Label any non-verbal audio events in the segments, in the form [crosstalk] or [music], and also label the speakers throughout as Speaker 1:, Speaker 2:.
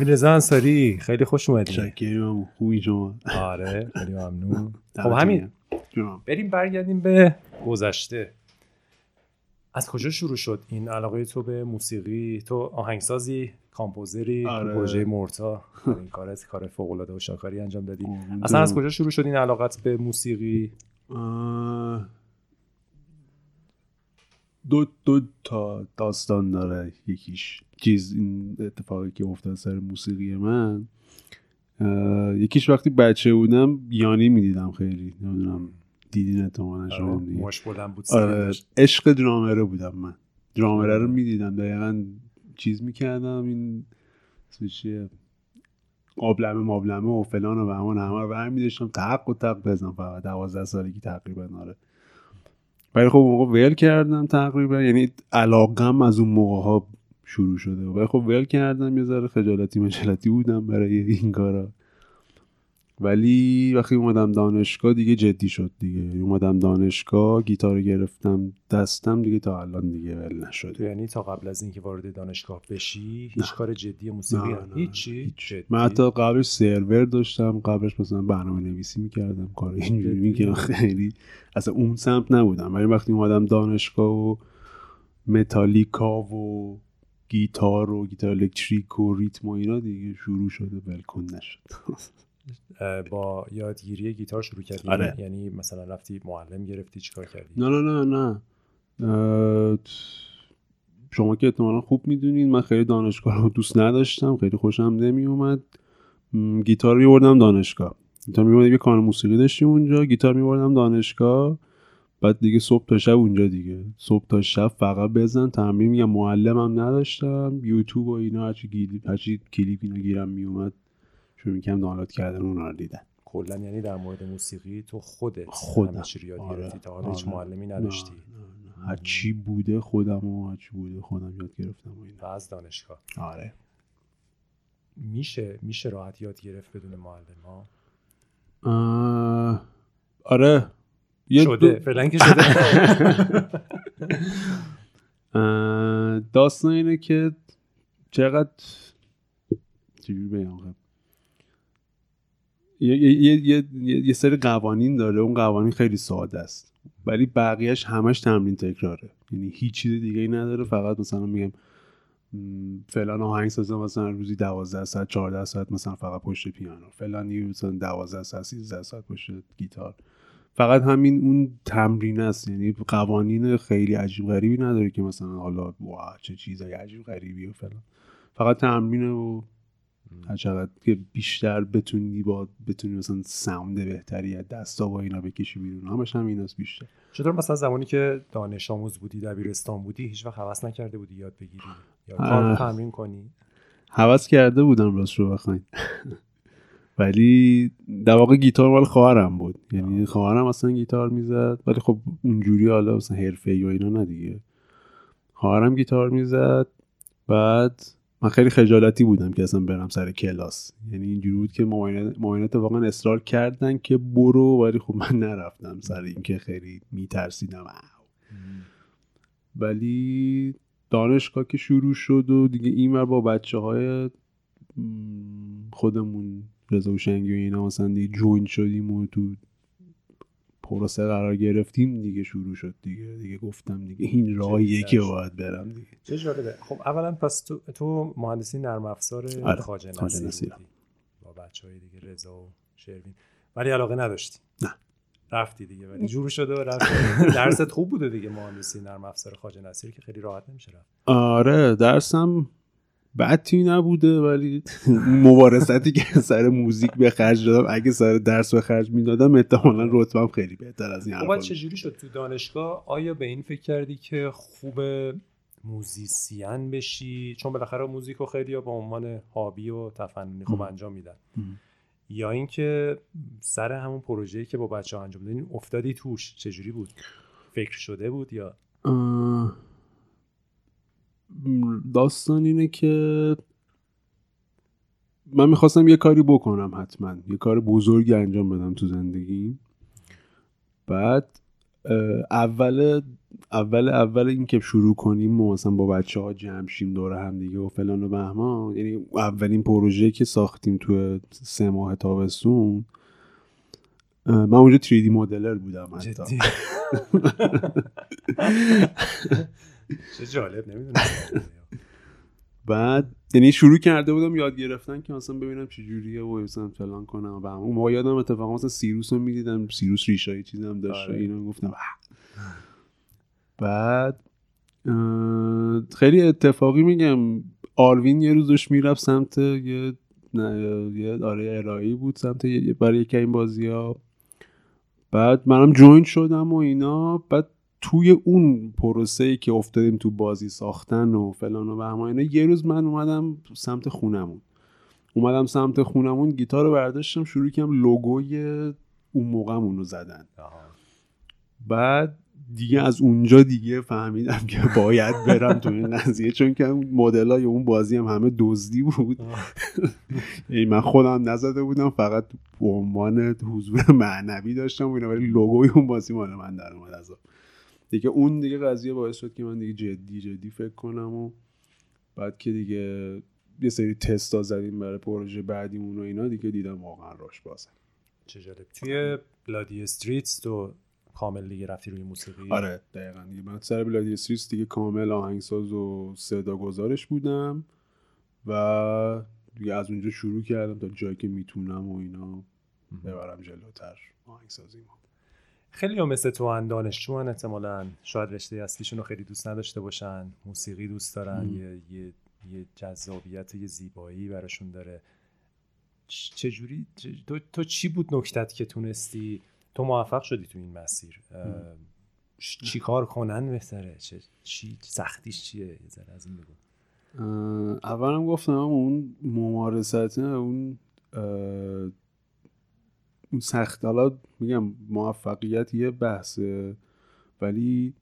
Speaker 1: رضا انصاری خیلی خوش اومدی.
Speaker 2: شکرم خوبی شما؟
Speaker 1: آره خیلی ممنون. خب همین. بریم برگردیم به گذشته. از کجا شروع شد این علاقه تو به موسیقی؟ تو آهنگسازی کامپوزری آره. پروژه مورتا این کار کار فوق العاده و شاکاری انجام دادی. اصلا از کجا شروع شد این علاقت به موسیقی؟
Speaker 2: دو دو تا داستان داره یکیش چیز این اتفاقی که افتاد سر موسیقی من. یکیش وقتی بچه بودم یانی می‌دیدم خیلی نمی‌دونم دیدین احتمالا شما
Speaker 1: بود
Speaker 2: آره عشق درامره بودم من. درامره رو می‌دیدم دقیقا چیز می‌کردم این چیه؟ قابلمه مابلمه و فلان و بهمان همه رو برمی داشتم تق و تق بزنم فقط. دوازده سالگی تقریبا آره. ولی خب موقع ول کردم تقریبا. یعنی علاقم از اون موقع ها شروع شده ولی خب ول کردم. یه ذره خجالتی مجلتی بودم برای این کارا. ولی وقتی اومدم دانشگاه دیگه جدی شد دیگه. اومدم دانشگاه گیتار گرفتم دستم دیگه تا الان دیگه ول نشد
Speaker 1: یعنی تا قبل از اینکه وارد دانشگاه بشی هیچ کار جدی موسیقی هیچی؟
Speaker 2: من حتی قبلش سرور داشتم قبلش مثلا برنامه نویسی می‌کردم کار اینجوری می‌کردم. خیلی اصلا اون سمت نبودم. ولی وقتی اومدم دانشگاه و متالیکا و گیتار و گیتار الکتریک و ریتم و اینا دیگه شروع شده ولکن نشد. [laughs]
Speaker 1: با یادگیری گیتار شروع کردی؟
Speaker 2: آره.
Speaker 1: یعنی مثلا رفتی معلم گرفتی چیکار کردی؟
Speaker 2: نه نه نه نه. شما که احتمالا خوب می‌دونین من خیلی دانشگاه رو دوست نداشتم خیلی خوشم نمی اومد گیتار میبردم دانشگاه. گیتار میبردم یه کار موسیقی داشتیم اونجا. گیتار میبردم دانشگاه. بعد دیگه صبح تا شب اونجا دیگه. صبح تا شب فقط بزن تمرین میگم معلمم نداشتم. یوتیوب و اینا هرچی هرچی کلیپ اینا گیرم میومد شروع می‌کنم دانلود کردن اونا رو دیدن.
Speaker 1: کلا یعنی در مورد موسیقی تو خودت
Speaker 2: خودم.
Speaker 1: یاد آره. گرفتی تا حالا هیچ آره. معلمی نداشتی.
Speaker 2: هر چی بوده خودم و هر چی بوده خودم یاد گرفتم و اینا.
Speaker 1: از دانشگاه.
Speaker 2: آره.
Speaker 1: میشه میشه راحت یاد گرفت بدون معلم ها؟
Speaker 2: آره.
Speaker 1: شده. فعلا که شده. [laughs]
Speaker 2: داستان اینه که چقدر چجوری بگم؟ یه, یه،, یه،, یه سری قوانین داره. اون قوانین خیلی ساده است. ولی بقیهش همش تمرین تکراره. یعنی هیچ چیز دیگه ای نداره. فقط مثلا میگم فلان آهنگ سازم مثلا روزی 12 ساعت 14 ساعت مثلا فقط پشت پیانو. فلانی مثلا 12 ساعت 13 ساعت پشت گیتار. فقط همین اون تمرین است. یعنی قوانین خیلی عجیب غریبی نداره که مثلا حالا وا چه چیزای عجیب غریبی و فلان. فقط تمرین و هر چقدر که بیشتر بتونی با بتونی مثلا ساوند بهتری از دستا با اینا بکشی بیرون همش هم ایناست بیشتر.
Speaker 1: چطور مثلا زمانی که دانش آموز بودی دبیرستان بودی هیچ وقت حواس نکرده بودی یاد بگیری؟ یا کار تمرین کنی؟
Speaker 2: حواس کرده بودم راست رو بخواین. [laughs] ولی در واقع گیتار مال خواهرم بود. یعنی خواهرم اصلا گیتار می‌زد ولی خب اونجوری حالا مثلا حرفه‌ای و اینا نه دیگه خواهرم گیتار می‌زد بعد من خیلی خجالتی بودم که اصلا برم سر کلاس. یعنی اینجوری بود که معاینات واقعا اصرار کردن که برو ولی خب من نرفتم سر اینکه خیلی میترسیدم. ولی دانشگاه که شروع شد و دیگه این با بچه های خودمون رضا و شنگی و اینا مثلا دیگه جوین شدیم و تو پروسه قرار گرفتیم دیگه شروع شد دیگه. دیگه گفتم دیگه این راهیه که باید برم دیگه.
Speaker 1: چه جالبه خب اولا پس تو, تو مهندسی نرم افزار
Speaker 2: آره.
Speaker 1: خواجه نصیر با بچه های دیگه رضا و شروین. ولی علاقه نداشتی.
Speaker 2: نه.
Speaker 1: رفتی دیگه. ولی جور شده و رفتی. [laughs] درست خوب بوده دیگه مهندسی نرم افزار خواجه نصیر که خیلی راحت نمیشه رفت.
Speaker 2: آره درسم بدی نبوده ولی مبارزتی که سر موزیک به خرج دادم اگه سر درس به خرج می‌دادم احتمالا رتبم خیلی بهتر از این
Speaker 1: خب چجوری شد تو دانشگاه؟ آیا به این فکر کردی که خوب موزیسین بشی؟ چون بالاخره موزیک رو خیلی با عنوان هابی و تفننی خوب انجام میدن. یا اینکه سر همون پروژه‌ای که با بچه ها انجام دادین افتادی توش چجوری بود؟ فکر شده بود یا؟
Speaker 2: داستان اینه که من می‌خواستم یه کاری بکنم حتما. یه کار بزرگی انجام بدم تو زندگی. بعد اول اول اول اینکه شروع کنیم و مثلا با بچه ها جمع شیم دور هم دیگه و فلان و بهمان یعنی اولین پروژه که ساختیم تو سه ماه تابستون من اونجا 3D مدلر بودم
Speaker 1: حتی. [laughs] چه جالب نمی‌دونم.
Speaker 2: بعد یعنی شروع کرده بودم یاد گرفتن که مثلا ببینم چه جوریه و مثلا فلان کنم. و اون موقع یادم اتفاقا مثلا سیروس رو می‌دیدم سیروس ریشای چیزم داشت آره. اینو گفتم بعد خیلی اتفاقی میگم. آروین یه روزش می‌رفت سمت یه نه یه آره ارائه بود سمت برای یکی این بازی ها بعد منم جوین شدم و اینا. بعد توی اون پروسه ای که افتادیم تو بازی ساختن و فلان و بهمان اینا یه روز من اومدم سمت خونمون. اومدم سمت خونمون گیتار رو برداشتم شروع کردم لوگوی اون موقعمون رو زدن. بعد دیگه از اونجا دیگه فهمیدم که باید برم تو این قضیه چون که مدل های اون بازی هم همه دزدی بود. یعنی [laughs] من خودم نزده بودم فقط به عنوان حضور معنوی داشتم و ولی لوگوی اون بازی مال من در اومد از دیگه اون دیگه قضیه باعث شد که من دیگه جدی جدی فکر کنم و بعد که دیگه یه سری تستا زدیم برای پروژه بعدیمون و اینا دیگه دیدم واقعا راش بازه.
Speaker 1: چه جالب. توی بلادی استریتس تو کامل دیگه رفتی روی موسیقی؟
Speaker 2: آره دقیقا دیگه. من سر بلادی استریتس دیگه کامل آهنگساز و صدا گذارش بودم و دیگه از اونجا شروع کردم تا جایی که می‌تونم و اینا ببرم جلوتر آهنگسازی ما
Speaker 1: خیلی هم مثل تو هن دانشجو احتمالا. شاید رشته اصلیشون رو خیلی دوست نداشته باشن. موسیقی دوست دارن. یه, یه, یه جذابیت یه زیبایی براشون داره. چجوری؟ تو, تو چی بود نکتت که تونستی؟ تو موفق شدی تو این مسیر. چی کار کنن بهتره؟ چه چی سختیش چیه؟ یه از این بگو.
Speaker 2: اولم گفتم اون ممارست اون سخت. حالا میگم موفقیت یه بحثه ولی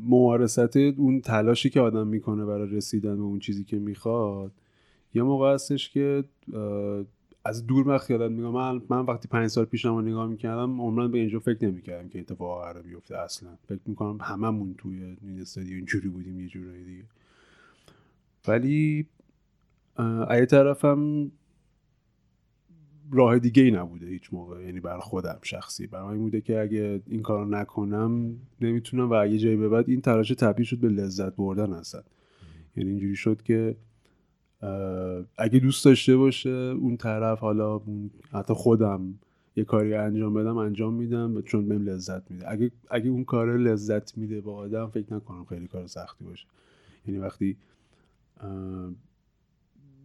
Speaker 2: ممارست اون تلاشی که آدم می‌کنه برای رسیدن به اون چیزی که می‌خواد یه موقع هستش که از دور وقت یادم میگم. من, من وقتی پنج سال پیش رو نگاه می‌کردم عمران به اینجا فکر نمی‌کردم که اتفاق قرار بیفته اصلا. فکر می‌کنم هممون توی این استادیو اینجوری بودیم یه جورایی دیگه. ولی ای طرفم راه دیگه ای نبوده هیچ موقع. یعنی بر خودم شخصی. برای این بوده که اگه این کارو نکنم نمی‌تونم و اگه جایی به بعد این تلاش تبدیل شد به لذت بردن هستن یعنی اینجوری شد که اگه دوست داشته باشه اون طرف حالا حتی خودم یه کاری انجام بدم انجام میدم چون بهم لذت میده. اگه اگه اون کار لذت میده با آدم فکر نکنم خیلی کار سختی باشه. یعنی وقتی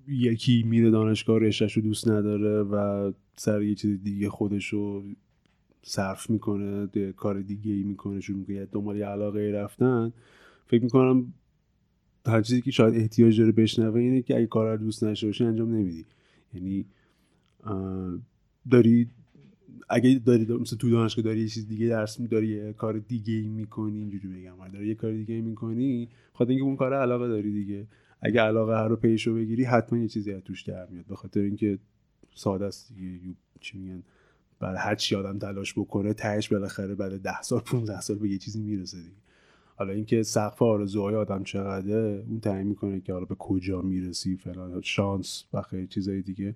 Speaker 2: یکی میره دانشگاه رشتهش رو دوست نداره و سر یه چیز دیگه خودش رو صرف می‌کنه کار دیگه ای می‌کنه چون میگه دنبال یه علاقه رفتن. فکر می‌کنم هر چیزی که شاید احتیاج داره بشنوه اینه که اگه کار رو دوست نشه باشه انجام نمیدی. یعنی داری اگه داری مثل تو دانشگاه داری یه چیز دیگه درس داری یه کار دیگه ای می‌کنی اینجوری بگم. داری یه کار دیگه ای می‌کنی خاطر اینکه اون کار علاقه داری دیگه. اگه علاقه هر رو پیشو بگیری حتما یه چیزی از توش در میاد. به خاطر اینکه ساده است چی میگن؟ برای هر چی آدم تلاش بکنه تهش بالاخره بعد 10 سال 15 سال به یه چیزی می‌رسه دیگه. حالا اینکه سقف آرزوهای آدم چقدره اون تعیین می‌کنه که حالا به کجا می‌رسی فلان. شانس و خیلی چیزای دیگه.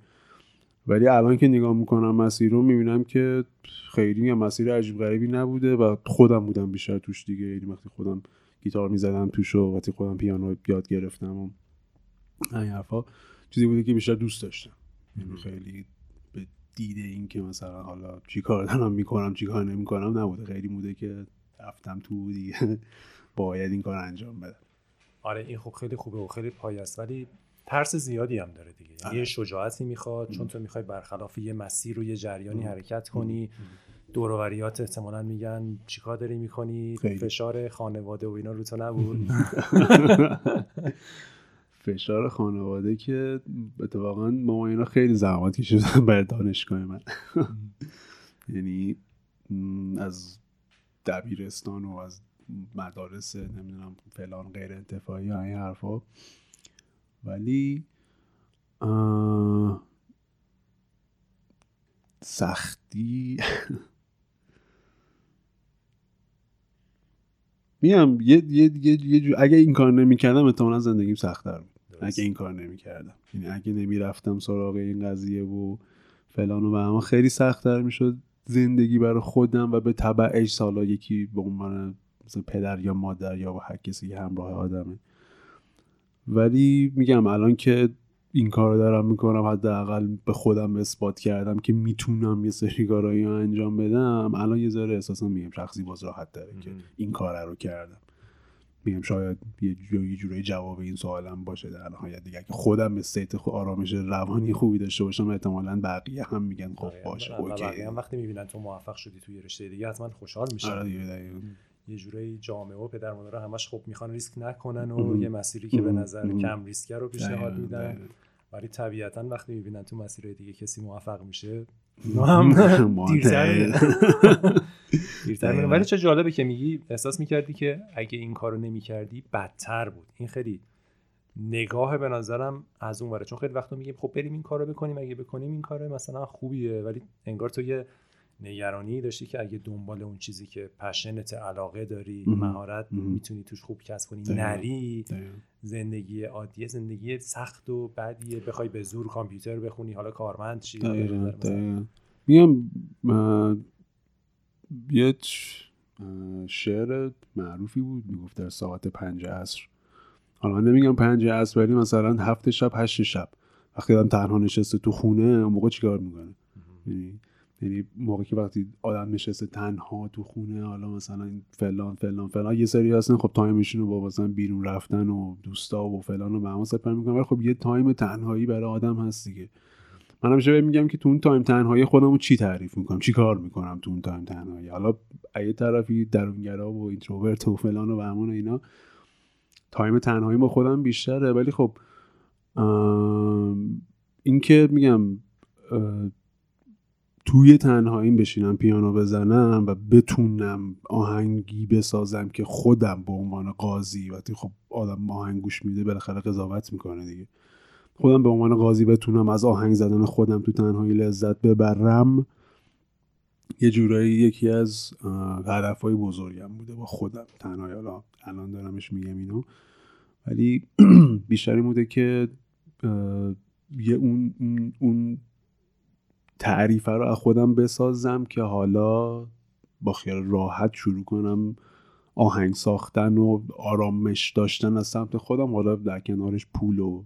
Speaker 2: ولی الان که نگاه می‌کنم مسیر رو می‌بینم که خیلی مسیر عجیب غریبی نبوده و خودم بودم بیشتر توش دیگه. یعنی وقتی خودم گیتار می‌زدم توش و وقتی خودم پیانو یاد گرفتم و این حرفا چیزی بوده که بیشتر دوست داشتم. یعنی خیلی به دیده این که مثلا حالا چی کار دارم می‌کنم چی کار نمی‌کنم نبوده. خیلی بوده که رفتم تو دیگه. باید این کار انجام بدم.
Speaker 1: آره این خوب خیلی خوبه و خیلی پای است. ولی ترس زیادی هم داره دیگه. یه آره. شجاعتی می‌خواد چون تو می‌خوای برخلاف یه مسیر و یه جریانی حرکت کنی. دوروریات احتمالا میگن چیکار داری می‌کنی؟ فشار خانواده و اینا رو تو نبود. [laughs]
Speaker 2: فشار خانواده که اتفاقا ماما اینا خیلی زحمت کشیدن برای دانشگاه من. [laughs] یعنی از دبیرستان و از مدارس نمی‌دونم فلان غیر انتفاعی و این حرفا. ولی سختی. [laughs] میگم یه یه یه, اگه این کار نمی‌کردم احتمالاً زندگیم سخت‌تر بود. اگه این کار نمی‌کردم. یعنی اگه نمی‌رفتم سراغ این قضیه و فلان و اما خیلی سختتر می‌شد زندگی برای خودم و به تبعش سالا یکی به عنوان مثلا پدر یا مادر یا هر کسی همراه آدمه. ولی میگم الان که این کار دارم می‌کنم حداقل به خودم اثبات کردم که می‌تونم یه سری کارایی رو انجام بدم. الان یه ذره احساسا میگم شخصی باز راحت داره که این کار رو کردم. میگم شاید یه جورایی جواب این سوالم باشه در نهایت دیگه. که خودم استیت آرامش روانی خوبی داشته باشم احتمالا بقیه هم میگن خب آره، باشه اوکی.
Speaker 1: بقیه هم وقتی می‌بینن تو موفق شدی توی رشته دیگه حتما خوشحال میشن. آره یه جورایی جامعه و پدر مادر همش خب می‌خوان ریسک نکنن و یه مسیری که به نظر کم ریسک رو پیشنهاد میدن. ولی طبیعتا وقتی می‌بینن تو مسیر دیگه کسی موفق میشه اونا هم دیرتر ولی چه جالبه که میگی احساس می‌کردی که اگه این کارو نمی‌کردی بدتر بود. این خیلی نگاه به نظرم از اون چون خیلی وقتا میگیم خب بریم این کارو بکنیم اگه بکنیم این کار مثلا خوبیه. ولی انگار تو یه نگرانی داشتی که اگه دنبال اون چیزی که پشنت علاقه داری مهارت می‌تونی توش خوب کسب کنی نری زندگی عادی زندگی سخت و بدیه. بخوای به زور کامپیوتر بخونی حالا کارمند چی
Speaker 2: میگم یه شعر معروفی بود می‌گفت در ساعت پنج عصر. حالا نمیگم پنج عصر ولی مثلا هفت شب هشت شب. وقتی آدم تنها نشسته تو خونه اون موقع چیکار می‌کنه؟ یعنی موقعی که وقتی آدم نشسته تنها تو خونه حالا مثلا فلان فلان فلان یه سری هستن خب time شون رو با مثلا بیرون رفتن و دوستا و فلان و سپری می‌کنن. ولی خب یه time تنهایی برای آدم هست دیگه. من همیشه میگم که تو اون time تنهایی خودم رو چی تعریف می‌کنم؟ چی کار می‌کنم تو اون time تنهایی؟ حالا یه طرفی درونگرا و introvert و فلان و بهمان اینا تایم تنهایی با خودم بیشتره. ولی خب اینکه میگم توی تنهاییم بشینم پیانو بزنم و بتونم آهنگی بسازم که خودم به عنوان قاضی وقتی خب آدم آهنگ گوش میده بالاخره قضاوت می‌کنه دیگه. خودم به عنوان قاضی بتونم از آهنگ زدن خودم تو تنهایی لذت ببرم یه جورایی یکی از هدفهای بزرگم بوده با خودم. تنهایی حالا الان دارمش میگم اینو. ولی [clears throat] بیشتری بوده که یه اون, اون تعریفه رو از خودم بسازم که حالا با خیال راحت شروع کنم آهنگ ساختن و آرامش داشتن از سمت خودم. حالا در کنارش پول و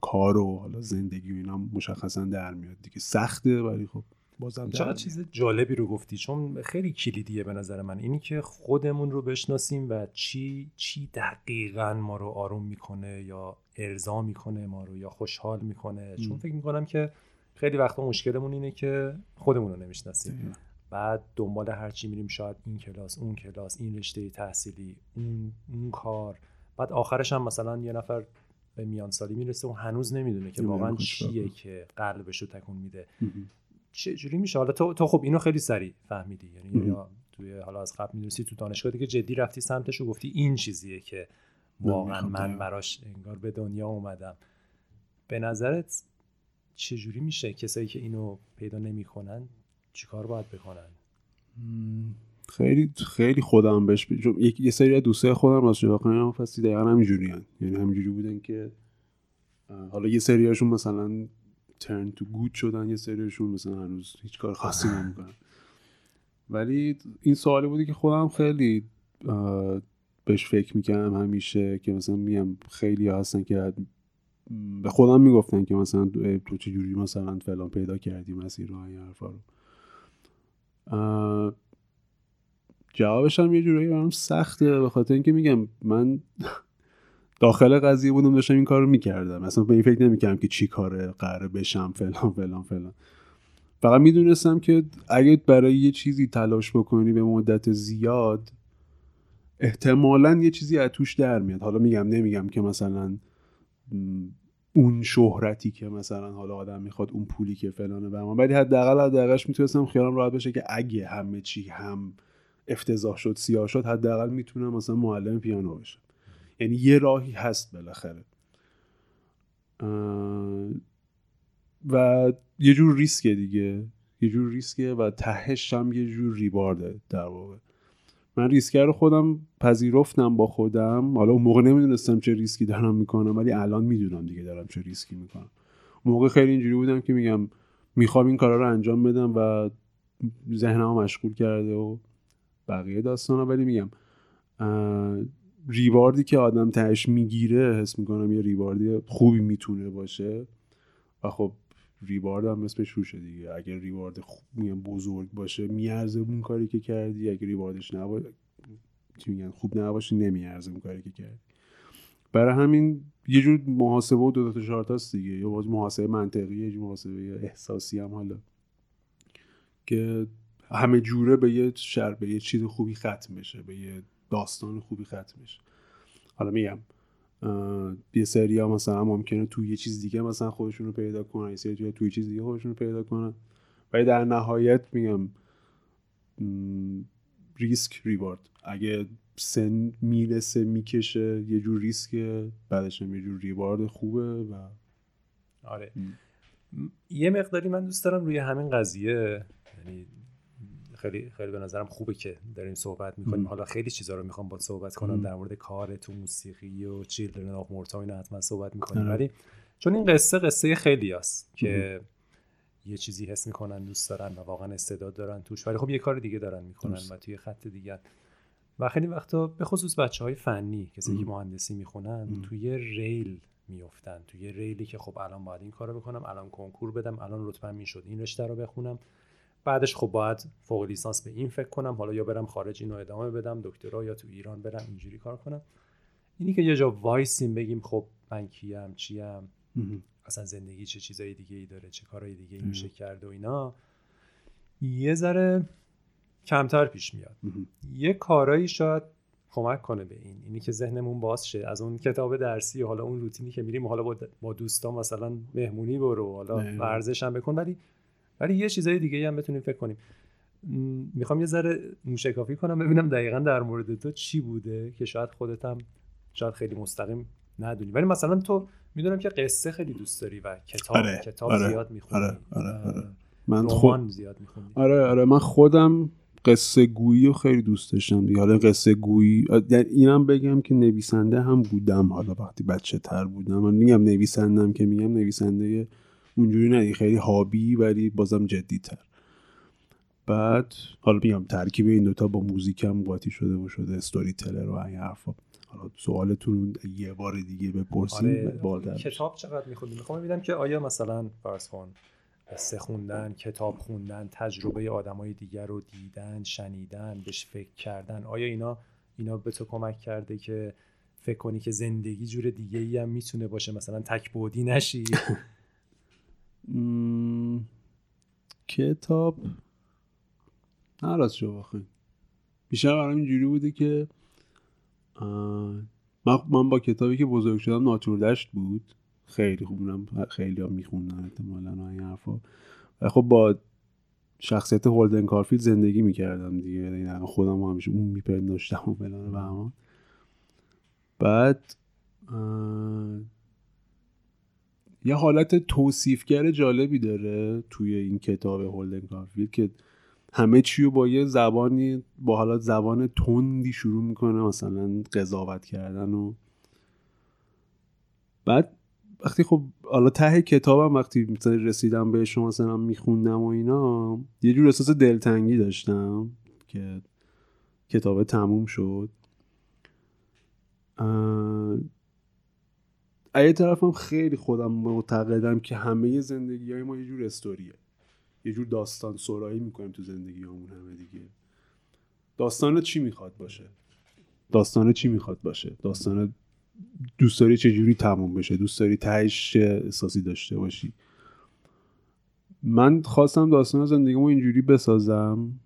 Speaker 2: کار و حالا زندگی و اینا مشخصا در میاد دیگه. سخته ولی خب بازم
Speaker 1: چقدر چیز جالبی رو گفتی؟ چون خیلی کلیدیه به نظر من. اینی که خودمون رو بشناسیم و چی چی دقیقا ما رو آروم می‌کنه یا ارضا می‌کنه ما رو یا خوشحال می‌کنه. چون فکر می‌کنم که خیلی وقتا مشکلمون اینه که خودمون رو نمی‌شناسیم. بعد دنبال هرچی میریم شاید این کلاس اون کلاس این رشته تحصیلی اون, اون کار. بعد آخرش هم مثلا یه نفر به میان سالی می‌رسه و هنوز نمی‌دونه که واقعا چیه که قلبش رو تکون میده. چه جوری میشه؟ حالا تو تو خب اینو خیلی سریع فهمیدی. یعنی یا توی حالا از قبل می‌دونستی تو دانشگاه دیگه جدی رفتی سمتش و گفتی این چیزیه که واقعا من براش انگار به دنیا اومدم. به نظرت چجوری میشه کسایی که اینو پیدا نمی‌کنن چیکار باید بکنن
Speaker 2: خیلی خیلی خودم بهش یک یه سری دوستای خودم راست واقعا فصلی دقیقا همینجوری. یعنی همینجوری بودن که حالا یه سریاشون مثلا ترن تو گود شدن یه سریاشون مثلا هنوز هیچ کار خاصی نمی‌کنن ولی این سوالی بودی که خودم خیلی بهش فکر می‌کنم همیشه که مثلا میگم خیلی هستن که به خودم می‌گفتن که مثلا تو چه جوری مثلا فلان پیدا کردی مسیر رو این حرفا رو. جوابش هم یه جورایی برام سخته به خاطر اینکه میگم من [laughs] داخل قضیه بودم داشتم این کار رو می‌کردم. اصلا به این فکر نمی‌کردم که چی کاره قراره بشم فلان فلان فلان. فقط می‌دونستم که اگه برای یه چیزی تلاش بکنی به مدت زیاد احتمالا یه چیزی از توش در میاد. حالا میگم نمیگم که مثلا اون شهرتی که مثلا حالا آدم می‌خواد اون پولی که فلانه من ولی حداقل حداقلش می‌تونستم خیالم راحت بشه که اگه همه چی هم افتضاح شد سیاه شد حداقل می‌تونم مثلا معلم پیانو بشم. یعنی یه راهی هست بالاخره. و یه جور ریسکه دیگه. یه جور ریسکه و تهش هم یه جور reward ه در واقع. من ریسکه رو خودم پذیرفتم با خودم. حالا اون موقع نمی‌دونستم چه ریسکی دارم می‌کنم ولی الان می‌دونم دیگه دارم چه ریسکی می‌کنم. موقع خیلی اینجوری بودم که میگم می‌خوام این کارا رو انجام بدم و ذهنم مشغول کرده و بقیه داستانا. ولی میگم ریواردی که آدم تهش می‌گیره حس می‌کنم یه ریواردی خوبی می‌تونه باشه. و خب ریوارد هم اسمش روشه دیگه. اگر ریوارد خوب میگم بزرگ باشه میارزه اون کاری که کردی. اگر ریواردش نباشه چی میگن خوب نباشه نمیارزه اون کاری که کردی. برای همین یه جور محاسبه و دو تا چهار تاست دیگه. یا باز محاسبه منطقی یه جور محاسبه احساسی هم حالا. که همه جوره به یه شر به یه چیز خوبی ختم بشه به یه داستان خوبی ختم بشه. حالا میگم یه سری ها مثلا ممکنه توی یه چیز دیگه مثلا خودشون رو پیدا کنن یه سری توی چیز دیگه خودشون رو پیدا کنن. ولی در نهایت میگم ریسک ریوارد. اگه سن می‌رسه می‌کشه یه جور ریسک بعدش هم یه جور ریوارد خوبه و
Speaker 1: آره. یه مقداری من دوست دارم روی همین قضیه یعنی خیلی خیلی به نظرم خوبه که داریم صحبت می‌کنیم. حالا خیلی چیزا رو می‌خوام با صحبت کنم در مورد کار تو موسیقی و چیلدرن آف مورتا اینا حتما صحبت می‌کنیم. آره. ولی چون این قصه قصه خیلی هست که یه چیزی حس می‌کنن دوست دارن و واقعا استعداد دارن توش. ولی خب یه کار دیگه دارن می‌کنن و توی خط دیگه و خیلی وقتا به خصوص بچه های فنی کسی که مهندسی می‌خونن توی ریل میفتن توی ریلی که خب الان باید این کارو بکنم الان کنکور بدم الان رتبه می‌شد این رشته رو بخونم. بعدش خب باید فوق لیسانس به این فکر کنم. حالا یا برم خارج اینو ادامه بدم دکترا یا تو ایران برم اینجوری کار کنم. اینی که یه جا وایسیم بگیم خب من کیم چیم اصلا زندگی چه چیزای دیگه ای داره چه کارهای دیگه ای میشه کرد و اینا. یه ذره کمتر پیش میاد. یه کارایی شاید کمک کنه به این. اینی که ذهنمون باز شه. از اون کتاب درسی و حالا اون روتینی که میریم حالا با دوستان مثلا مهمونی برو حالا ورزش هم بکن. ولی ولی یه چیزای دیگه هم بتونیم فکر کنیم. می‌خوام یه ذره موشکافی کنم ببینم دقیقا در مورد تو چی بوده که شاید خودت هم شاید خیلی مستقیم ندونی. ولی مثلا تو می‌دونم که قصه خیلی دوست داری و کتاب
Speaker 2: آره،
Speaker 1: کتاب آره، زیاد می‌خونی
Speaker 2: آره، آره، آره. من خود زیاد می‌خونی. آره آره من خودم قصه گویی رو خیلی دوست داشتم دیگه. حالا قصه گویی اینم بگم که نویسنده هم بودم حالا وقتی بچه تر بودم. من میگم نویسندم که میگم نویسنده اونجوری نه خیلی هابی ولی بازم جدی تر بعد حالا میگم ترکیب این دوتا با موزیک هم قاطی شده و شده استوری تلر و این حرفا. حالا سوالتون یه بار دیگه بپرسیم
Speaker 1: آره کتاب چقدر می‌خونی می‌خوام ببینم که آیا مثلا فرض کن قصه خوندن کتاب خوندن تجربه آدمای دیگر رو دیدن شنیدن بهش فکر کردن آیا اینا اینا به تو کمک کرده که فکر کنی که زندگی جور دیگه ای هم می‌تونه باشه؟ مثلا تک بودی [laughs]
Speaker 2: کتاب. نه شو بخواییم بیشتر برام اینجوری بوده که من با کتابی که بزرگ شدم ناتوردشت بود. خیلی خوب خیلی ها میخوندن احتمالا این حرفا. و خب با شخصیت هولدن کارفیلد زندگی می‌کردم دیگه. یعنی خودم همیشه اون میپنداشتم و فلان و بعد یه حالت توصیفگر جالبی داره توی این کتاب هولدن کارفیلد که همه چی رو با یه زبانی با حالات زبان تندی شروع می‌کنه مثلا قضاوت کردن و بعد وقتی خب حالا ته کتابم وقتی مثلا رسیدم به شما مثلا میخوندم و اینا یه جور احساس دلتنگی داشتم که کتاب تموم شد. یه طرفم خیلی خودم معتقدم که همه زندگی های ما یه جور استوریه. یه جور داستان سرایی می‌کنیم تو زندگی همون همه دیگه. داستان چی می‌خواد باشه؟ داستان چی می‌خواد باشه؟ داستان دوست داری چجوری تموم بشه؟ دوست داری تهش احساسی داشته باشی؟ من خواستم داستان زندگیمو اینجوری بسازم.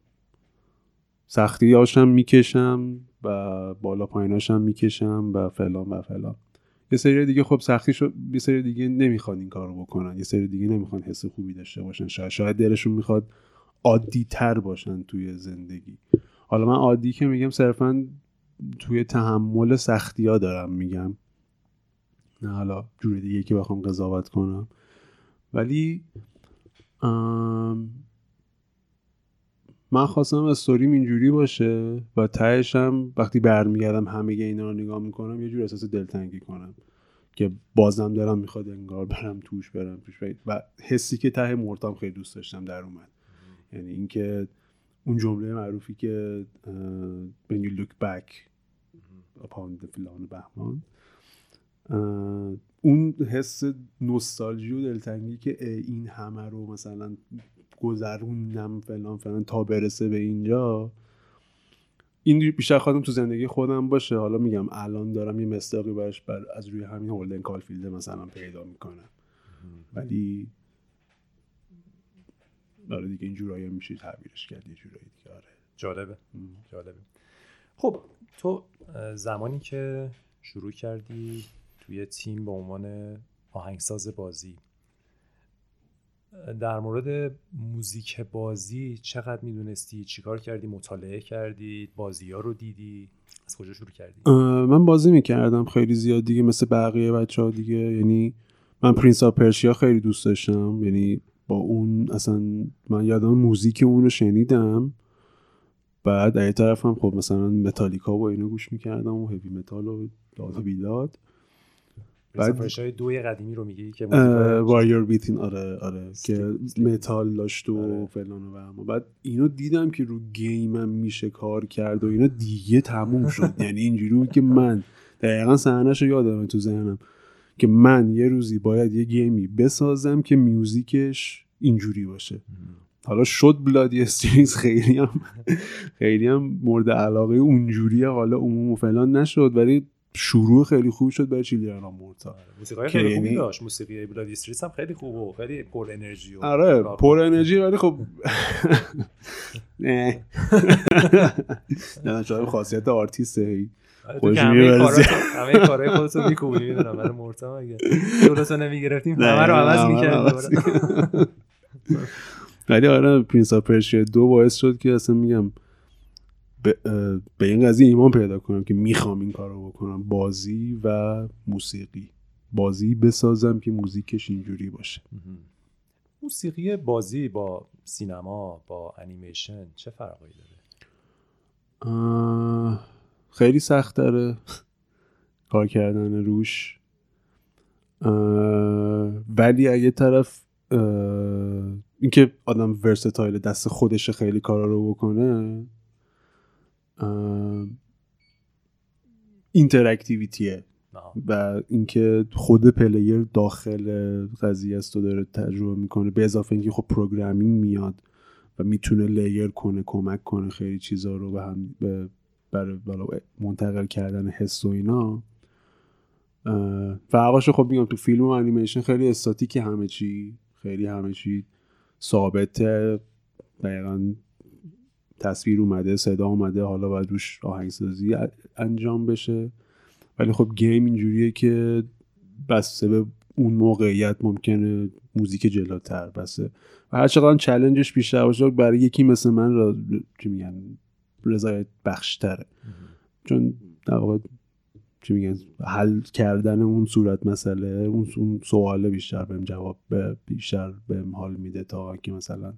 Speaker 2: سختی هاشم می‌کشم و بالا پاییناشم می‌کشم و فلان و فلان. یه سری دیگه خب سختی شد یه سری دیگه نمی‌خوان این کارو بکنن. یه سری دیگه نمی‌خوان حس خوبی داشته باشن. شاید شاید دلشون می‌خواد عادی تر باشن توی زندگی. حالا من عادی که میگم صرفا توی تحمل سختی ها دارم میگم. نه حالا جور دیگه که بخوام قضاوت کنم. ولی من خواستم استوریم اینجوری باشه و تهش هم وقتی برمیگردم همه اینا رو نگاه می‌کنم یه جور احساس دلتنگی کنم که بازم دارم می‌خواد انگار برم توش برم توش. و حسی که ته مرتام خیلی دوست داشتم در اومد. یعنی اینکه اون جمله معروفی که when you look back upon the فلان بهمان اون حس نوستالژی و دلتنگی که این همه رو مثلا گذروندم فلان فلان تا برسه به اینجا. این بیشتر خواهدم تو زندگی خودم باشه. حالا میگم الان دارم یه مستاقی برش بر از روی همین هولدن کالفیلد مثلا پیدا می‌کنم. ولی داره دیگه این جورایی میشه تعبیرش کرد یه جورایی دیگه. آره.
Speaker 1: جالبه. جالبه. خب تو زمانی که شروع کردی توی تیم به عنوان آهنگساز بازی در مورد موزیک بازی چقدر می‌دونستی چیکار کردی مطالعه کردی بازی ها رو دیدی؟ از کجا شروع کردی؟
Speaker 2: من بازی می‌کردم خیلی زیاد دیگه مثل بقیه بچه ها دیگه. یعنی من Prince of Persia خیلی دوست داشتم. یعنی با اون اصلا من یادم موزیک اون رو شنیدم. بعد یه طرف هم خب مثلا متالیکا و اینو گوش می‌کردم و heavy metal و داد بیداد
Speaker 1: بعد های دوی قدیمی رو میگی که
Speaker 2: Warrior Within آره آره که متال داشت و آره. فلان و اما بعد اینو دیدم که رو game م میشه کار کرد و اینو دیگه تموم شد. [laughs] یعنی اینجوری بود که من دقیقا صحنهش رو یادم تو ذهنم که من یه روزی باید یه گیمی بسازم که میوزیکش اینجوری باشه. حالا شد بلادی استرینگز خیلی هم [laughs] خیلی هم مورد علاقه اونجوری حالا عموم و فلان نشد ولی شروع خیلی خوب شد برای چیلیانا مورتا
Speaker 1: آره، موسیقی خیلی خوبی یعنی داشت. موسیقی بلادی استریتس هم خیلی خوب و خیلی پر انرژی و
Speaker 2: آره پر انرژی ولی خب [laughs] نه. [laughs] نه شاید خاصیت آرتیسته. ای
Speaker 1: آره، خودش همه همه کارهای خودت رو میکوبی می‌دونم برای مرتا اگه دولتو نمی‌گرفتیم همه رو عوض می‌کردیم [laughs]
Speaker 2: ولی آره Prince of Persia دو باعث شد که اصلا میگم به, به این قضیه ایمان پیدا کنم که می‌خوام این کار رو بکنم. بازی و موسیقی. بازی بسازم که موزیکش اینجوری باشه.
Speaker 1: موسیقی بازی با سینما با انیمیشن چه فرقی داره؟
Speaker 2: خیلی سخت داره کار کردن روش. ولی اگه طرف اینکه آدم versatile دست خودش خیلی کارا رو بکنه interactivity ه و اینکه خود player داخل قضیه است و داره تجربه می‌کنه به اضافه اینکه خب programming میاد و می‌تونه layer کنه کمک کنه خیلی چیزا رو به هم برای منتقل کردن حس و اینا. فرقاشو خب میگم تو فیلم و انیمیشن خیلی استاتیک همه چی خیلی همه چی ثابته. دقیقا تصویر اومده صدا اومده حالا باید روش آهنگسازی انجام بشه. ولی خب گیم اینجوریه که بسته به اون موقعیت ممکنه موزیک جلوتر بسه و هر چقدر چلنجش بیشتر باشه برای یکی مثل من را چی میگن؟ رضایت بخشتره. چون در واقع چی میگن؟ حل کردن اون صورت مسئله اون سواله بیشتر بهم جواب بیشتر بهم حال میده تا که مثلا.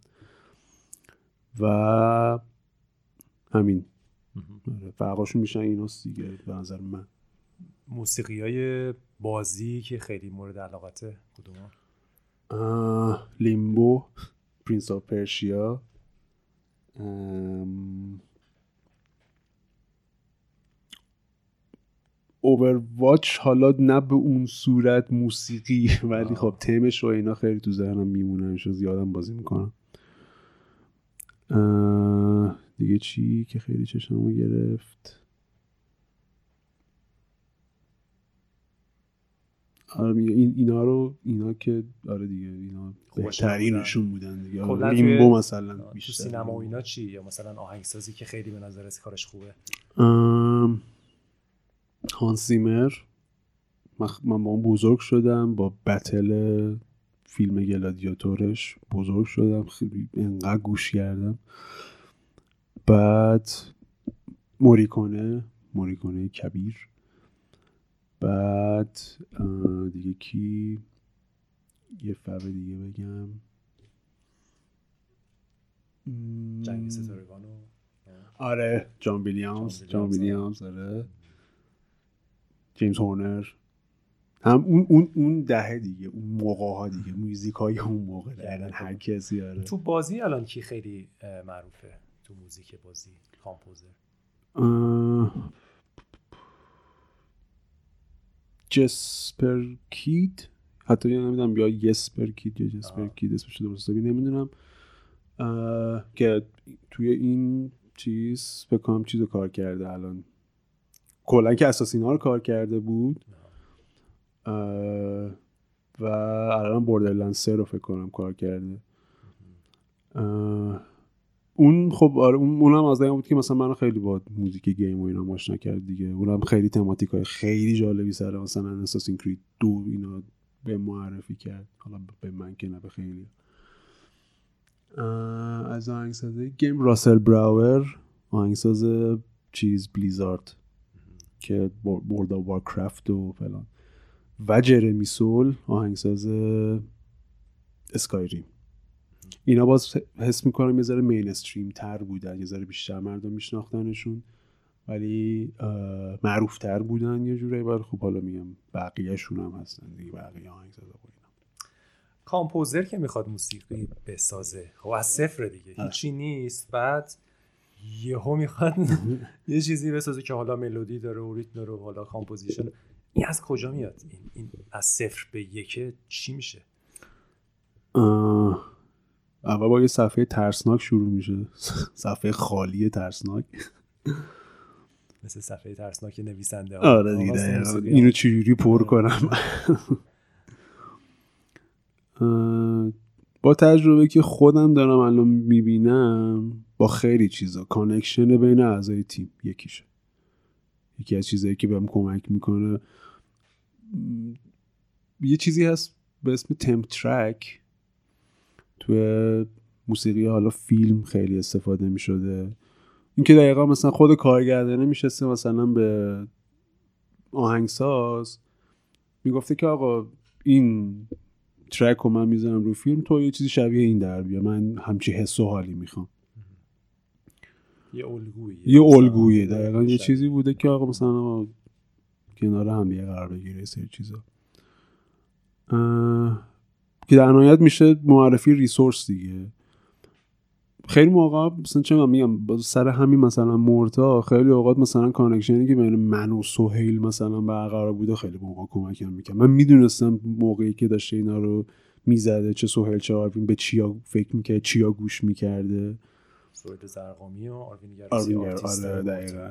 Speaker 2: و همین. آره، فرقاشون میشن ایناست دیگه به نظر من.
Speaker 1: موسیقی های بازی که خیلی مورد علاقته کدوم
Speaker 2: Limbo Prince of Persia Overwatch حالا نه به اون صورت موسیقی ولی خب تمش و اینا خیلی تو ذهنم میمونه شو زیادم بازی می‌کنم. دیگه چی که خیلی چشمو گرفت؟ آره این اینا رو اینا که آره دیگه اینا بهترینشون بودن دیگه. آره لیمبو مثلا
Speaker 1: بیشتر سینما و اینا چی؟ یا مثلا آهنگسازی که خیلی به نظر کارش خوبه؟
Speaker 2: هانسیمر من با اون بزرگ شدم با بتل فیلم گلادیاتورش بزرگ شدم. خیلی انقدر گوش کردم. بعد موریکونه موریکونه کبیر. بعد دیگه کی؟ یه فر دیگه بگم.
Speaker 1: جنگ ستاره
Speaker 2: آره جان ویلیامز جان ویلیامز آره. جیمز هورنر. هم اون اون اون دهه دیگه اون موقع ها دیگه موزیک های اون موقع دقیقا هر کسی آره.
Speaker 1: تو بازی الان کی خیلی معروفه؟ تو موزیک بازی کامپوزر؟
Speaker 2: جسپر کید حتی یا نمی‌دونم یا یسپر کید یا جسپر کید اسمش درست نمی‌دونم. که توی این چیز بکنم چیز رو کار کرده الان. کلا که اساسینا رو کار کرده بود. و الان بوردرلند سه رو فکر کنم کار کرده. اون خب آره اونم از بود که مثلا من خیلی با موزیک گیم و اینا ماشنا کرد دیگه. اونم خیلی تماتیک های خیلی جالبی سر مثلا اساسین کرید دو اینا به معرفی کرد. حالا به من که نه به خیلی. از آهنگسازه گیم راسل براور آهنگساز چیز بلیزارد که بورد وارکرافت و فلان. و جرمی سول آهنگساز اسکایریم اینا باز حس می‌کنم یه ذره مینستریم تر بودن یه ذره بیشتر مردم میشناختنشون ولی معروف تر بودن یه جوری ولی خب حالا میگم بقیهشون هم هستن دیگه بقیه آهنگساز
Speaker 1: کامپوزر که می‌خواد موسیقی بسازه خب از صفر دیگه هیچی نیست. بعد یهو می‌خواد یه چیزی بسازه که حالا ملودی داره و ریتم داره و حالا composition. این از کجا میاد؟ این, این از صفر به یکه چی میشه؟
Speaker 2: اول با یه صفحه ترسناک شروع میشه. [laughs] صفحه خالی ترسناک.
Speaker 1: مثل صفحه ترسناک نویسنده.
Speaker 2: آره دیگه اینو چجوری پر کنم؟ [laughs] با تجربه که خودم دارم الان می‌بینم با خیلی چیزا. connection بین اعضای تیم یکیشه. یکی از چیزایی که بهم کمک می‌کنه یه چیزی هست به اسم temp track. توی موسیقی حالا فیلم خیلی استفاده می شده اینکه دقیقا مثلا خود کارگردانه میشسته مثلا به آهنگساز می‌گفته که آقا این track رو من می‌زنم رو فیلم تو یه چیزی شبیه این در بیا من همچی حس و حالی می‌خوام.
Speaker 1: یه الگویه
Speaker 2: یه الگویه دقیقا یه چیزی بوده که آقا مثلا کنار هم یه قرار بگیره سری چیزا. که در نهایت میشه معرفی resource دیگه. خیلی موقع مثلا چه میگم سر همین مثلا مورتا خیلی اوقات مثلا connection ی که بین من و سهیل مثلا برقرار بوده خیلی موقع کمکم می‌کنم من می‌دونستم موقعی که داشته اینا رو می‌زده چه سهیل چه آروین به چیا فکر می‌کرد چیا گوش می‌کرده.
Speaker 1: سوید زرقامی و آروین
Speaker 2: آره دقیقا.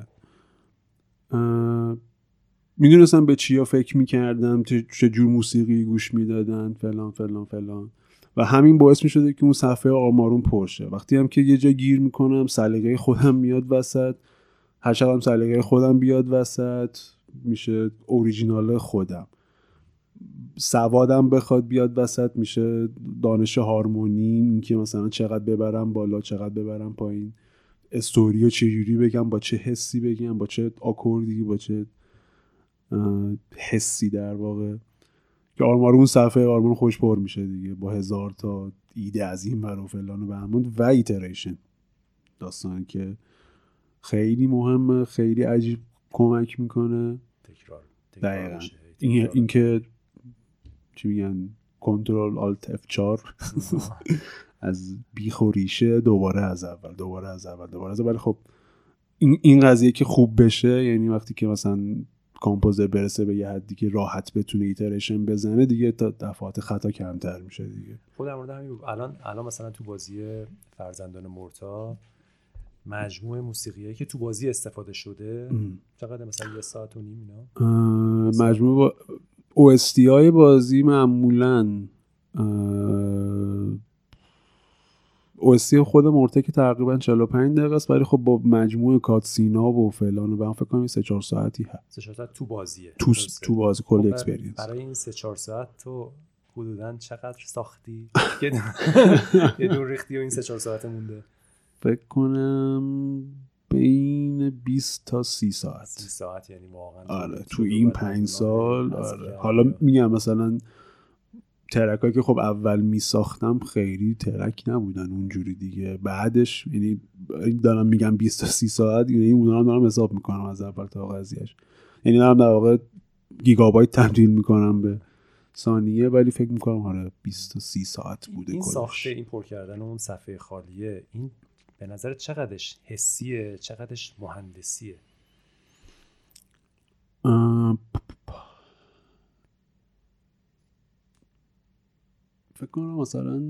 Speaker 2: می‌دونستم به چیا فکر می‌کردم چه جور موسیقی گوش می‌دادن فلان فلان فلان. و همین باعث می‌شده که اون صفحه آمارون پرشه. وقتی هم که یه جا گیر می‌کنم سلیقه خودم میاد وسط. هر هم سلیقه خودم بیاد وسط میشه اوریجینال خودم. سوادم بخواد بیاد وسط میشه دانش هارمونی اینکه مثلا چقدر ببرم بالا چقدر ببرم پایین. استوریو چجوری بگم با چه حسی بگم با چه آکوردی با چه حسی در واقع. که آروم آروم صفحه آروم خودش پر میشه دیگه. با هزار تا ایده از این و فلان و بهمون و iteration. داستان که خیلی مهمه خیلی عجیب کمک می‌کنه.
Speaker 1: تکرار,
Speaker 2: دقیقا. این اینکه چی میگن؟ Control Alt F 4 از بیخ و ریشه دوباره از اول دوباره از اول دوباره از اول. خب این این قضیه که خوب بشه یعنی وقتی که مثلا composer برسه به یه حدی که راحت بتونه iteration بزنه دیگه تا دفعات خطا کمتر میشه دیگه.
Speaker 1: خود در مورد همین الان الان مثلا تو بازی فرزندان مرتا مجموعه موسیقیایی که تو بازی استفاده شده چقدر مثلا یه ساعت و نیم اینا؟
Speaker 2: مجموعه با OST های بازی معمولا اوستی خود مرته که تقریبا 45 دقیقه است ولی خب با مجموع کاتسینا و فلان و به فکر کنم 3 4 ساعتی هست.
Speaker 1: 3 4 ساعت تو بازیه.
Speaker 2: تو تو بازی کل خب اکسپریانس
Speaker 1: برای این 3 4 ساعت تو حدودا چقدر ساختی؟ [laughs] یه دور ریختی و این 3 4 ساعت مونده.
Speaker 2: فکر کنم بین 20 تا 30 ساعت.
Speaker 1: 30 ساعت یعنی واقعا
Speaker 2: آره تو این 5 سال آره. حالا میگم مثلا ترک که خب اول می ساختم خیلی ترک نبودن اونجوری دیگه. بعدش یعنی دارم میگم 20 تا 30 ساعت یعنی اونا دارم حساب می‌کنم از اول تا قضیهش یعنی دارم در واقع گیگابایت تبدیل می‌کنم به ثانیه ولی فکر می‌کنم آره 20 تا 30 ساعت بوده
Speaker 1: این ساخته این پر کردن اون صفحه خالیه این به نظر چقدرش حسیه چقدرش مهندسیه؟
Speaker 2: فکر کنم مثلا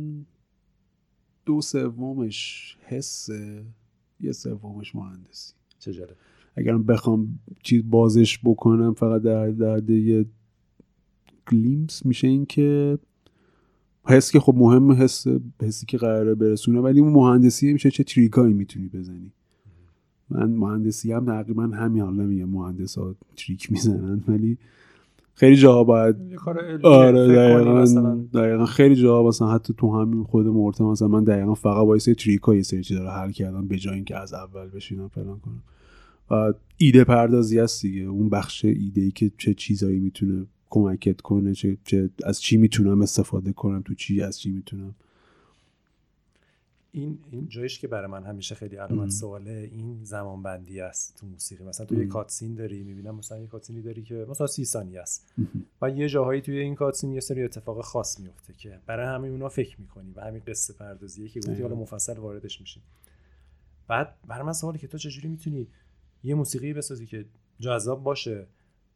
Speaker 2: دو سومش حسه یه سومش مهندسی.
Speaker 1: چه جالب.
Speaker 2: اگر بخوام چیز بازش بکنم فقط در درد یه گلیمس میشه این که حس که خب مهم حس حسی که قراره برسونه ولی اون مهندسی میشه چه تریکایی می‌تونی بزنی. من مهندسی هم تقریبا همین حالا میگه مهندس ها تریک می‌زنن ولی خیلی جاها باید آره دقیقا, خیلی جاها مثلا حتی تو همین خود مرتب مثلا من دقیقا فقط باید سری تریک های سری چیزا رو حل کردم به جای اینکه از اول بشینم فلان کنم. و ایده پردازی هست دیگه. اون بخش ایده ای که چه چیزایی می‌تونه کمکت کنه چه, چه از چی می‌تونم استفاده کنم تو چی از چی می‌تونم
Speaker 1: این این جایش که برای من همیشه خیلی علامت سواله این زمان بندی است تو موسیقی. مثلا تو یه کاتسین داری می‌بینم مثلا یه کاتسینی داری که مثلا سی ثانیه است. و یه جاهایی توی این کاتسین یه سری اتفاق خاص میفته که برای همه اونا فکر می‌کنی و همین قصه پردازیه که گفتی حالا مفصل واردش میشی بعد برای من سوالی که تو چجوری می‌تونی یه موسیقی بسازی که جذاب باشه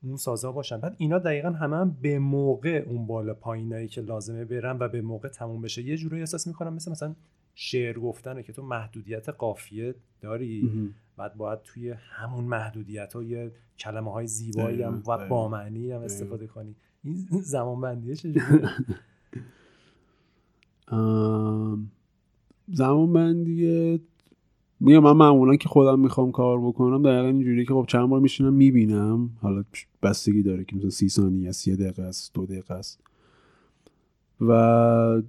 Speaker 1: اون سازا باشن؟ بعد اینا دقیقا همه هم به موقع اون بالا پایینایی که لازمه برن و به موقع تموم بشه یه جوری احساس می‌کنم مثل مثلا شعر گفتنه که تو محدودیت قافیه داری. بعد باید توی همون محدودیت ها یه کلمه های زیبایی هم و با معنی هم استفاده کنی. این زمان بندیه چجوریه؟ [laughs]
Speaker 2: زمان بندیه میگم من معمولا که خودم می‌خوام کار بکنم دقیقا اینجوری که خب چند بار میشینم می‌بینم. حالا بستگی داره که مثلا سی ثانیه است یه دقیقه است دو دقیقه است. و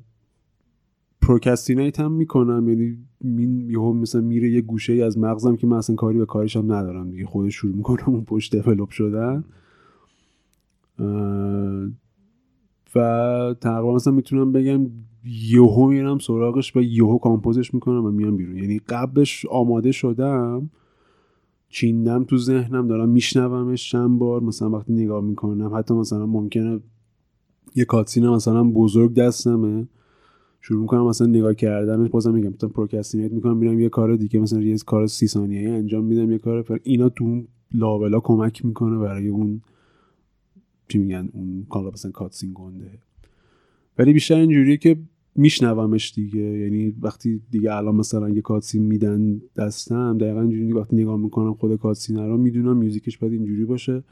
Speaker 2: پروکستینیت هم می‌کنم. یعنی این یهو مثلا میره یه گوشه ای از مغزم که من اصلا کاری به کارش هم ندارم دیگه. خودش شروع می‌کنم اون پشت دیولپ شدن. و تقریبا مثلا می‌تونم بگم یهو میرم سراغش و یهو کامپوزش می‌کنم و میام بیرون. یعنی قبلش آماده شدم چیندم تو ذهنم دارم میشنومش چند بار مثلا وقتی نگاه می‌کنم حتی مثلا ممکنه یه کاتسینه مثلا بزرگ دستمه. شروع می‌کنم مثلا نگاه کردنش بازم میگم مثلا پروکستینیت می‌کنم میرم یه کار دیگه مثلا یه کار سی ثانیه‌ای انجام میدم یه کار پر اینا تو اون لاولا کمک می‌کنه برای اون چی میگن اون حالا مثلا cutscene گنده. ولی بیشتر اینجوریه که میشنومش دیگه. یعنی وقتی دیگه الان مثلا یه cutscene میدن دستم دقیقا اینجوری وقتی نگاه می‌کنم خود cutscene رو می‌دونم music ش باید اینجوری باشه.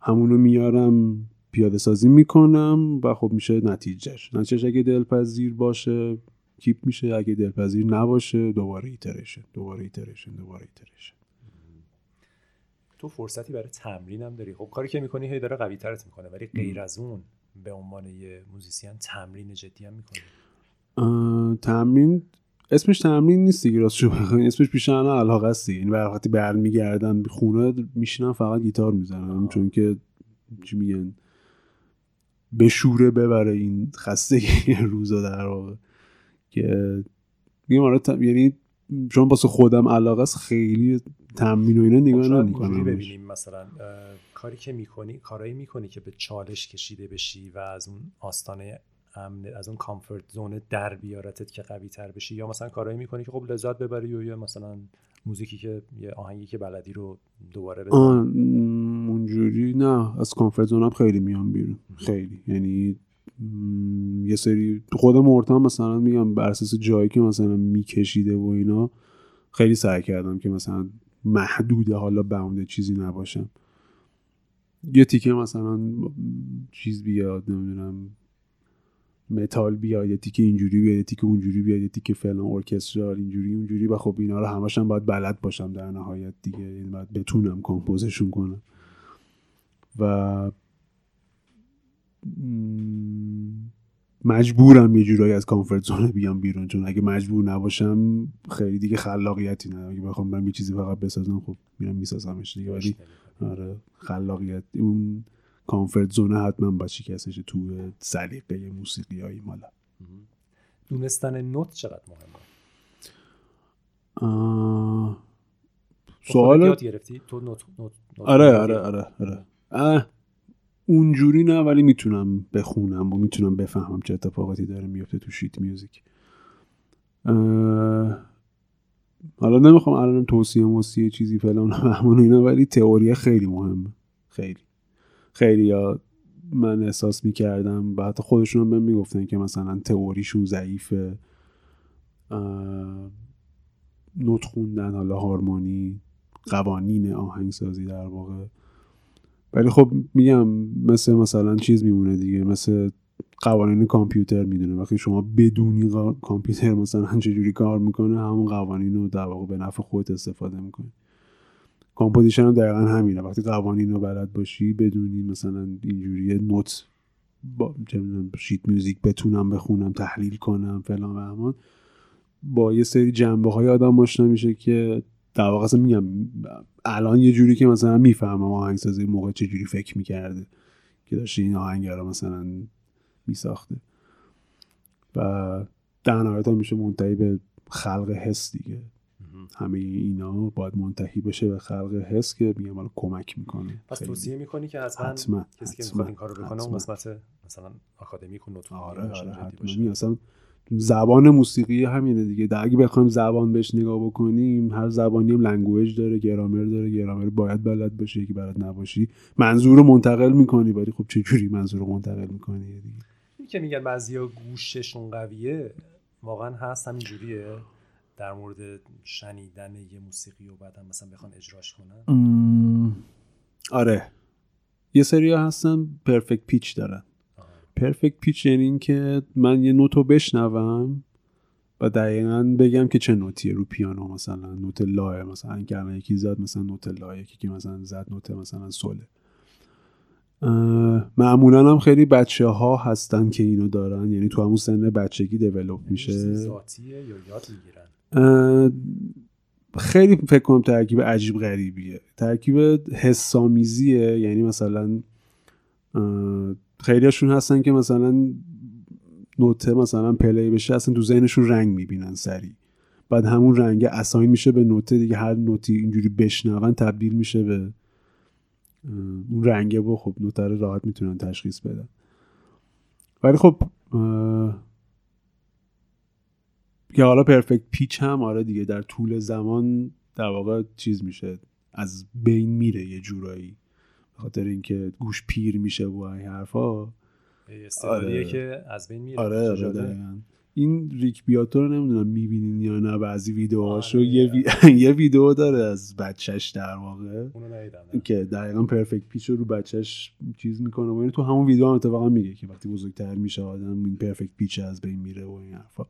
Speaker 2: همونو میارم. پیاده سازی می‌کنم و خب میشه نتیجهش. نتیجهش اگه دلپذیر باشه keep میشه. اگه دلپذیر نباشه دوباره iteration دوباره iteration دوباره iteration.
Speaker 1: تو فرصتی برای تمرین هم داری. خب کاری که می‌کنی هی داره قوی ترت می‌کنه ولی غیر از اون به عنوان یه موزیسین تمرین جدی هم می‌کنی؟
Speaker 2: تمرین اسمش تمرین نیست دیگه راست شو اسمش بیشتر علاقه است این وقتی برمیگردم خونه میشینم فقط گیتار می‌زنم. چون که چی میگن؟ به شوره ببره این خستگی روزا در واقع. که میگم آره یعنی چون واسه خودم علاقه است خیلی تمرین و اینا نگاه نمی‌کنم.
Speaker 1: ببینیم مثلا کاری که می‌کنی کارایی می‌کنی که به چالش کشیده بشی و از اون آستانه امن از اون کامفورت زون در بیارتت که قوی تر بشی یا مثلا کارایی می‌کنی که خب لذت ببری یا مثلا موزیکی که یه آهنگی که بلدی رو دوباره بزنی؟
Speaker 2: اونجوری نه از کامفورت زونم خیلی میام بیرون. خیلی. یعنی یه سری خود مرتم مثلا میگم بر اساس جایی که مثلا میکشیده و اینا خیلی سعی کردم که مثلا محدوده حالا باونده چیزی نباشم. یه تیکه مثلا چیز بیاد نمی‌دونم متال بیاد یه تیکه اینجوری بیاد یه تیکه اونجوری بیاد یه تیکه فلان ارکسترال اینجوری اونجوری. و خب اینا رو همشون باید بلد باشم در نهایت دیگه. یعنی باید بتونم کمپوزشون کنم. و مجبورم یه جورایی از کامفورت زون بیام بیرون. چون اگه مجبور نباشم خیلی دیگه خلاقیتی نه. اگه بخوام برم یه چیزی فقط بسازم خب میرم میسازمش دیگه. ولی آره خلاقیت. اون کامفورت زون حتما با شکستش تو سلیقه موسیقی های مالا
Speaker 1: دونستن نوت چقدر مهمه؟
Speaker 2: سوال
Speaker 1: یاد گرفتی؟ تو نوت, نوت,
Speaker 2: آره آره آره آره. اونجوری نه ولی می‌تونم بخونم و می‌تونم بفهمم چه اتفاقاتی داره میفته تو شیت میوزیک. حالا نمی‌خوام الان توصیه موسیقی چیزی فلان همون اینا ولی تئوری خیلی مهمه خیلی. خیلی یا من احساس می‌کردم و حتی خودشون هم می‌گفتن که مثلا تئوریشون ضعیفه. نوت خوندن حالا هارمونی قوانین آهنگسازی در واقع. ولی خب میگم مثل مثلا چیز میمونه دیگه مثل قوانین کامپیوتر می‌مونه. وقتی شما بدونی کامپیوتر مثلا [laughs] چجوری کار می‌کنه همون قوانین رو در واقع به نفع خودت استفاده می‌کنی. composition هم دقیقا همینه. وقتی قوانین رو بلد باشی بدونی مثلا اینجوری نوت با sheet music بتونم بخونم تحلیل کنم فلان و بهمان با یه سری جنبه های آدم آشنا میشه که در واقع اصلا میگم الان یه جوری که مثلا می‌فهمم آهنگسازی موقع چه جوری فکر می‌کرده که داشته این آهنگ رو مثلا میساخته. و در نهایت میشه منتهی به خلق حس دیگه. همه اینا باید منتهی بشه به خلق حس که میگم حالا کمک می‌کنه.
Speaker 1: پس توصیه می‌کنی که حتما. کسی که می‌خواد این کارو بکنه اون قسمت مثلا آکادمیک و نوتون
Speaker 2: آره آره اصلا زبان موسیقی همینه دیگه. در اگه بخوایم زبان بهش نگاه بکنیم هر زبانی هم language داره گرامر داره گرامر باید بلد باشه که بلد نباشی. منظور رو منتقل می‌کنی ولی خب چه جوری منظور رو منتقل می‌کنی؟ دیگه
Speaker 1: که میگن بعضیا گوششون قویه واقعا هست همین جوریه. در مورد شنیدن یه موسیقی و بعد هم مثلا بخوان اجراش کنن.
Speaker 2: آره. یه سری هستن پرفکت پیچ دارن. پرفکت پیچ یعنی این که من یه نوتو بشنوم و دقیقا بگم که چه نوتیه رو پیانو مثلا نوت لاه مثلا که یکی زد مثلا نوت لاه یکی که مثلا زد نوت مثلا سوله. معمولا هم خیلی بچه ها هستن که اینو دارن. یعنی تو همون سن بچگی دیولوب میشه.
Speaker 1: ذاتیه یا یاد می‌گیرن؟
Speaker 2: خیلی فکر کنم ترکیب عجیب غریبیه. ترکیب حسامیزیه یعنی مثلا خیلیاشون هستن که مثلا نوته مثلا پلی بشه اصلا تو ذهنشون رنگ می‌بینن سری بعد همون رنگ اساین میشه به نوته دیگه هر نوتی اینجوری بشنون تبدیل میشه به اون رنگه و خب نوته راحت می‌تونن تشخیص بدن. ولی خب که حالا پرفکت پیچ هم آره دیگه در طول زمان در واقع چیز میشه از بین میره یه جورایی. خاطر اینکه گوش پیر میشه و این حرفا.
Speaker 1: آره. که از بین میره.
Speaker 2: آره, آره این ریک بیاتو رو نمی‌دونم می‌بینین یا نه بعضی ویدیوهاشو آره. یه, وی... [laughs] یه ویدیو داره از بچهش در واقع. که دقیقا پرفکت پیچ رو بچهش چیز می‌کنه و این تو همون ویدیو هم اتفاقا میگه که وقتی بزرگتر میشه آدم این پرفکت پیچ از بین میره و این حرفا.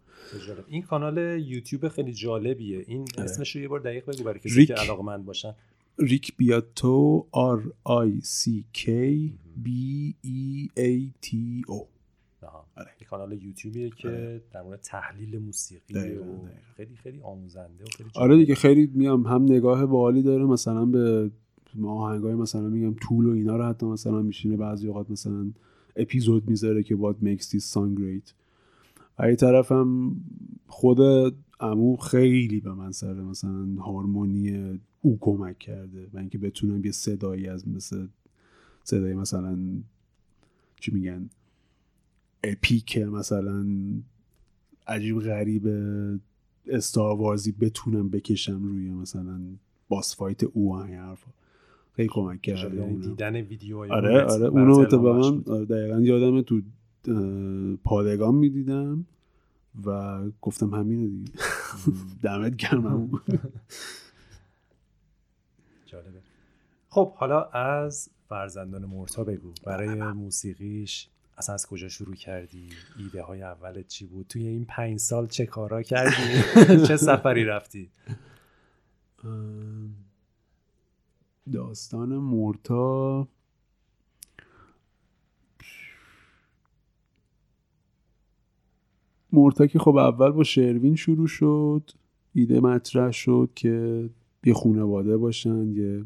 Speaker 1: این کانال یوتیوب خیلی جالبیه. این آره. اسمش رو یه بار دقیق بگو برای کسی که علاقمند باشن.
Speaker 2: ریک بیاتو R I C K B E A T O
Speaker 1: آره. کانال یوتیوبیه که آره. در مورد تحلیل موسیقی و خیلی خیلی آموزنده و خیلی
Speaker 2: آره دیگه خیلی میام هم نگاه بالی داره مثلا به آهنگای مثلا میگم طول و اینا رو حتی مثلا میشینه بعضی اوقات مثلا اپیزود می‌ذاره که what makes this song great. ای طرفم خود امو خیلی به من سر مثلا هارمونی او کمک کرده و اینکه بتونم یه صدایی از مثل صدای مثلا چی میگن؟ اپیک مثلا عجیب غریب استاروارزی بتونم بکشم روی مثلا باس فایت او این حرفا. خیلی کمک کرده
Speaker 1: دیدن ویدیوهای
Speaker 2: آره آره اونو اتفاقا دقیقا یادم تو پادگان می‌دیدم و گفتم همینه دیگه. [laughs] دمت گرم. [laughs]
Speaker 1: جالبه. خب حالا از فرزندان مرتا بگو. برای موسیقیش اصلا از کجا شروع کردی؟ ایده های اولت چی بود؟ توی این پنج سال چه کارا کردی؟ [laughs] چه سفری رفتی؟
Speaker 2: داستان مورتا مورتا که خب اول با شروین شروع شد ایده مطرح شد که یه خانواده باشن یه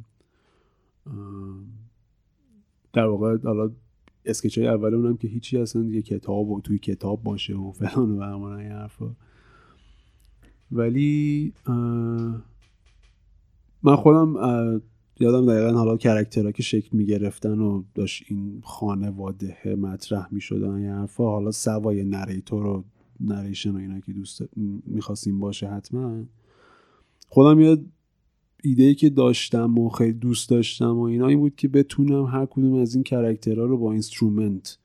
Speaker 2: در واقع حالا اسکچ های اول اونم که هیچی اصلا یه کتاب و توی کتاب باشه و فلان و بهمان این حرفا. ولی من خودم یادم دقیقا حالا character ها که شکل می‌گرفتن و داشت این خانواده مطرح می‌شدن یه حرفا حالا سوای narrator و narration و اینا که دوست می‌خواستیم باشه حتما. خودم یاد ایده که داشتم و خیلی دوست داشتم و اینا این بود که بتونم هر کدوم از این character ها رو با instrument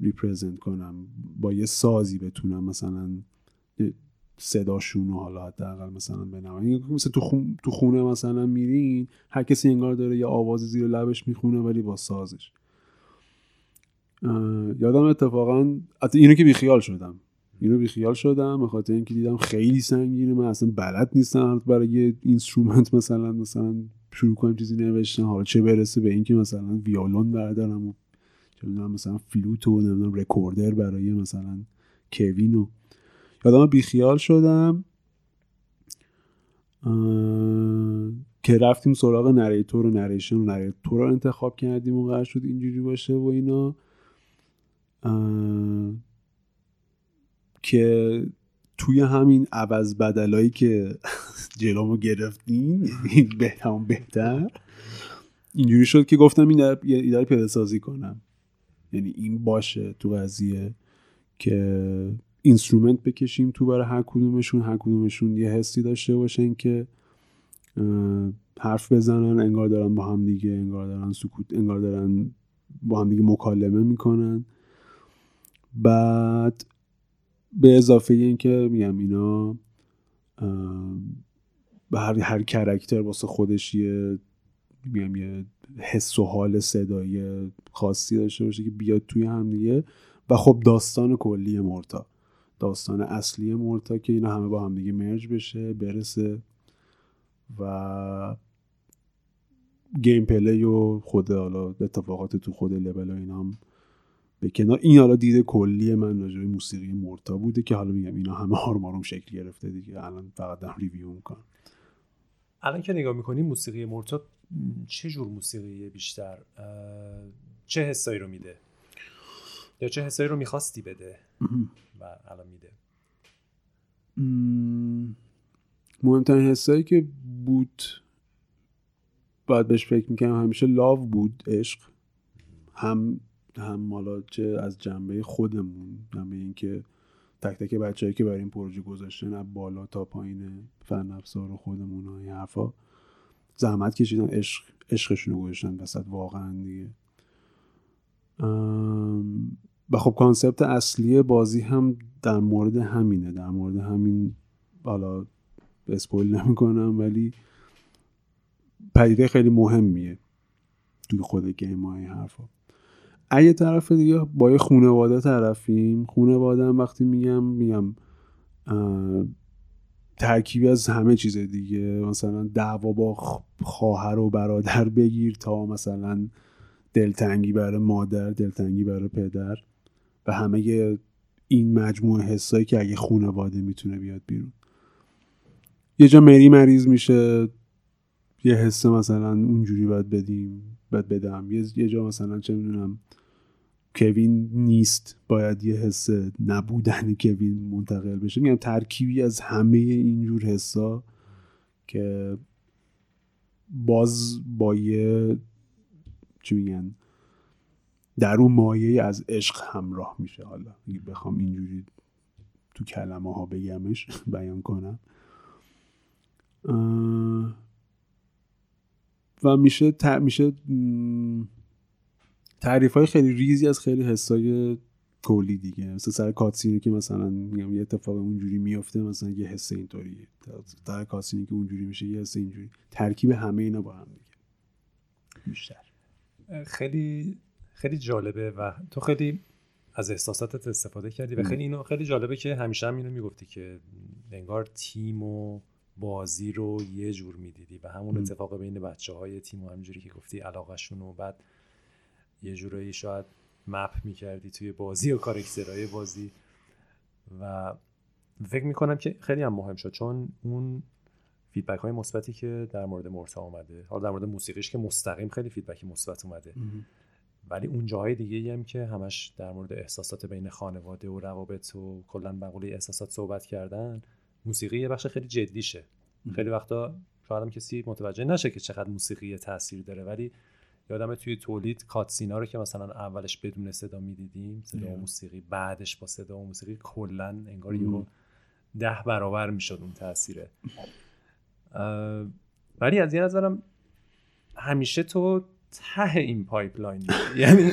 Speaker 2: represent کنم. با یه سازی بتونم مثلا صداشون رو حالا حداقل مثلا بنوازن مثل تو, خون، تو خونه مثلا میرین هر کسی انگار داره یه آواز زیر لبش می‌خونه ولی با سازش. یادم اتفاقا اینو که بیخیال شدم. اینو بیخیال شدم به خاطر اینکه دیدم خیلی سنگینه. من اصلا بلد نیستم برای یه instrument مثلا مثلا شروع کنم چیزی نوشتن. حالا چه برسه به اینکه مثلا ویولون بردارم و چه مثلا فلوت و نمی‌دونم recorder برای مثلا کوین و یادم بیخیال شدم. که رفتیم سراغ narrator و narration و narrator رو انتخاب کردیم و قرار شد اینجوری باشه و اینا. که توی همین عوض بدلایی که جلومو گرفتیم بهتر بهتر اینجوری شد که گفتم این ایدار پیاده سازی کنم. یعنی این باشه تو قضیه که اینسترومنت بکشیم تو برای هر کدومشون هر کدومشون یه حسی داشته باشن که حرف بزنن انگار دارن با هم دیگه انگار دارن سکوت انگار دارن با هم دیگه مکالمه می‌کنن. بعد به اضافه اینکه میگم اینا هر هر character واسه خودش یه میگم یه حس و حال صدایی خاصی داشته باشه که بیاد توی هم دیگه. و خب داستان کلی مرتا داستان اصلی مرتا که اینا همه با هم دیگه merge بشه برسه. و gameplay و خود حالا اتفاقات تو خود لول و اینا هم به کنار. این حالا ایده کلی من راجع موسیقی مرتا بوده که حالا میگم اینا همه آروم آروم شکل گرفته دیگه. الان فقط دارم review می‌کنم.
Speaker 1: الان که نگاه می‌کنیم موسیقی مرتا چه جور موسیقیه بیشتر؟ چه حسایی رو میده؟ یا چه حسایی رو می‌خواستی بده؟ و الان میده.
Speaker 2: مهمترین حسایی که بود باید بهش فکر می‌کنم همیشه لاو بود عشق. هم هم حالا چه از جنبه خودمون جنبه اینکه تک تک بچههایی که برای این پروژه گذاشتن از بالا تا پایین فن افزار و خودمون و این حرفا زحمت کشیدن عشق عشقشون رو گذاشتن وسط واقعا دیگه. و خب concept اصلی بازی هم در مورد همینه در مورد همین حالا spoil نمی‌کنم ولی پدیده خیلی مهمیه توی خود game های حرفا. اگه طرف دیگه با یه خونواده طرفیم خونواده هم وقتی میگم میگم ترکیبی از همه چیز دیگه. مثلا دعوا با خواهر و برادر بگیر تا مثلا دلتنگی برای مادر دلتنگی برای پدر و همه این مجموعه حسایی که اگه خونواده می‌تونه بیاد بیرون. یه جا مری مریض میشه یه حس مثلا اونجوری باید بدیم باید بدم. یه جا مثلا چه می‌دونم کوین نیست. باید یه حس نبودن کوین منتقل بشه. میگم ترکیبی از همه اینجور حسا که باز با یه چی میگن در اون مایه از عشق همراه میشه. حالا بخوام اینجوری تو کلمه ها بگمش بیان کنم. و میشه میشه تعریف های خیلی ریزی از خیلی حسای کلی دیگه. مثل سر کاتسینی که مثلا میگم یه اتفاق اونجوری میفته مثلا یه حس اینطوریه. در کاتسینی که اونجوری میشه یه حس اینجوری. ترکیب همه اینا با هم دیگه. بیشتر.
Speaker 1: خیلی خیلی جالبه و تو خیلی از احساساتت استفاده کردی و خیلی اینو خیلی جالبه که همیشه هم اینو می‌گفتی که انگار تیم و بازی رو یه جور می‌دیدی و همون اتفاق بین بچه های تیم و همجوری که گفتی علاقهشون و بعد یه جورایی شاید map می‌کردی توی بازی و character های بازی. و فکر می‌کنم که خیلی هم مهم شد چون اون feedback های مثبتی که در مورد مرتا اومده حالا در مورد موسیقیش که مستقیم خیلی feedback مثبت اومده. ولی اون جاهای دیگه هم که همش در مورد احساسات بین خانواده و روابط و کلا مقوله احساسات صحبت کردن موسیقی یه بخش خیلی جدیشه. خیلی وقتا شاید هم کسی متوجه نشه که چقدر موسیقی تاثیر داره ولی یادم توی تولید cutscene ا رو که مثلا اولش بدون صدا می‌دیدیم صدا و موسیقی بعدش با صدا و موسیقی کلا انگار یه ده برابر می‌شد اون تاثیره. ولی از یه نظرم همیشه تو ته این pipeline [laughs] یعنی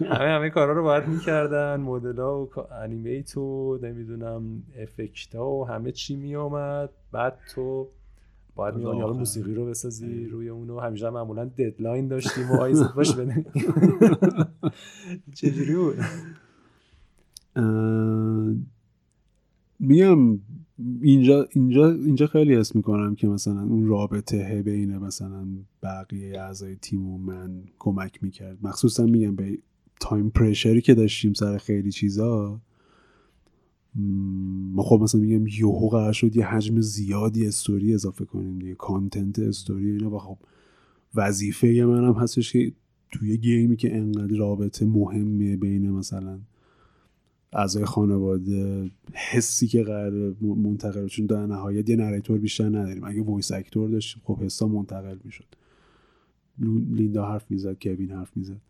Speaker 1: همه همه کارا رو باید می‌کردن مدل ها و animate و نمی‌دونم افکت ها و همه چی میومد بعد تو باید بیای حالا موسیقی رو بسازی روی اونو. همیشه معمولا deadline داشتیم و آیزت [laughs] باش بده چجوری بود؟
Speaker 2: میگم اینجا اینجا اینجا خیلی حس می‌کنم که مثلا اون رابطه بین مثلا بقیه اعضای تیم و من کمک می‌کرد. مخصوصا میگم به time pressure ی که داشتیم سر خیلی چیزا ما خب مثلا میگم یهو قرار شد یه حجم زیادی استوری اضافه کنیم دیگه content story اینا و خب وظیفه منم هستش که توی game ی که انقدر رابطه مهمه بین مثلا اعضای خانواده حسی که قرار منتقل چون در نهایت یه narrator بیشتر نداریم. اگه voice actor داشتیم خب حسا منتقل می‌شد. لیندا حرف می‌زد کوین حرف می‌زد.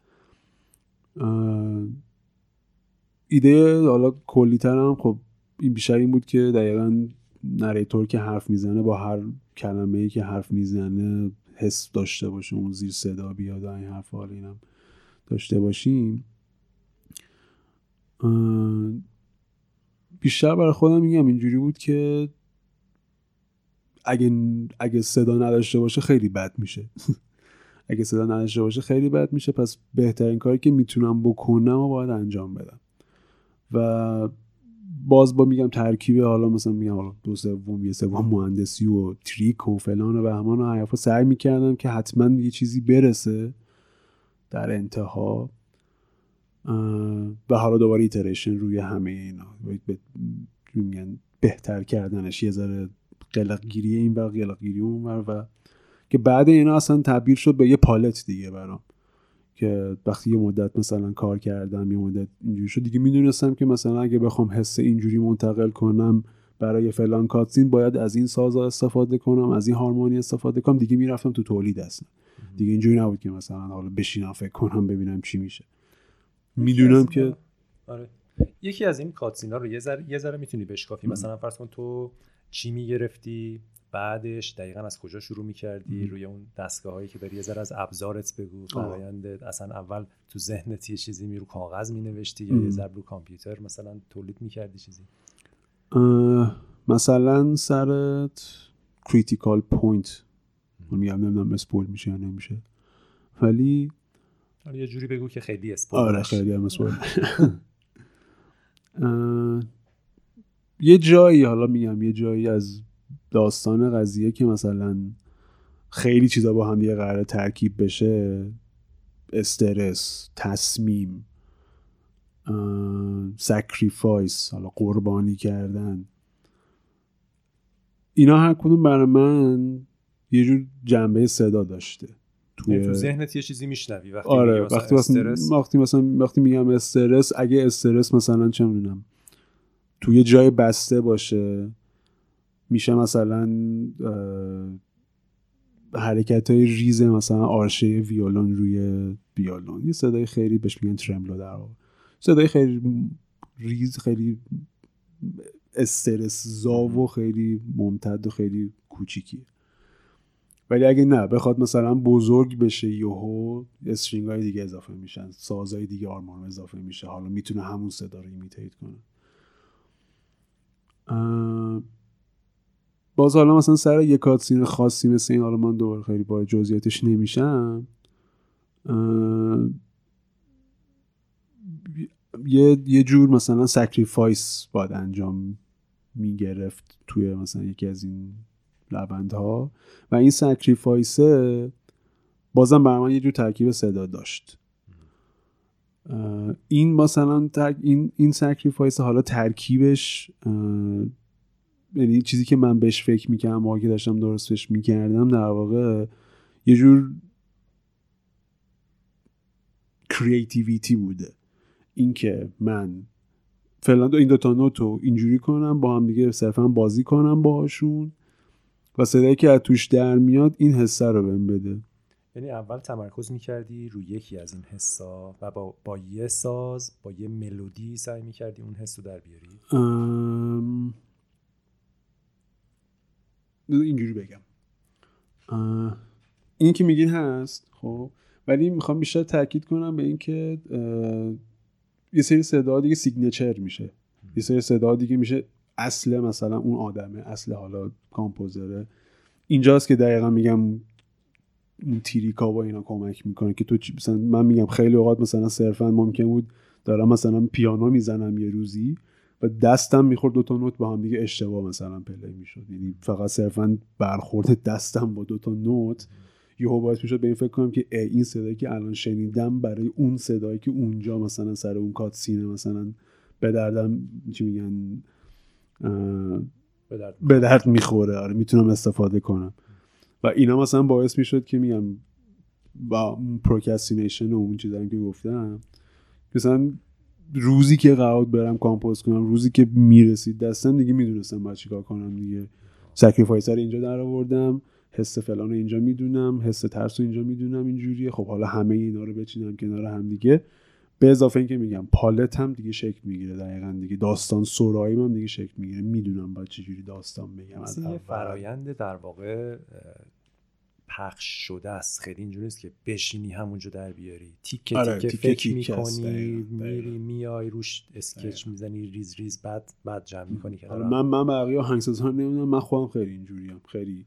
Speaker 2: ایده حالا کلی هم خب این بیشتر این بود که دقیقا نریتور که حرف می‌زنه با هر کلمه ای که حرف می‌زنه حس داشته باشه اون زیر صدا بیاد این حرف حالا اینم داشته باشیم. بیشتر برای خودم میگم اینجوری بود که اگه اگه صدا نداشته باشه خیلی بد میشه. [laughs] اگه صدا نداشته باشه خیلی بد میشه. پس بهترین کاری که می‌تونم بکنم و باید انجام بدم. و باز با میگم ترکیب حالا مثلا میگم حالا دو سوم یه سوم مهندسی و تریک و فلان و بهمان و حرفا سعی می‌کردم که حتما یه چیزی برسه در انتها. و حالا دوباره ایتریشن روی همه اینا. میگن بهتر کردنش. یه ذره قلقگیری این و قلقگیری اون و که بعد اینا اصلا تبدیل شد به یه پالت دیگه برام. که وقتی یه مدت مثلا کار کردم یه مدت اینجوری شد. دیگه می‌دونستم که مثلا اگه بخوام حس اینجوری منتقل کنم برای فلان کاتسین باید از این سازا استفاده کنم از این هارمونی استفاده کنم. دیگه می‌رفتم تو تولید اصلا. دیگه اینجوری نبود که مثلا حالا بشینم فکر کنم ببینم چی میشه. می‌دونم که
Speaker 1: آره. یکی از این کاتسینا رو یه ذره یه ذره می‌تونی بشکافی. مثلا فرض کن تو چی می‌گرفتی؟ بعدش دقیقا از کجا شروع می‌کردی؟ روی اون دستگاه هایی که داری یه ذره از ابزارت بگو. فرآیند اصلا اول تو ذهنت یه چیزی می رو کاغذ می نوشتی یا یه ذره رو کامپیوتر مثلا تولید می‌کردی چیزی؟
Speaker 2: مثلا سر critical point میگم نمی‌دونم spoil میشه یا نمیشه. ولی
Speaker 1: آره یه جوری بگو که خیلی spoil
Speaker 2: آره خیلی هم spoil یه جایی حالا میگم یه جایی از داستان قضیه که مثلا خیلی چیزا با هم دیگه قرار ترکیب بشه استرس تصمیم sacrifice حالا قربانی کردن. اینا هر کدوم برای من یه جور جنبه صدا داشته.
Speaker 1: توی تو ذهنت یه چیزی میشنوی وقتی
Speaker 2: آره وقتی استرس؟ وقتی مثلا وقتی میگم استرس اگه استرس مثلا چه می‌دونم توی جای بسته باشه میشه مثلا حرکت های ریز مثلا آرشه ویولون روی ویولون یه صدای خیلی بهش میگن tremolo در واقع. صدای خیلی ریز خیلی استرس‌زا و و خیلی ممتد و خیلی کوچیکیه. ولی اگه نه بخواد مثلا بزرگ بشه یهو string های دیگه اضافه میشن سازهای دیگه آرمان اضافه میشه. حالا می‌تونه همون صدا رو imitate کنه. باز حالا مثلا سر یه cutscene خاصی مثل این حالا من دوباره خیلی با جزئیاتش نمیشم. یه یه جور مثلا sacrifice باید انجام می‌گرفت توی مثلا یکی از این ها و این sacrifice بازم برای من یه جور ترکیب صدا داشت. این مثلا این این sacrifice حالا ترکیبش یعنی چیزی که من بهش فکر می‌کردم موقعی که داشتم درستش می‌کردم در واقع یه جور کریتیویتی بوده. اینکه من فعلا این دوتا نوت رو اینجوری کنم با هم دیگه صرفا بازی کنم باهاشون و صدایی که از توش در میاد این حسه رو بهم بده.
Speaker 1: یعنی اول تمرکز می‌کردی روی یکی از این حسا و با, با یه ساز با یه ملودی سعی می‌کردی اون حس رو در بیاری؟ ام...
Speaker 2: اینجوری بگم. این که میگین هست خب ولی می‌خوام بیشتر تاکید کنم به اینکه یه سری صدا دیگه signature میشه. یه سری صدا دیگه میشه اصل مثلا اون آدمه اصل حالا composer ه. اینجاست که دقیقا میگم اون تیریکا با اینا کمک می‌کنه که تو مثلا من میگم خیلی اوقات مثلا صرفا ممکن بود دارم مثلا پیانو می‌زنم یه روزی. و دستم می‌خورد دو تا نوت با هم دیگه اشتباه مثلا play می‌شد. یعنی فقط صرفا برخورد دستم با دو تا نوت یهو باعث می‌شد به این فکر کنم که این صدایی که الان شنیدم برای اون صدایی که اونجا مثلا سر اون cutscene ه مثلا به دردم چی میگن به درد می‌خوره. آره می‌تونم استفاده کنم. و اینا مثلا باعث می‌شد که میگم با procrastination و اون چیزایی که گفتم مثلا روزی که قرار برم compose کنم روزی که می‌رسید دستم دیگه می‌دونستم باید چیکار کنم دیگه. sacrifice رو اینجا در آوردم حس فلان رو اینجا می‌دونم حس ترس رو اینجا می‌دونم اینجوریه. خب حالا همه اینا رو بچینم کنار هم دیگه. به اضافه اینکه میگم پالت هم دیگه شکل می‌گیره دقیقا دیگه. داستان سرایی هم دیگه شکل می‌گیره. می‌دونم باید چجوری داستان بگم
Speaker 1: از یه فرایند در واقع پخش شده است. خیلی اینجوری نیست که بشینی همونجا در بیاری. تیکه آره، تیکه فکر می‌کنی میری میای روش sketch می‌زنی ریز ریز بعد بعد جمع می‌کنی
Speaker 2: آره من من بقیه آهنگسازها نمی‌دونم من خودم خیلی اینجوریم خیلی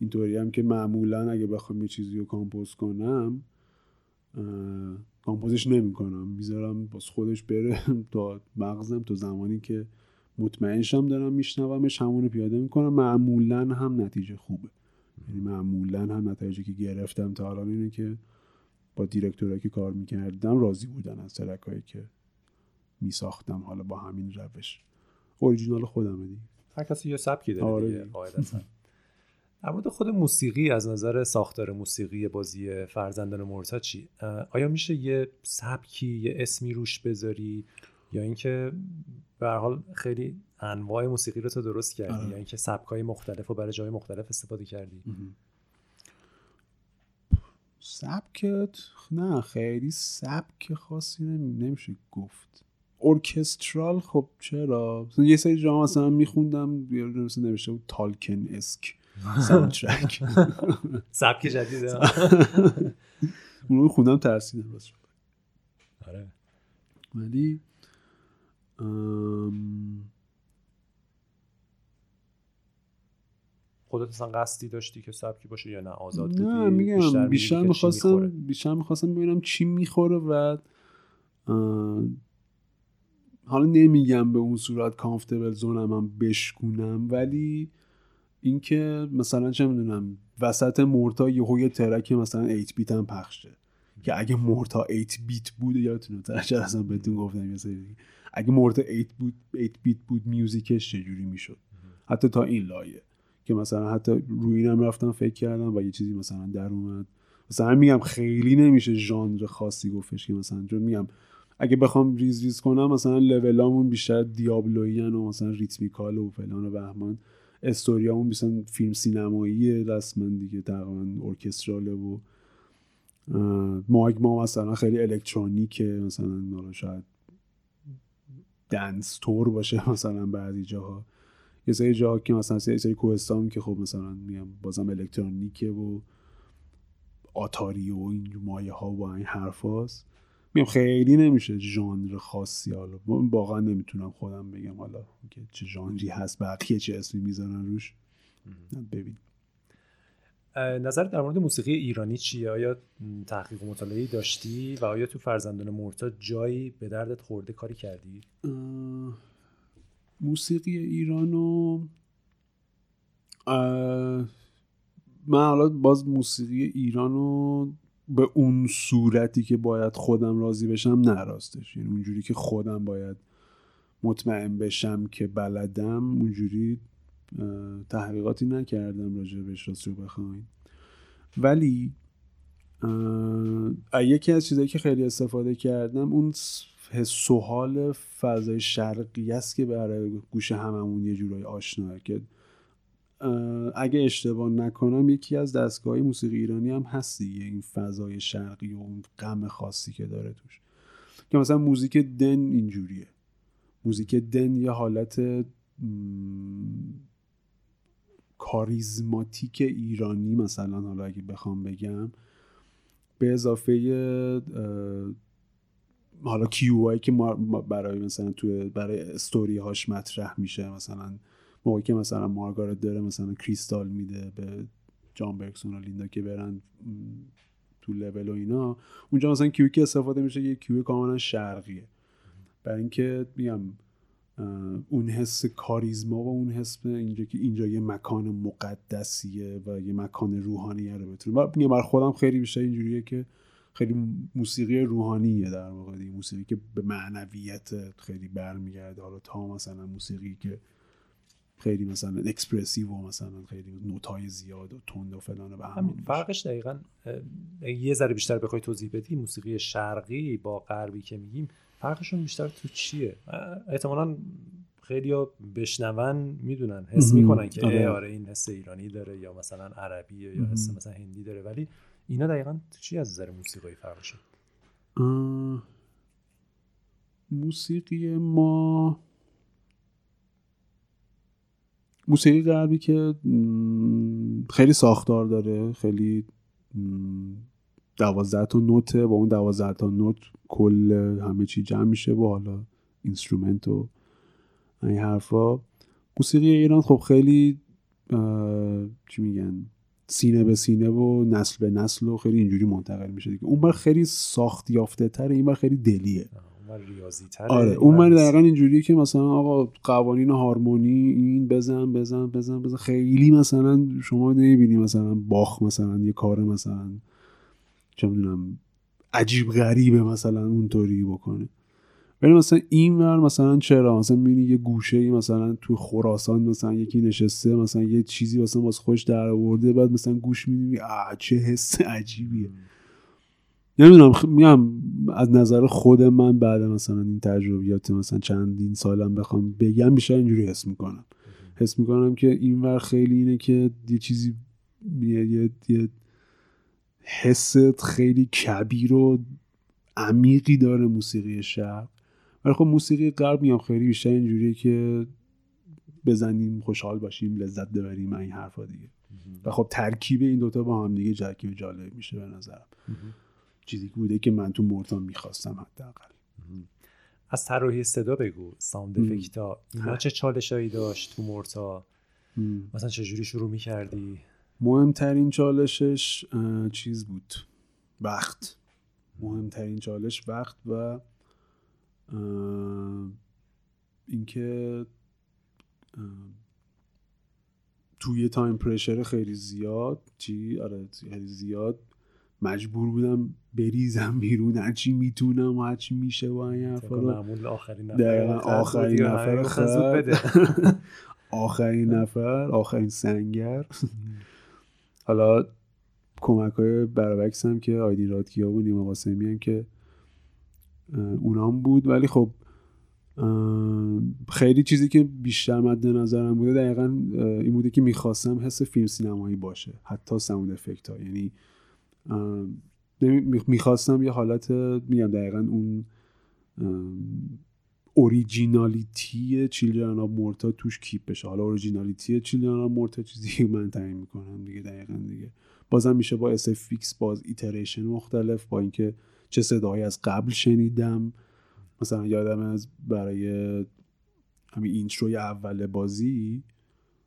Speaker 2: اینطوری هم که معمولا اگه بخوام یه چیزی رو کامپوز کنم کامپوزش نمی‌کنم. می‌ذارم باز خودش بره [laughs] تا مغزم تا زمانی که مطمئنشم دارم میشنومش همون پیاده می‌کنم. معمولا هم نتیجه خوبه. یعنی معمولا هم نتیجه که گرفتم تا الان اینه که با دیرکتورایی که کار می‌کردم راضی بودن از ترکایی که میساختم حالا با همین روش. اوریجینال خودمه دیگه.
Speaker 1: هر کسی یه سبکی داره آره دیگه در مورد خود موسیقی از نظر ساختار موسیقی بازی فرزندان مرتا چی؟ آیا میشه یه سبکی یه اسمی روش بذاری؟ یا اینکه به حال خیلی انواع موسیقی رو تو درست کردی آره. یا اینکه سبکای مختلف رو برای جای مختلف استفاده کردی.
Speaker 2: سبکت؟ نه خیلی سبک خاصی نمیشه گفت. orchestral؟ خب چرا؟ یه سری جا مثلا میخوندم نوشته بود Tolkienesque soundtrack. [laughs]
Speaker 1: سبک جدیده [laughs]
Speaker 2: اون رو خوندم ترسیدم آره. ولی
Speaker 1: خودت اصلا قصدی داشتی که سبکی باشه یا نه؟ آزاد بودی؟
Speaker 2: نه میگم بیشتر می‌خواستم بیشتر می‌خواستم ببینم چی می‌خوره و حالا نمیگم به اون صورت کامفتبل زونم هم بشکونم ولی اینکه مثلا چه می‌دونم وسط مورتا یهو یه ترک مثلا 8 بیت هم پخشه که اگه مورتا 8 بیت بود یادتونه ترچه اصلا بهتون گفتم یه سری اگه مورتا 8 بود 8 بیت بود میوزیکش چجوری می‌شد؟ حتی تا این لایه که مثلا حتی روی اینم رفتم فکر کردم و یه چیزی مثلا در اومد. مثلا میگم خیلی نمیشه ژانر خاصی گفتش که مثلا چون میگم اگه بخوام ریز ریز کنم مثلا لولامون بیشتر دیابلویی و مثلا rhythmical و فلان و بهمان. استوریامون مثلا فیلم سینمایی رسما دیگه تقریبا orchestral ه و ماگما مثلا خیلی الکترونیکه مثلا شاید دنس تور باشه [laughs] مثلا بعضی جاها. یه سری جاها که مثلا سری, سری کوهستان که خب مثلا میگم بازم الکترونیکه و آتاری و این مایه ها و این حرف هاست. میگم خیلی نمیشه ژانر خاصی حالا. واقعا نمی‌تونم خودم بگم حالا که چه ژانری هست بقیه چه اسمی می‌زنن روش. ببین.
Speaker 1: نظر در مورد موسیقی ایرانی چیه؟ آیا تحقیق و مطالعه داشتی و آیا تو فرزندان مرتا جایی به دردت خورده کاری کردی؟
Speaker 2: موسیقی ایرانو من حالا باز موسیقی ایرانو به اون صورتی که باید خودم راضی بشم نراستش یعنی اونجوری که خودم باید مطمئن بشم که بلدم اونجوری تحقیقاتی نکردم راجع بهش راست رو بخواین. ولی یکی از چیزایی که خیلی استفاده کردم اون حس و حال فضای شرقی است که برای گوش هممون یه جورایی آشناه که اگه اشتباه نکنم یکی از دستگاه موسیقی ایرانی هم هست این فضای شرقی و اون غم خاصی که داره توش. که مثلا موزیک دن اینجوریه. موزیک دن یه حالت کاریزماتیک ایرانی مثلا حالا اگه بخوام بگم به اضافه حالا کیو که برای مثلا توی برای استوری هاش مطرح میشه مثلا موقعی که مثلا مارگارت داره مثلا کریستال میده به جان برکسون و لیندا که برن تو لول و اینا. اونجا مثلا کیوی که استفاده میشه یه کیو کاملا شرقیه. برای اینکه میگم اون حس کاریزما و اون حس اینجا که اینجا یه مکان مقدسیه و یه مکان روحانیه رو بتونه. میگم بر خودم خیلی بیشتر اینجوریه که خیلی موسیقی روحانیه در واقع دیگه. موسیقی که به معنویت خیلی برمیگرده. حالا تا مثلا موسیقی که خیلی مثلا اکسپرسیو و مثلا خیلی نوتای زیاد و تند و فلان و همین.
Speaker 1: فرقش دقیقا یه ذره بیشتر بخوای توضیح بدی موسیقی شرقی با غربی که میگیم فرقشون بیشتر تو چیه؟ احتمالا خیلی ها بشنون می‌دونن حس می‌کنن که آره. آره این حس ایرانی داره یا مثلا عربی یا حس مثلا هندی داره. ولی اینا دقیقا تو چی از نظر موسیقی فرقشون؟
Speaker 2: موسیقی ما موسیقی غربی که خیلی ساختار داره خیلی دوازده تا نوته با اون دوازده تا نوت کل همه چی جمع میشه با حالا اینسترومنت و این حرفا. موسیقی ایران خب خیلی چی میگن سینه به سینه و نسل به نسل و خیلی اینجوری منتقل میشه دیگه. اون بر خیلی ساخت یافته تره این بر خیلی دلیه.
Speaker 1: ریاضی
Speaker 2: آره اون من دقیقا اینجوریه که مثلا آقا قوانین هارمونی این بزن بزن بزن بزن. خیلی مثلا شما نمی‌بینی مثلا باخ مثلا یه کار مثلا چه می‌دونم عجیب غریبه مثلا اونطوری بکنه. ولی مثلا این ور مثلا چرا؟ مثلا می‌بینی یه گوشه ای مثلا تو خراسان مثلا یکی نشسته مثلا یه چیزی مثلا واسه خوش در آورده بعد مثلا گوش میدی چه حس عجیبیه. نمی‌دونم میگم از نظر خود من بعد مثلا این تجربیات مثلا چندین سالم بخوام بگم بیشتر اینجوری حس می‌کنم. حس می‌کنم که این ور خیلی اینه که یه چیزی یه, یه, حس خیلی کبیر و عمیقی داره موسیقی شرق. ولی خب موسیقی غرب میام خیلی بیشتر اینجوریه که بزنیم خوشحال باشیم لذت ببریم این حرفا دیگه. و خب ترکیب این دوتا با هم دیگه ترکیب جالب میشه به نظرم. چیزی بوده که من تو مورتا می‌خواستم حداقل.
Speaker 1: از طراحی صدا بگو ساوند افکتا اینا چه چالشایی داشت تو مورتا؟ مثلا چه جوری شروع می‌کردی؟
Speaker 2: مهمترین چالشش چیز بود. وقت. مهمترین چالش وقت و اینکه توی تایم پرشر خیلی زیاد چی؟ آره خیلی زیاد مجبور بودم بریزم بیرون. هرچی می‌تونم و هرچی میشه و این حرفا
Speaker 1: رو. آخرین نفر
Speaker 2: آخرین نفر [laughs] آخرین نفر آخرین سنگر. حالا کمک های برابکس هم که آیدی رادکیا و نیما قاسمی هم که اونام بود. ولی خب خیلی چیزی که بیشتر مد نظرم بوده دقیقا این بوده که می‌خواستم حس فیلم سینمایی باشه. حتی sound effect ها یعنی می‌خواستم یه حالت میگم دقیقا اون originality Children of Morta توش keep بشه. حالا originality Children of Morta چیزی من تعیین می‌کنم دیگه دقیقا دیگه. بازم میشه با SFX باز iteration مختلف با اینکه چه صدایی از قبل شنیدم. مثلا یادم از برای همین intro ی اول بازی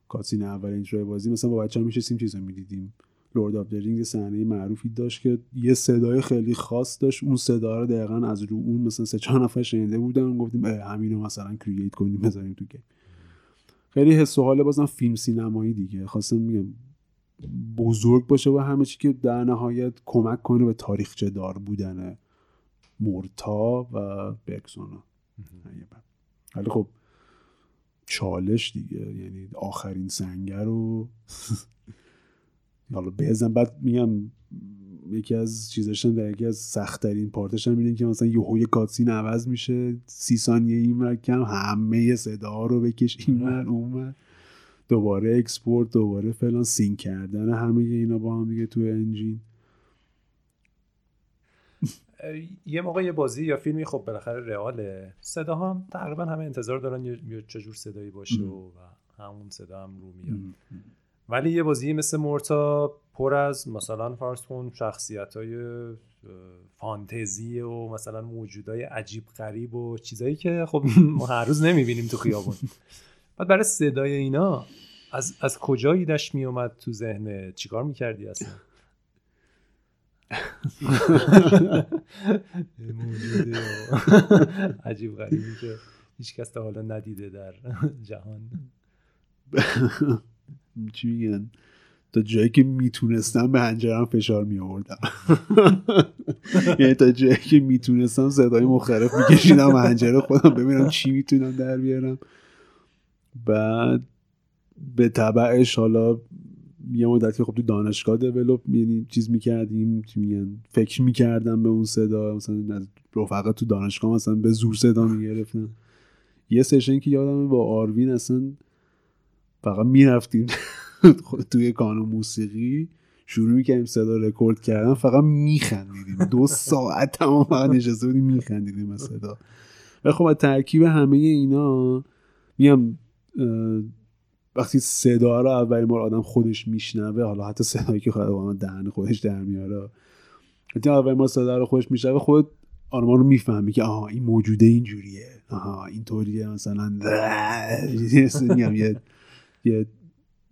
Speaker 2: cutscene اول intro ی بازی مثلا با بچه ها میشستیم چیزا می‌دیدیم. Lord of the Rings صحنه معروفی داشت که یه صدای خیلی خاص داشت. اون صدا رو دقیقا از رو اون مثلا سه چهار نفر شنیده بودن. گفتیم همینو مثلا create کنیم بذاریم تو game خیلی حس و حال بازم فیلم سینمایی دیگه. خواستم میگم بزرگ باشه و همه چی که در نهایت کمک کنه به تاریخچه دار بودن مورتا و برکسونا ولی خب چالش دیگه. یعنی آخرین سنگر رو [laughs] حالا بزن بعد میگم یکی از چیزاش در یکی از سختترین پارتش هم که مثلا یه کاتسین عوض میشه سی ثانیه این کم همه صدا رو بکش این ور اون دوباره export دوباره فلان scene کردن همه اینا با هم دیگه تو engine.
Speaker 1: یه موقع یه بازی یا فیلمی خب بالاخره رئاله. صدا هم تقریبا همه انتظار دارن یه چجور صدایی باشه و همون صدا هم رو میاد. ولی یه بازی مثل مورتا پر از مثلا فرض کن شخصیت های فانتزی و مثلا موجودای عجیب غریب و چیزایی که خب [laughs] ما هر روز نمی‌بینیم تو خیابون. بعد برای صدای اینا از, از کجا ایدش میومد تو ذهن؟ چیکار می‌کردی اصلا؟ [laughs] [laughs] عجیب غریبی که هیچ کس تا حالا ندیده در جهان.
Speaker 2: چی میگن؟ تا جایی که می‌تونستم به هنجرم فشار می آوردم [laughs] یعنی تا جایی که می‌تونستم صدای مختلف میکشیدم هنجره خودم ببینم چی می‌تونم در بیارم. بعد به طبعش حالا یه مدت که خب تو دانشگاه دیولپ یعنی چیز می‌کردیم چی میگن؟ فکر می‌کردم به اون صدا مثلا از رفقا تو دانشگاه مثلا به زور صدا می‌گرفتم یه سشن که یادم با آروین اصلا فقط می‌رفتیم [laughs] توی کانون موسیقی شروع می‌کردیم صدا رکورد کردن فقط میخندیدیم. دو ساعت تمام فقط نشسته بودیم میخندیدیم از صدا. و خب ترکیب همه اینا میام وقتی صدا رو اولین بار آدم خودش میشنوه حالا حتی صدایی که خود دهن خودش در میاره حتی اولین بار صدا رو خودش میشنوه خود آرمان رو می‌فهمی که آها این موجوده اینجوریه آها اینطوریه مثلا [laughs] یه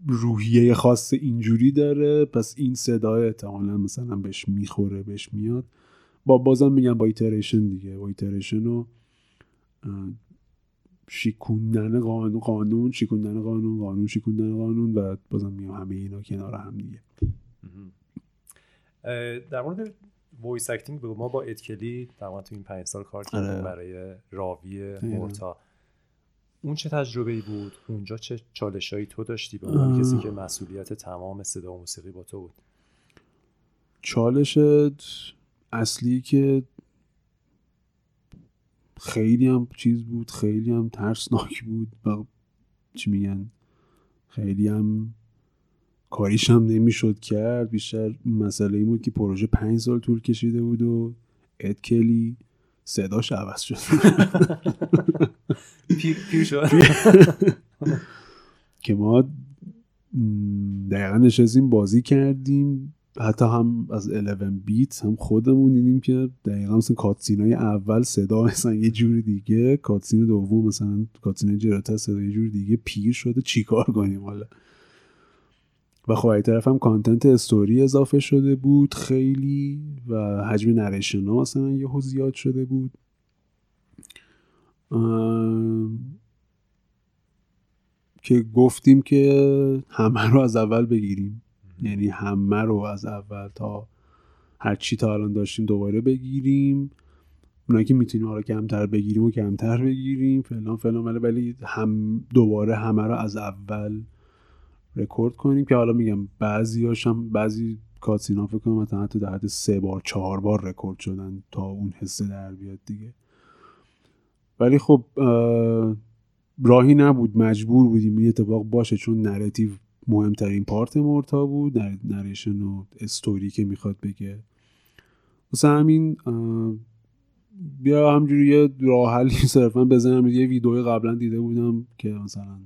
Speaker 2: روحیه خاص اینجوری داره پس این صدای احتمالا مثلا بهش می‌خوره بهش میاد. با بازم میگم با iteration دیگه. با iteration و شیکوندن قانون قانون شیکوندن قانون قانون شیکوندن قانون و بازم میگم همه اینا کنار هم دیگه.
Speaker 1: در مورد voice acting ما با Ed Kelly تقریبا تو این پنج سال کار کردیم آره. برای راوی مورتا. اون چه تجربه ای بود؟ اونجا چه چالشایی تو داشتی به عنوان کسی که مسئولیت تمام صدا و موسیقی با تو بود؟
Speaker 2: چالش اصلی که خیلی هم چیز بود خیلی هم ترسناک بود و چی میگن؟ خیلی هم کاریش هم نمی‌شد کرد. بیشتر مسئله این بود که پروژه پنج سال طول کشیده بود و ادکلی صداش عوض شد. [laughs]
Speaker 1: پیر شد.
Speaker 2: که ما دقیقا نشستیم بازی کردیم. حتی هم از 11 بیت هم خودمون دیدیم که دقیقا مثلا کاتسین های اول صدا مثلا یه جور دیگه کاتسین دوم مثلا کاتسین جراتا صدا یه جور دیگه پیر شده. چیکار کنیم حالا؟ و خب طرف هم کانتنت استوری اضافه شده بود خیلی و حجم نریشن ها مثلا یه زیاد شده بود. که گفتیم که همه رو از اول بگیریم. یعنی همه رو از اول تا هر چی تا الان داشتیم دوباره بگیریم. اونایی که می‌تونیم حالا کمتر بگیریم و کمتر بگیریم فلان فلان ولی هم دوباره همه رو از اول رکورد کنیم. که حالا میگم بعضی هاشم بعضی کاتسینا فکر کنم مثلا حتی در حد سه بار چهار بار رکورد شدن تا اون حسه در بیاد دیگه. ولی خب راهی نبود. مجبور بودیم این اتفاق باشه چون narrative مهمترین part مورتا بود narration و استوری که می‌خواد بگه. واسه همین بیا همجوری یه راه حلی [laughs] صرفا بزنم. یه ویدیو قبلا دیده بودم که مثلا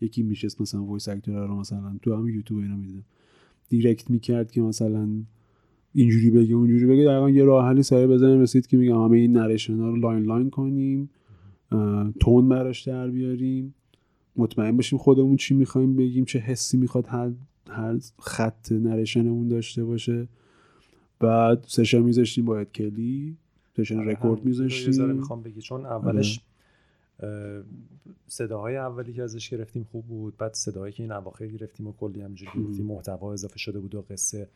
Speaker 2: یکی میشست مثلا voice actor رو مثلا تو هم یوتیوب اینا می‌دیدم. direct می‌کرد که مثلا اینجوری بگه اونجوری بگه. دقیقا یه راه حلی سریع بزنیم. رسید که میگم همه این narration رو line line کنیم. tone براش در بیاریم. مطمئن باشیم خودمون چی می‌خوایم بگیم چه حسی می‌خواد هر, هر خط narration مون داشته باشه. بعد session میذاشتیم با Ed Kelly. session آره، رکورد میذاشتیم.
Speaker 1: می‌خوام بگی چون اولش صداهای اولی که ازش گرفتیم خوب بود. بعد صداهایی که این اواخر گرفتیم و کلی همینجوری گفتیم محتوا اضافه شده بود و قصه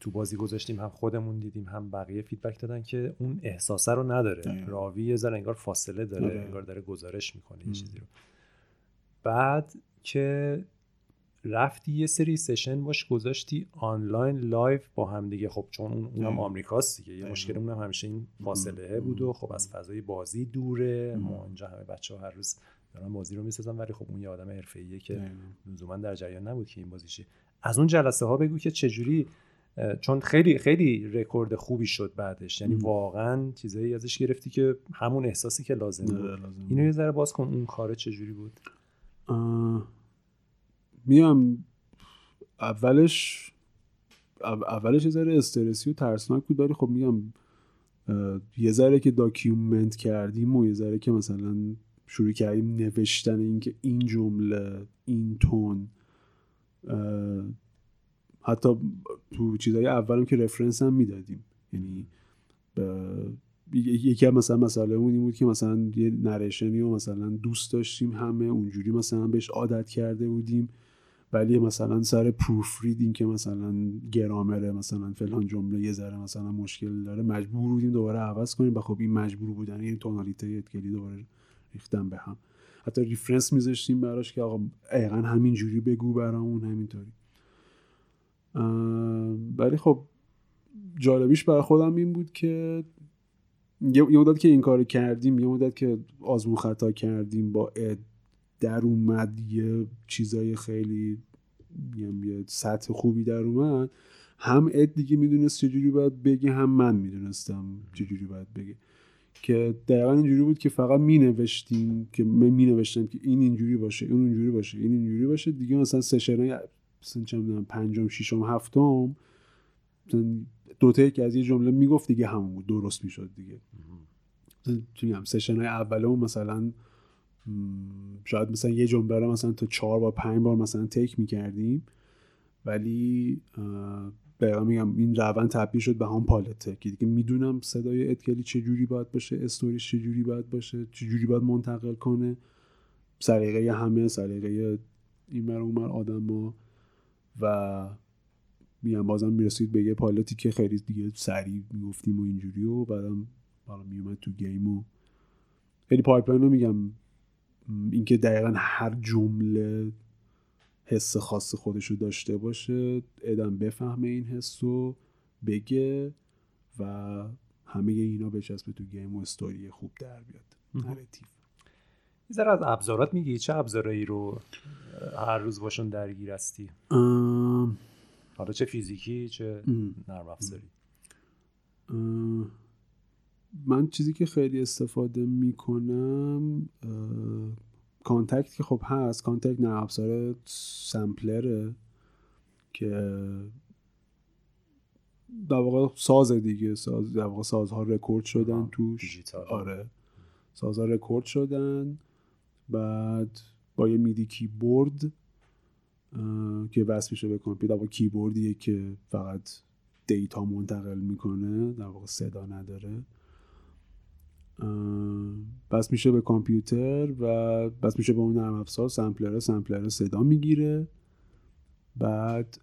Speaker 1: تو بازی گذاشتیم هم خودمون دیدیم هم بقیه feedback دادن که اون احساسه رو نداره. راوی یه ذره انگار فاصله داره آره. انگار داره گزارش می‌کنه یه چیزی رو. بعد که رفتی یه سری session باش گذاشتی آنلاین live با هم دیگه. خب چون اون اونم آمریکاست دیگه یه مشکل اونم همیشه این فاصله بود و خب از فضای بازی دوره. ما اینجا همه بچه ها هر روز دارن بازی رو می‌سازن ولی خب اون یه آدم حرفه‌ایه که لزوما در جریان نبود که این بازیشه از اون جلسه ها بگو که چجوری چون خیلی خیلی رکورد خوبی شد بعدش. یعنی واقعا چیزایی ازش گرفتی که همون احساسی که لازم بود. اینو یه ذره باز کن اون کار چجوری بود؟
Speaker 2: میام. اولش اولش یه ذره استرسی و ترسناک بود ولی خب میگم یه ذره که document کردیم و یه ذره که مثلا شروع کردیم نوشتن اینکه این جمله این tone. حتی تو چیزهای اولم که reference هم می‌دادیم. یعنی یکی هم مثلا مسئله اون این بود که مثلا یه narration ی و مثلا دوست داشتیم همه اونجوری مثلا بهش عادت کرده بودیم. ولی مثلا سر proofreading که مثلا گرامره مثلا فلان جمله یه ذره مثلا مشکل داره مجبور بودیم دوباره عوض کنیم. و خب این مجبور بودن این تونالیته Ed Kelly دوباره ریختن به هم. حتی reference میذاشتیم براش که آقا دقیقا همین جوری بگو برامون همینطوری. ولی خب جالبیش برای خودم این بود که یه مدت که این کار کردیم یه مدت که آزمون خطا کردیم با اد در اومد یه چیزای خیلی یه سطح خوبی در اومد. هم اد دیگه می‌دونست چجوری باید بگه هم من می‌دونستم چجوری باید بگه. که دقیقا اینجوری بود که فقط می نوشتیم که می نوشتم که این اینجوری باشه اون اینجوری باشه این اینجوری باشه. دیگه مثلا سشنای مثلا چه می‌دونم پنجم ششم هفتم دو تا که از یه جمله می‌گفت دیگه همون بود درست می‌شد دیگه. میگم سشن های اولمون مثلا شاید مثلا یه جمله رو مثلا تا چهار بار پنج بار مثلا تیک می‌کردیم ولی دقیقا میگم این روند تبدیل شد به هم پالته که دیگه می‌دونم صدای اتکلی چجوری باید باشه استوریش چجوری باید باشه چجوری باید منتقل کنه. سلیقه همه سلیقه این مر اون آدم ها و میگم بازم می‌رسید به یه پالتی که خیلی دیگه سریع می‌گفتیم و اینجوری و بعدم حالا میومد تو گیم و خیلی پایپلاین رو میگم. اینکه دقیقا هر جمله حس خاص خودش رو داشته باشه ادم بفهمه این حس رو بگه و همه اینا بچسبه تو گیم و استوری خوب در بیاد. نراتیو
Speaker 1: یه از ابزارات میگی؟ چه ابزارایی رو هر روز باشون درگیر هستی؟ حالا چه فیزیکی چه نرم افزاری؟
Speaker 2: من چیزی که خیلی استفاده می‌کنم Kontakt که خب هست Kontakt نرم افزار sampler ه که در واقع ساز دیگه ساز در واقع سازها رکورد شدن توش. آره. سازها رکورد شدن. بعد با یه MIDI keyboard که وصل میشه به کامپیوتر. یا کیبوردیه که فقط data منتقل می‌کنه در واقع صدا نداره. وصل میشه به کامپیوتر و وصل میشه به اون نرم افزار. sampler sampler صدا می‌گیره. بعد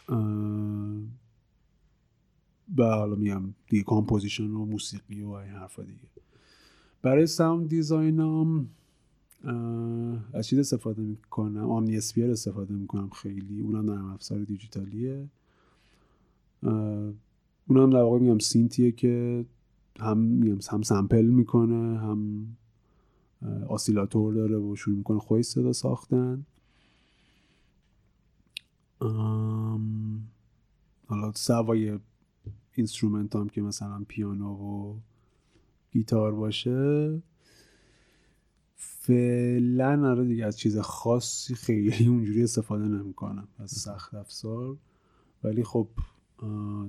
Speaker 2: و حالا میگم دیگه composition و موسیقی و این حرفا دیگه. برای sound design م از چیز استفاده می‌کنم؟ Omnisphere استفاده می‌کنم خیلی. اونم نرم افزار دیجیتالیه. اونم در واقع میگم synth یه که هم میگم هم sample می‌کنه هم oscillator داره و شروع می‌کنه خودش صدا ساختن. حالا سوای instrument هم که مثلا پیانو و گیتار باشه. فعلا آره دیگه از چیز خاصی خیلی اونجوری استفاده نمی‌کنم. از سخت افزار. ولی خب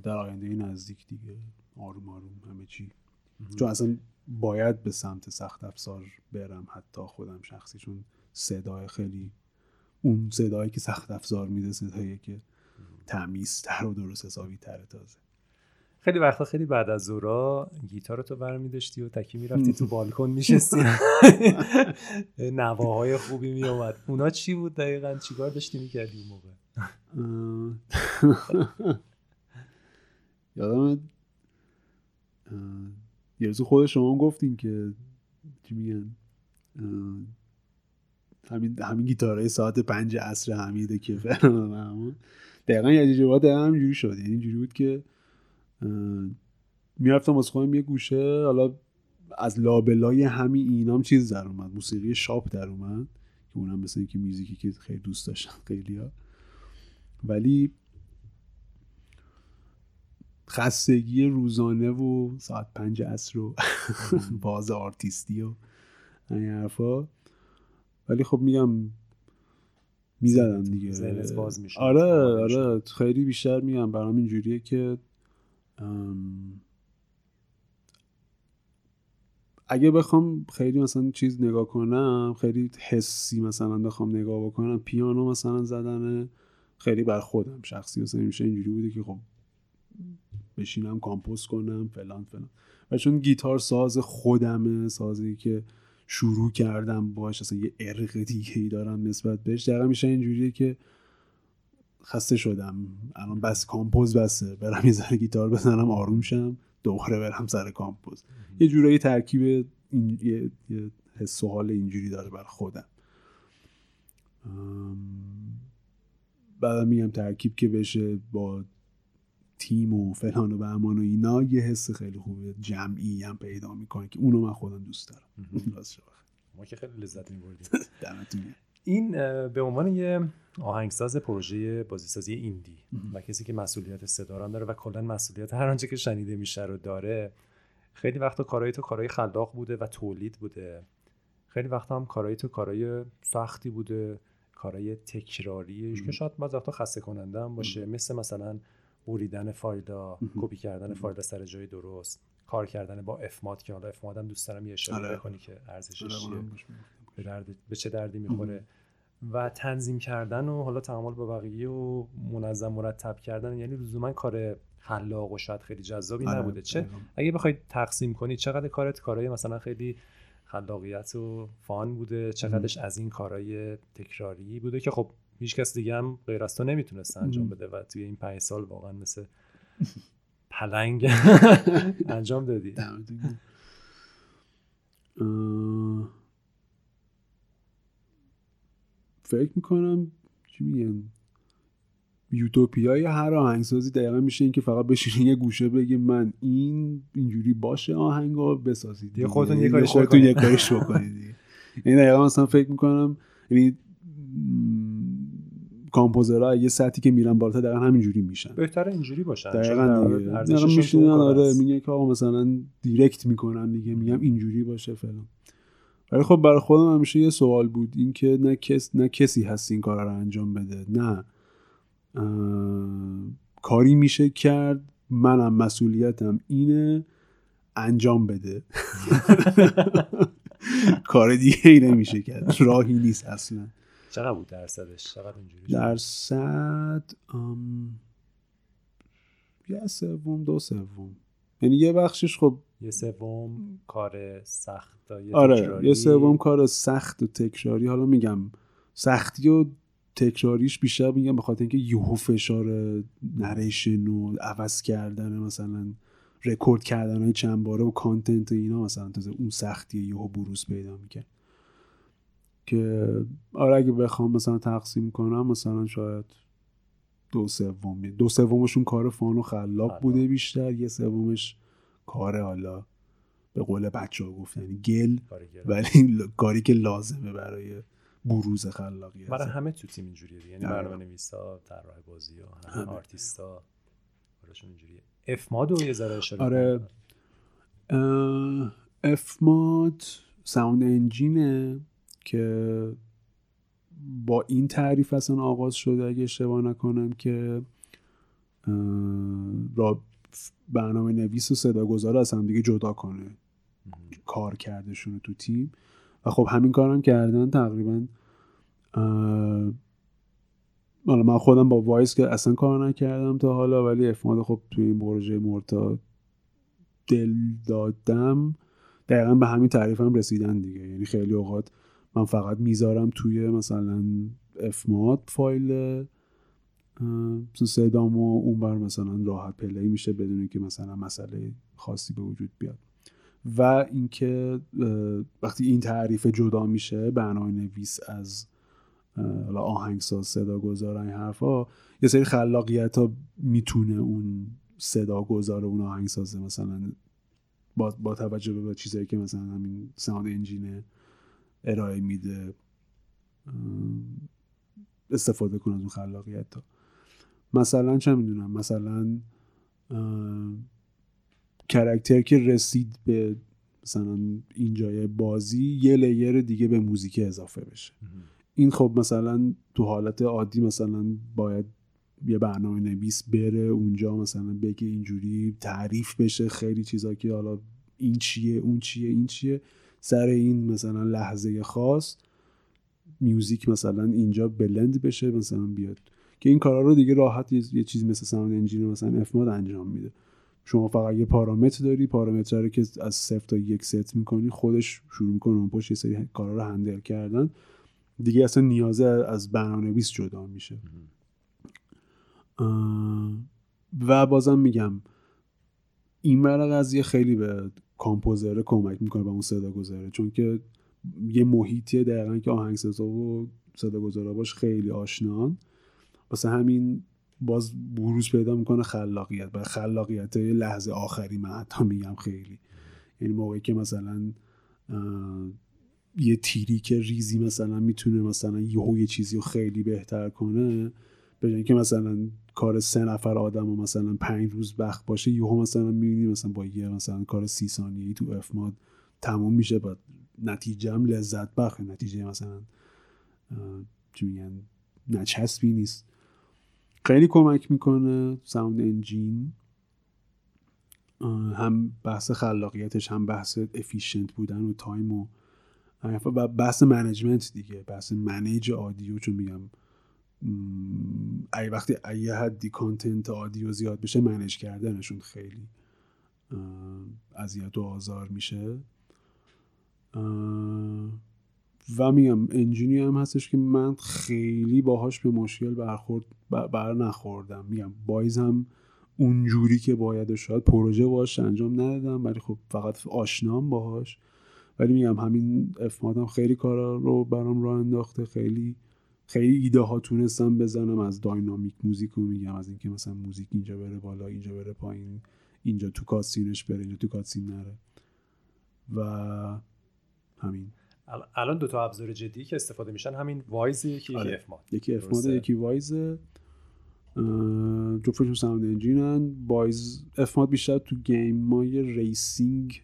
Speaker 2: در آینده نزدیک دیگه. آروم آروم همه چی. چون اصلا باید به سمت سخت افزار برم. حتی خودم شخصی چون صدای خیلی اون صدایی که سخت افزار میده صدایی که تمیزتر و درست حسابی تره تازه.
Speaker 1: خیلی وقتا خیلی بعد از زورا گیتار تو برمی داشتی و تکی می‌رفتی تو [laughs] بالکن میشستی. [laughs] نواهای خوبی می اومد اونا چی بود دقیقا؟ چیکار داشتی می‌کردی اون موقع؟ [laughs]
Speaker 2: یادم یه روز خود شما گفتین که چی میگن همین همین گیتارهای ساعت پنج عصر حمیده که دقیقا یه جواب دقیقا همینجوری شد. یعنی اینجوری بود که می‌رفتم واسه خودم یه گوشه حالا از لابلای همین اینام چیز در اومد. موسیقی شاپ در اومد که اونم مثل اینکه میزیکی که خیلی دوست داشتن خیلی ها ولی خستگی روزانه و ساعت پنج عصر و [laughs] باز آرتیستی و این حرفا. ولی خب میگم می‌زدم دیگه.
Speaker 1: باز میشه
Speaker 2: آره آره خیلی بیشتر میگم. برام اینجوریه که اگه بخوام خیلی مثلا چیز نگاه کنم خیلی حسی مثلا بخوام نگاه بکنم پیانو مثلا زدن خیلی بر خودم. شخصی مثلا میشه اینجوری بوده که خب بشینم compose کنم فلان فلان. و چون گیتار ساز خودمه سازی که شروع کردم باش اصلا یه عرق دیگه ای دارم نسبت بهش. دقیقا میشه اینجوریه که خسته شدم. الان بس compose بسه برم یه ذره گیتار بزنم آروم شم. دوباره برم سر کامپوز. یه جورایی ترکیب این یه, یه حس و حال اینجوری داره بر خودم. بعد میگم ترکیب که بشه با تیم و فلان و بهمان و اینا یه حس خیلی خوبه جمعی هم پیدا می‌کنه که اونو من خودم دوست دارم. [laughs]
Speaker 1: ما که خیلی لذت میبردیم. [laughs] این به عنوان یه آهنگساز پروژه بازیسازی ایندی و کسی که مسئولیت صدا داره و کلا مسئولیت هر آنچه که شنیده میشه رو داره خیلی وقتا کارهای تو کارهای خلاق بوده و تولید بوده. خیلی وقتا هم کارهای تو کارهای سختی بوده کارهای تکراری. که شاید بعض وقتا خسته کننده هم باشه. مثل مثلا بریدن فایلا کپی کردن فایل سر جای درست. کار کردن با افمات که حالا افمات هم دوست دارم یه اشاره آره. کنی که ارزشش آره، چیه. به, درد، به چه دردی می‌خوره. و تنظیم کردن و حالا تعامل با بقیه و منظم مرتب کردن یعنی لزوما کار خلاق و شاید خیلی جذابی آره، نبوده. چه؟ اگه بخوای تقسیم کنی چقدر کارت کارهای مثلا خیلی خلاقیت و فان بوده؟ چقدرش از این کارهای تکراری بوده که خب هیچ کس دیگه هم غیر از تو نمی‌تونست انجام بده و توی این پنج سال واقعا مثل [laughs] پلنگ [laughs] انجام دادی.
Speaker 2: فکر می‌کنم چی میگن؟ یوتوپیای هر آهنگسازی دقیقا میشه این که فقط بشین یه گوشه بگیم من این اینجوری باشه آهنگو بسازید
Speaker 1: یه خودتون یه کاریش
Speaker 2: خودتون یه کاریش بکنید یعنی دقیقا مثلا فکر می‌کنم یعنی کامپوزرها یه سطحی که میرن بالاتر دقیقا همینجوری میشن.
Speaker 1: بهتره اینجوری باشن
Speaker 2: دقیقا دیگه. آره میگه که آقا مثلا دیرکت می‌کنن دیگه میگم اینجوری باشه فلان. ولی خب برای خودم همیشه یه سوال بود. این که نه, کس، نه کسی هست این کار رو انجام بده. نه. کاری میشه کرد. منم مسئولیتم اینه انجام بده. [laughs] کار دیگه ای نمیشه کرد. راهی نیست اصلا.
Speaker 1: چقدر بود درصدش؟ چقدر اینجوری
Speaker 2: درصد یه سوم دو سوم. یعنی یه بخشش خب
Speaker 1: یه سوم کار سخت
Speaker 2: آره یه سوم کار سخت و تکراری. حالا میگم سختی و تکراریش بیشتر میگم به خاطر اینکه یهو فشار narration و عوض کردن مثلا رکورد کردن های چند باره و content اینا مثلا تازه اون سختی یهو بروز پیدا می‌کرد که آره اگه بخوام مثلا تقسیم کنم مثلا شاید دو سوم دو سومشون کار fun و خلاق بوده بیشتر یه سومش کار حالا به قول بچه ها گفتن یعنی گِل ولی کاری که لازمه برای بروز خلاقیت
Speaker 1: برای همه تو تیم اینجوریه یعنی آره. برنامه نویسا طراح بازی ها همه آرتیستا براشون اینجوریه. FMOD و یه ذره اشاره
Speaker 2: آره. FMOD sound engine ه که با این تعریف اصلا آغاز شده اگه اشتباه نکنم که را برنامه نویس و صداگذار از هم دیگه جدا کنه. کار کردشون تو تیم. و خب همین کارم کردن تقریبا حالا من خودم با Wwise که اصلا کار نکردم تا حالا ولی FMOD خب توی این پروژه مورتا دل دادم. دقیقا به همین تعریف هم رسیدن دیگه. یعنی خیلی اوقات من فقط می‌ذارم توی مثلا FMOD فایل صدام و اون بر مثلا راحت play میشه بدون که مثلا مسئله خاصی به وجود بیاد. و اینکه وقتی این تعریف جدا میشه برنامه نویس از آهنگساز صدا گذار این حرفا یه سری خلاقیت ها می‌تونه اون صدا گذار اون آهنگسازه مثلا با, با توجه به چیزایی که مثلا همین ساوند انجینه ارائه میده استفاده کنه از اون خلاقیت ها. مثلا چه می‌دونم مثلا character که رسید به مثلا اینجای بازی یه layer دیگه به موزیک اضافه بشه. این خب مثلا تو حالت عادی مثلا باید یه برنامه نویس بره اونجا مثلا بگه اینجوری تعریف بشه خیلی چیزا که حالا این چیه اون چیه این چیه. سر این مثلا لحظه خاص music مثلا اینجا بلند بشه مثلا بیاد. که این کارا رو دیگه راحت یه, چیزی مثل sound engine مثلا FMOD انجام میده. شما فقط یه پارامتر داری پارامتر رو که از صفر تا یک ست می‌کنی خودش شروع می‌کنه اون پشت یه سری کارا رو هندل کردن. دیگه اصلا نیازه از برنامه‌نویس جدا میشه. و بازم میگم این ور قضیه خیلی به کامپوزره کمک می‌کنه به اون صدا گذاره چون که یه محیطیه دقیقا که آهنگسازا و صدا گذاره باش خیلی آشنان واسه همین باز بروز پیدا می‌کنه خلاقیت. و خلاقیت لحظه آخری من حتی میگم خیلی. یعنی موقعی که مثلا یه تیری که ریزی مثلا می‌تونه مثلا یهو یه چیزی رو خیلی بهتر کنه به که مثلا کار سه نفر آدم و مثلا پنج روز وقت باشه یهو مثلا می‌بینی مثلا با یه مثلا کار سی ثانیه‌ای تو اف ماد تموم میشه با نتیجه هم لذت بخشه نتیجه مثلا چی میگن نچسبی نیست. خیلی کمک می‌کنه sound engine هم بحث خلاقیتش هم بحث efficient بودن و time و بحث management دیگه بحث manage audio چون میگم ای وقتی ای حدی content audio زیاد بشه manage کردنشون خیلی اذیت و آزار میشه. و میگم انجینی هم هستش که من خیلی باهاش به مشکل برخورد بر نخوردم. میگم بایز هم اونجوری که باید شاید پروژه باش انجام ندادم ولی خب فقط آشنام باهاش. ولی میگم همین افمادم خیلی کارا رو برام راه انداخته خیلی خیلی ایده ها تونستم بزنم از داینامیک موزیک رو میگم از اینکه مثلا موزیک اینجا بره بالا اینجا بره پایین اینجا تو کاتسینش بره اینجا تو کاتسین نره. و همین.
Speaker 1: الان دو تا ابزار جدی که استفاده میشن همین وایز یکی
Speaker 2: آره.
Speaker 1: اف ماد
Speaker 2: یکی اف ماد یکی وایز جفتشون ساوند انجینن وایز اف ماد بیشتر تو گیم مای ریسینگ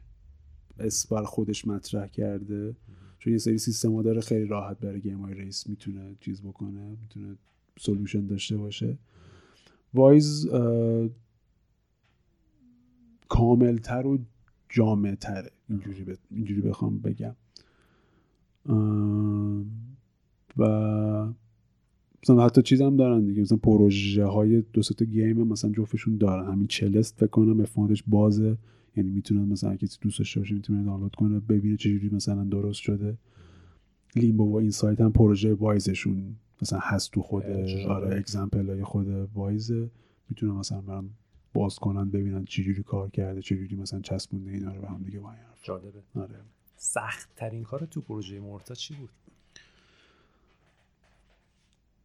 Speaker 2: اس بر خودش مطرح کرده. چون یه سری سیستم داره خیلی راحت برای گیم های ریس می‌تونه چیز بکنه می‌تونه سولوشن داشته باشه. وایز کاملتر و اینجوری, ب... اینجوری بخوام بگم. و مثلا حتی چیز هم دارن دیگه. مثلا پروژه های دو تا گیم مثلا جفتشون دارن. همین چلست فکر کنم افادش بازه. یعنی می‌تونه مثلا کسی دوست داشته باشه می‌تونه دانلود کنه ببینه چجوری مثلا درست شده. لیمبو و این سایت هم پروژه وایزشون مثلا هست تو خود آره اگزمپل های خود وایز می‌تونه مثلا برم باز کنن ببینن چجوری کار کرده چجوری مثلا چسبونده اینا رو به هم دیگه
Speaker 1: جالبه.
Speaker 2: آره.
Speaker 1: سخت ترین کار تو پروژه مورتا چی بود؟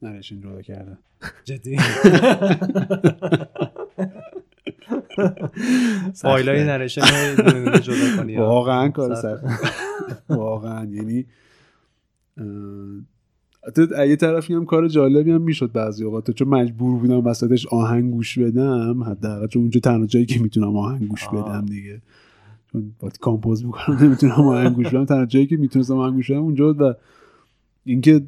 Speaker 2: نرشین جدا کرده.
Speaker 1: جدی؟ [laughs] فایل های نرشن جدا کنی
Speaker 2: واقعا کار سخت. واقعا یعنی یه طرفی هم کار جالبی هم می‌شد بعضی اوقات. چون مجبور بودم وسطش آهنگ گوش بدم حداقل چون اونجا تنها جایی که می‌تونم آهنگ گوش بدم دیگه. چون باید کامپوز می‌کنم نمی‌تونم آهنگ گوش بدم. تنها جایی که می‌تونستم آهنگ گوش بدم اونجا و اینکه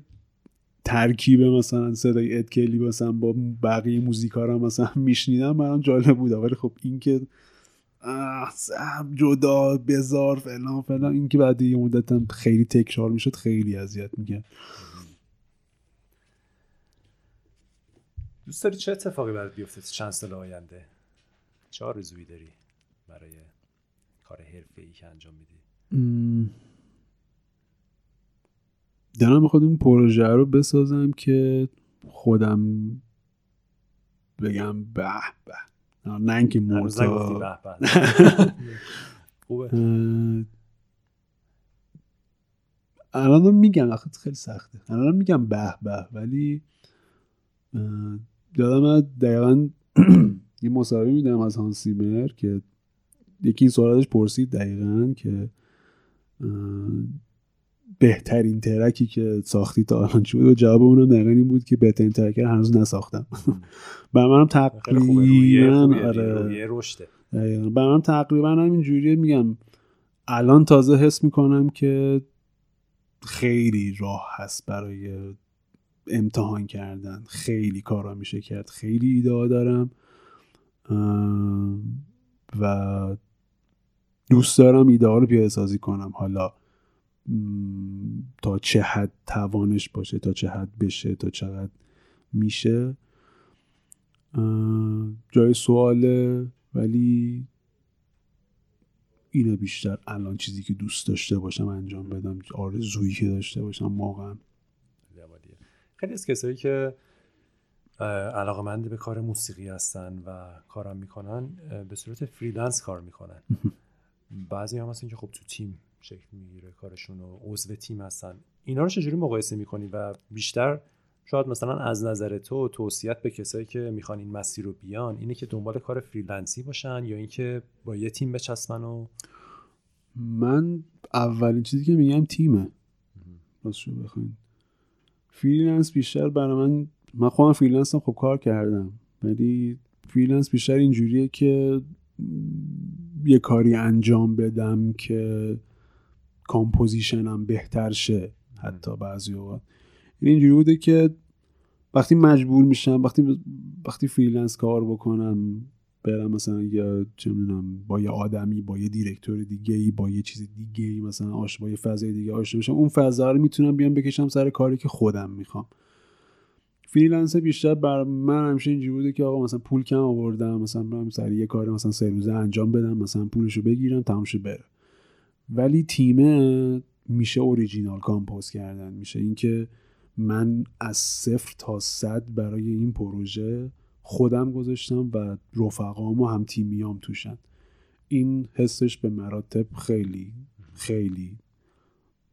Speaker 2: ترکیب مثلا صدای اد کلی مثلا با بقیه موزیکارا مثلا [laughs] میشنیدم برام جالب بود. ولی خب اینکه جدا بزار فلان فلان. این که بعد یه مدت خیلی تکرار می‌شد خیلی اذیت میگه
Speaker 1: دوست داری چه اتفاقی برات بیفته چند سال آینده؟ چه آرزویی داری برای کار حرفه ای که انجام میدی؟
Speaker 2: دارم می‌خواد این پروژه رو بسازم که خودم بگم به به. نه اینکه مرتا [laughs]
Speaker 1: خوبه.
Speaker 2: الان میگم آخه خیلی سخته. الان میگم به به ولی یادم دقیقا [clears throat] یه مصاحبه میدم از هان سیمر که یکی این سوالاتش پرسید دقیقا که بهترین ترکی که ساختی تا الان چی بود؟ و جواب اونم دقیقا این بود که بهترین ترک هنوز نساختم. [laughs] و منم تقریبا
Speaker 1: آره.
Speaker 2: منم تقریبا همین جوریه میگم الان تازه حس می‌کنم که خیلی راه هست برای امتحان کردن. خیلی کارا میشه کرد. خیلی ایده دارم. و دوست دارم ایده ها رو پیاده سازی کنم. حالا تا چه حد توانش باشه تا چه حد بشه تا چقدر میشه. جای سواله ولی اینه بیشتر الان چیزی که دوست داشته باشم انجام بدم آرزویی که داشته باشم واقعا.
Speaker 1: خیلی از کسایی که علاقمند به کار موسیقی هستن و کارم می‌کنن به صورت freelance کار می‌کنن. بعضی هم هستن که خب تو تیم شکل می‌گیره کارشون و عضو تیم هستن. اینا رو چجوری مقایسه می‌کنی و بیشتر شاید مثلا از نظر تو توصیه‌ت به کسایی که می‌خوان این مسیر رو بیان اینه که دنبال کار freelance ی باشن یا اینکه با یه تیم بچسبن و
Speaker 2: من اولین چیزی که میگم تیمه. راستشو بخواین. freelance بیشتر برای من من خودم freelance خب کار کردم. ولی freelance بیشتر اینجوریه که یه کاری انجام بدم که composition م بهتر شه حتی بعضی اوقات. این اینجوری بوده که وقتی مجبور میشم وقتی وقتی freelance کار بکنم برم مثلا یا چه می‌دونم با یه آدمی با یه director دیگه ای با یه چیز دیگه ای مثلا باش با یه فضای دیگه آشنا بشم اون فضا رو می‌تونم بیام بکشم سر کاری که خودم می‌خوام. freelance بیشتر بر من همیشه اینجوری بوده که آقا مثلا پول کم آوردم مثلا برم سر یه کار مثلا سه روزه انجام بدم مثلا پولشو بگیرم تمامش بره. ولی تیمه میشه original compose کردن. میشه اینکه من از صفر تا صد برای این پروژه خودم گذاشتم و رفقام و هم تیمیام توشن. این حسش به مراتب خیلی خیلی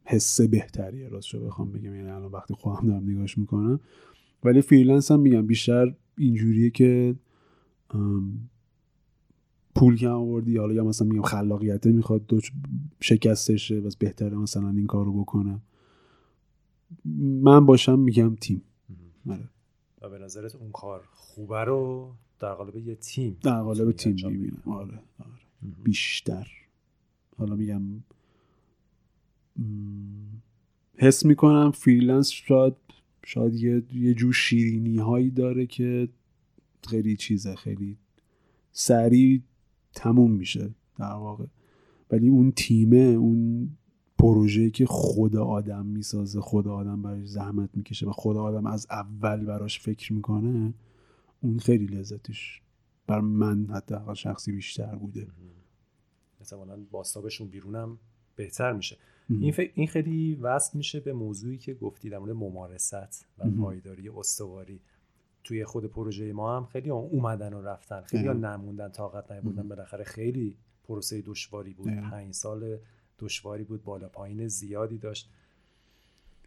Speaker 2: حس بهتریه. راست رو بخوام بگم یعنی الان وقتی خودم دارم نگاش می‌کنم. ولی freelance هم میگم بیشتر اینجوریه که پول کم آوردی حالا یا مثلا میگم خلاقیت می‌خواد دو شکستشه بس بهتره مثلا این کارو بکنم من باشم میگم تیم.
Speaker 1: آره. و به نظرت اون کار خوبه رو در قالب یه تیم
Speaker 2: در قالب تیم می‌بینم. آره, آره. بیشتر. حالا میگم حس می‌کنم freelance شاید شاید یه, یه جور شیرینی هایی داره که خیلی چیزه خیلی سریع تموم میشه در واقع. ولی اون تیمه اون پروژه که خود آدم می‌سازه خود آدم براش زحمت می‌کشه و خود آدم از اول براش فکر می‌کنه اون خیلی لذتش بر من حتی شخصی بیشتر بوده.
Speaker 1: مثلا باستابشون بیرونم بهتر میشه. این, این خیلی وصل میشه به موضوعی که گفتی در مورد ممارست و پایداری استواری. توی خود پروژه ما هم خیلی اومدن و رفتن. خیلی ها نموندن طاقت نبودن. بالاخره خیلی پروسه دشواری بود. پنج سال دشواری بود. بالا پایین زیادی داشت.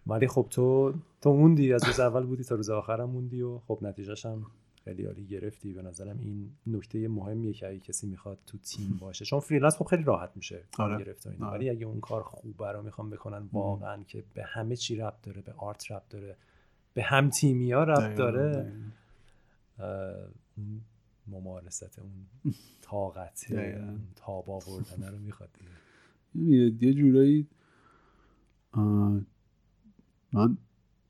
Speaker 1: ولی خب تو تو موندی. از روز اول بودی تا روز آخرم موندی و خب نتیجهش هم خیلی عالی گرفتی. به نظرم این نکته مهمیه که اگه کسی می‌خواد تو تیم باشه. چون فریلنس خب خیلی راحت میشه
Speaker 2: آره.
Speaker 1: گرفت آره. ولی اگه اون کار خوبه رو می‌خوام بکنن واقعا که به همه چی ربط داره به art ربط داره. به هم تیمی ها ربط داره. ممارست اون [laughs] طاقت تاب آوردن رو می‌خواد
Speaker 2: یه جورایی من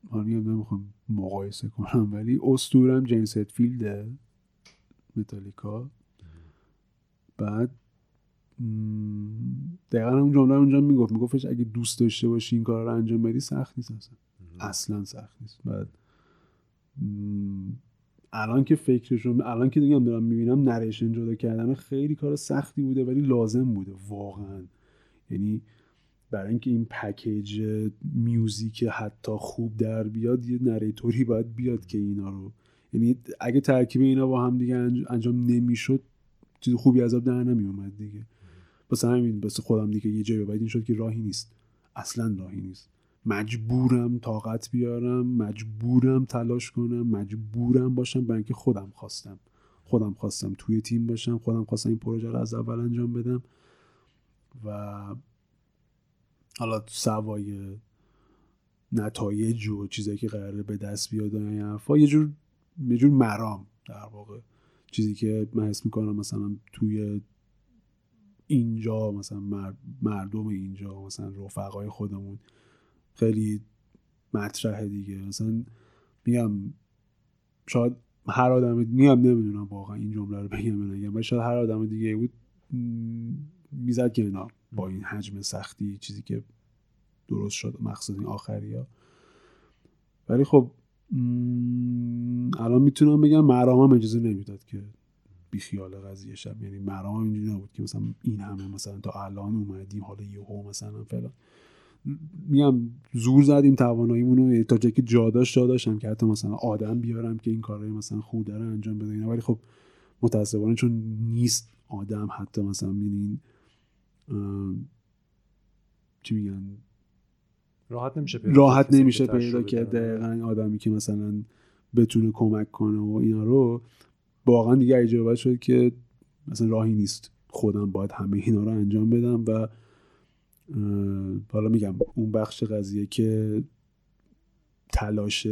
Speaker 2: حالا نمی‌خوام مقایسه کنم ولی استورم جیمز هدفیلده متالیکا. بعد دقیقا اون جمله اونجا می‌گفت. میگفتش اگه دوست داشته باشی این کار رو انجام بدی سخت نیست اصلا. اصلا سخت نیست. بعد الان که فکرشون الان که دیگه دارم می‌بینم نریشن جدا کردن خیلی کار سختی بوده ولی لازم بوده واقعا. یعنی برای اینکه این پکیج میوزیک حتی خوب در بیاد یه نریتوری باید بیاد که اینا رو. یعنی اگه ترکیب اینا با هم دیگه انجام نمی‌شد چیز خوبی از آب در نمی اومد دیگه واسه همین واسه خودم دیگه یه جایی باید این شد که راهی نیست. اصلا راهی نیست. مجبورم طاقت بیارم مجبورم تلاش کنم مجبورم باشم برای اینکه خودم خواستم. خودم خواستم توی تیم باشم خودم خواستم این پروژه رو از اول انجام بدم. و حالا سوای نتایج و چیزایی که قراره به دست بیاد این حرفا یه جور یه جور مرام در واقع. چیزی که من حس می‌کنم مثلا توی اینجا مثلا مردم اینجا مثلا رفقای خودمون خیلی مطرحه دیگه. مثلا میگم شاید هر آدم میگم نمی‌دونم واقعا این جمله رو بگم ولی شاید هر آدم دیگه بود می‌زد که اینا با این حجم سختی چیزی که درست شد مقصد این آخری ها ولی خب الان می‌تونم بگم مرام هم اجازه نمی‌داد که بیخیال قضیه شب یعنی مرام اینجوری نبود که مثلا این همه مثلا تا الان اومدیم حالا یهو مثلا فلان. میگم زور زدیم تواناییمون رو تا جایی که جا داشت جا داشتم که حتی مثلا آدم بیارم که این کارهای مثلا خوده رو انجام بده اینا. ولی خب متاسفانه چون نیست آدم حتی مثلا می‌بینین
Speaker 1: چی میگن؟ راحت نمیشه
Speaker 2: پیدا راحت نمیشه پیدا که دقیقا آدمی که مثلا بتونه کمک کنه و اینا رو واقعا دیگه اجابت شد که مثلا راهی نیست. خودم باید همه اینا رو انجام بدم و حالا میگم اون بخش قضیه که تلاش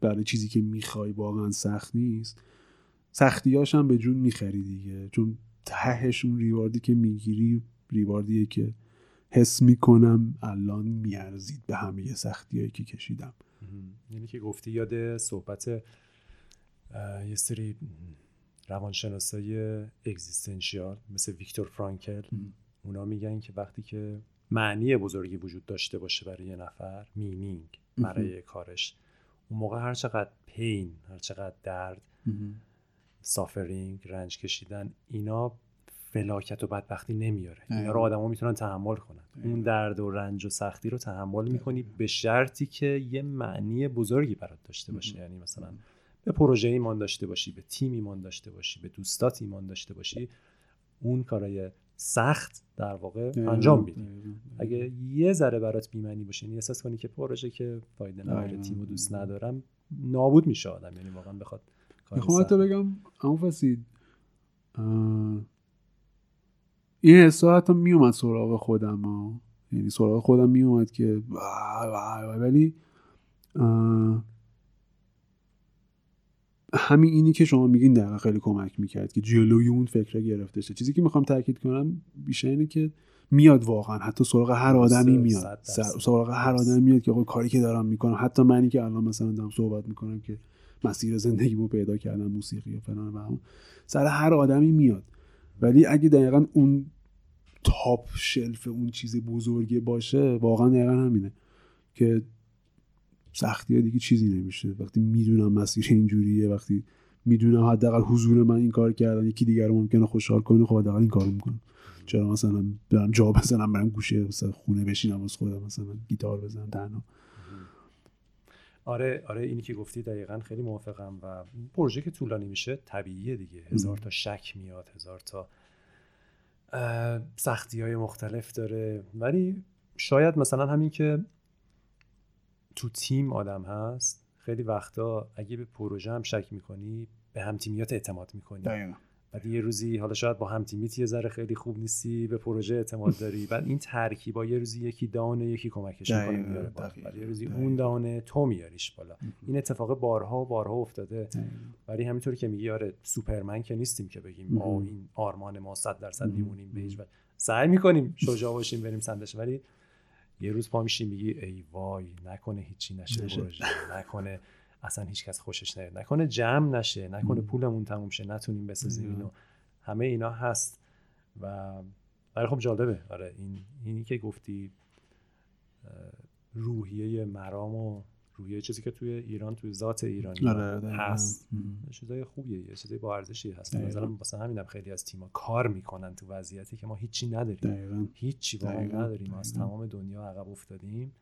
Speaker 2: برای چیزی که می‌خوای واقعا سخت نیست سختیاش هم به جون می‌خری دیگه. چون تهش اون ریواردی که می‌گیری ریواردیه که حس می‌کنم الان میارزید به همه سختیایی که کشیدم.
Speaker 1: یعنی که گفتی یاد صحبت یه سری روانشناسای اگزیستنشیال مثل ویکتور فرانکل. اونا میگن که وقتی که معنی بزرگی وجود داشته باشه برای یه نفر مینینگ برای کارش. اون موقع هر چقدر پین هر چقدر درد سافرینگ رنج کشیدن اینا فلاکت و بدبختی نمیاره. اینا رو آدما می‌تونن تحمل کنن. اون درد و رنج و سختی رو تحمل می‌کنی به شرطی که یه معنی بزرگی برات داشته باشه. یعنی مثلا به پروژه ایمان داشته باشی به تیم ایمان داشته باشی به دوستات ایمان داشته باشی اون کارای سخت در واقع انجام میدی اگه یه ذره برات بیمنی باشه یعنی احساس کنی که پروژه که فایده نداره تیم و دوست ندارم نابود میشه آدم یعنی واقعا بخواد
Speaker 2: می‌خوام تو بگم اما فسید این حسا حتی میومد سراغ خودم ها. یعنی سراغ خودم میومد که ولی همین اینی که شما میگین دقیقا خیلی کمک می‌کرد که جلوی اون فکر گرفته شه. چیزی که می‌خوام تاکید کنم بیشتر اینه که میاد واقعا. حتی سراغ هر آدمی میاد. سراغ هر آدمی میاد که کاری که دارم می‌کنم. حتی منی که الان مثلا دارم صحبت می‌کنم که مسیر زندگیمو پیدا کردم موسیقی و فلان و هم سر هر آدمی میاد. ولی اگه دقیقا اون تاپ شلف اون چیز بزرگی باشه واقعا دقیقا همینه که سختی ها دیگه چیزی نمیشه. وقتی می‌دونم مسیر اینجوریه وقتی می‌دونم حداقل حضور من این کار کردن یکی دیگر رو ممکنه خوشحال کنه خب حداقل این کارو می‌کنم. چرا مثلا برم جا بزنم برم گوشه مثلا خونه بشینم از خودم مثلا گیتار بزنم تنها.
Speaker 1: آره آره اینی که گفتی دقیقا خیلی موافقم و پروژه که طولانی میشه طبیعیه دیگه. هزار تا شک میاد هزار تا سختی های مختلف داره. ولی شاید مثلا همین که تو تیم آدم هست خیلی وقتا اگه به پروژه هم شک می‌کنی به هم تیمیات اعتماد می‌کنی.
Speaker 2: دقیقا.
Speaker 1: بعد یه روزی حالا شاید با هم تیمیت یه ذره خیلی خوب نیستی به پروژه اعتماد داری. بعد این ترکیبا یه روزی یکی دانه یکی کمکش می‌کنه میاره بعد یه روزی اون دانه تو میاریش بالا. این اتفاق بارها و بارها افتاده. ولی همینطوری که میگی آره سوپرمن که نیستیم که بگیم ما این آرمان ما 100 درصد میمونیم بهش سعی می‌کنیم شجاع باشیم بریم سندش ولی یه روز پا میشی میگی ای وای نکنه هیچی نشه پروژه نکنه اصلا هیچکس خوشش نیاد. نکنه جمع نشه نکنه پولمون تموم شه نتونیم بسازیم اینو. همه اینا هست و برای خب جالبه. آره این اینی که گفتی روحیه مرام و روحیه چیزی که توی ایران توی ذات ایرانی آره هست. چیزای خوبیه یه چیزای با ارزشی هست. مثلا واسه همینم خیلی از تیم‌ها کار می‌کنن تو وضعیتی که ما هیچی نداریم. هیچی واقعا نداریم. از تمام دنیا عقب افتادیم.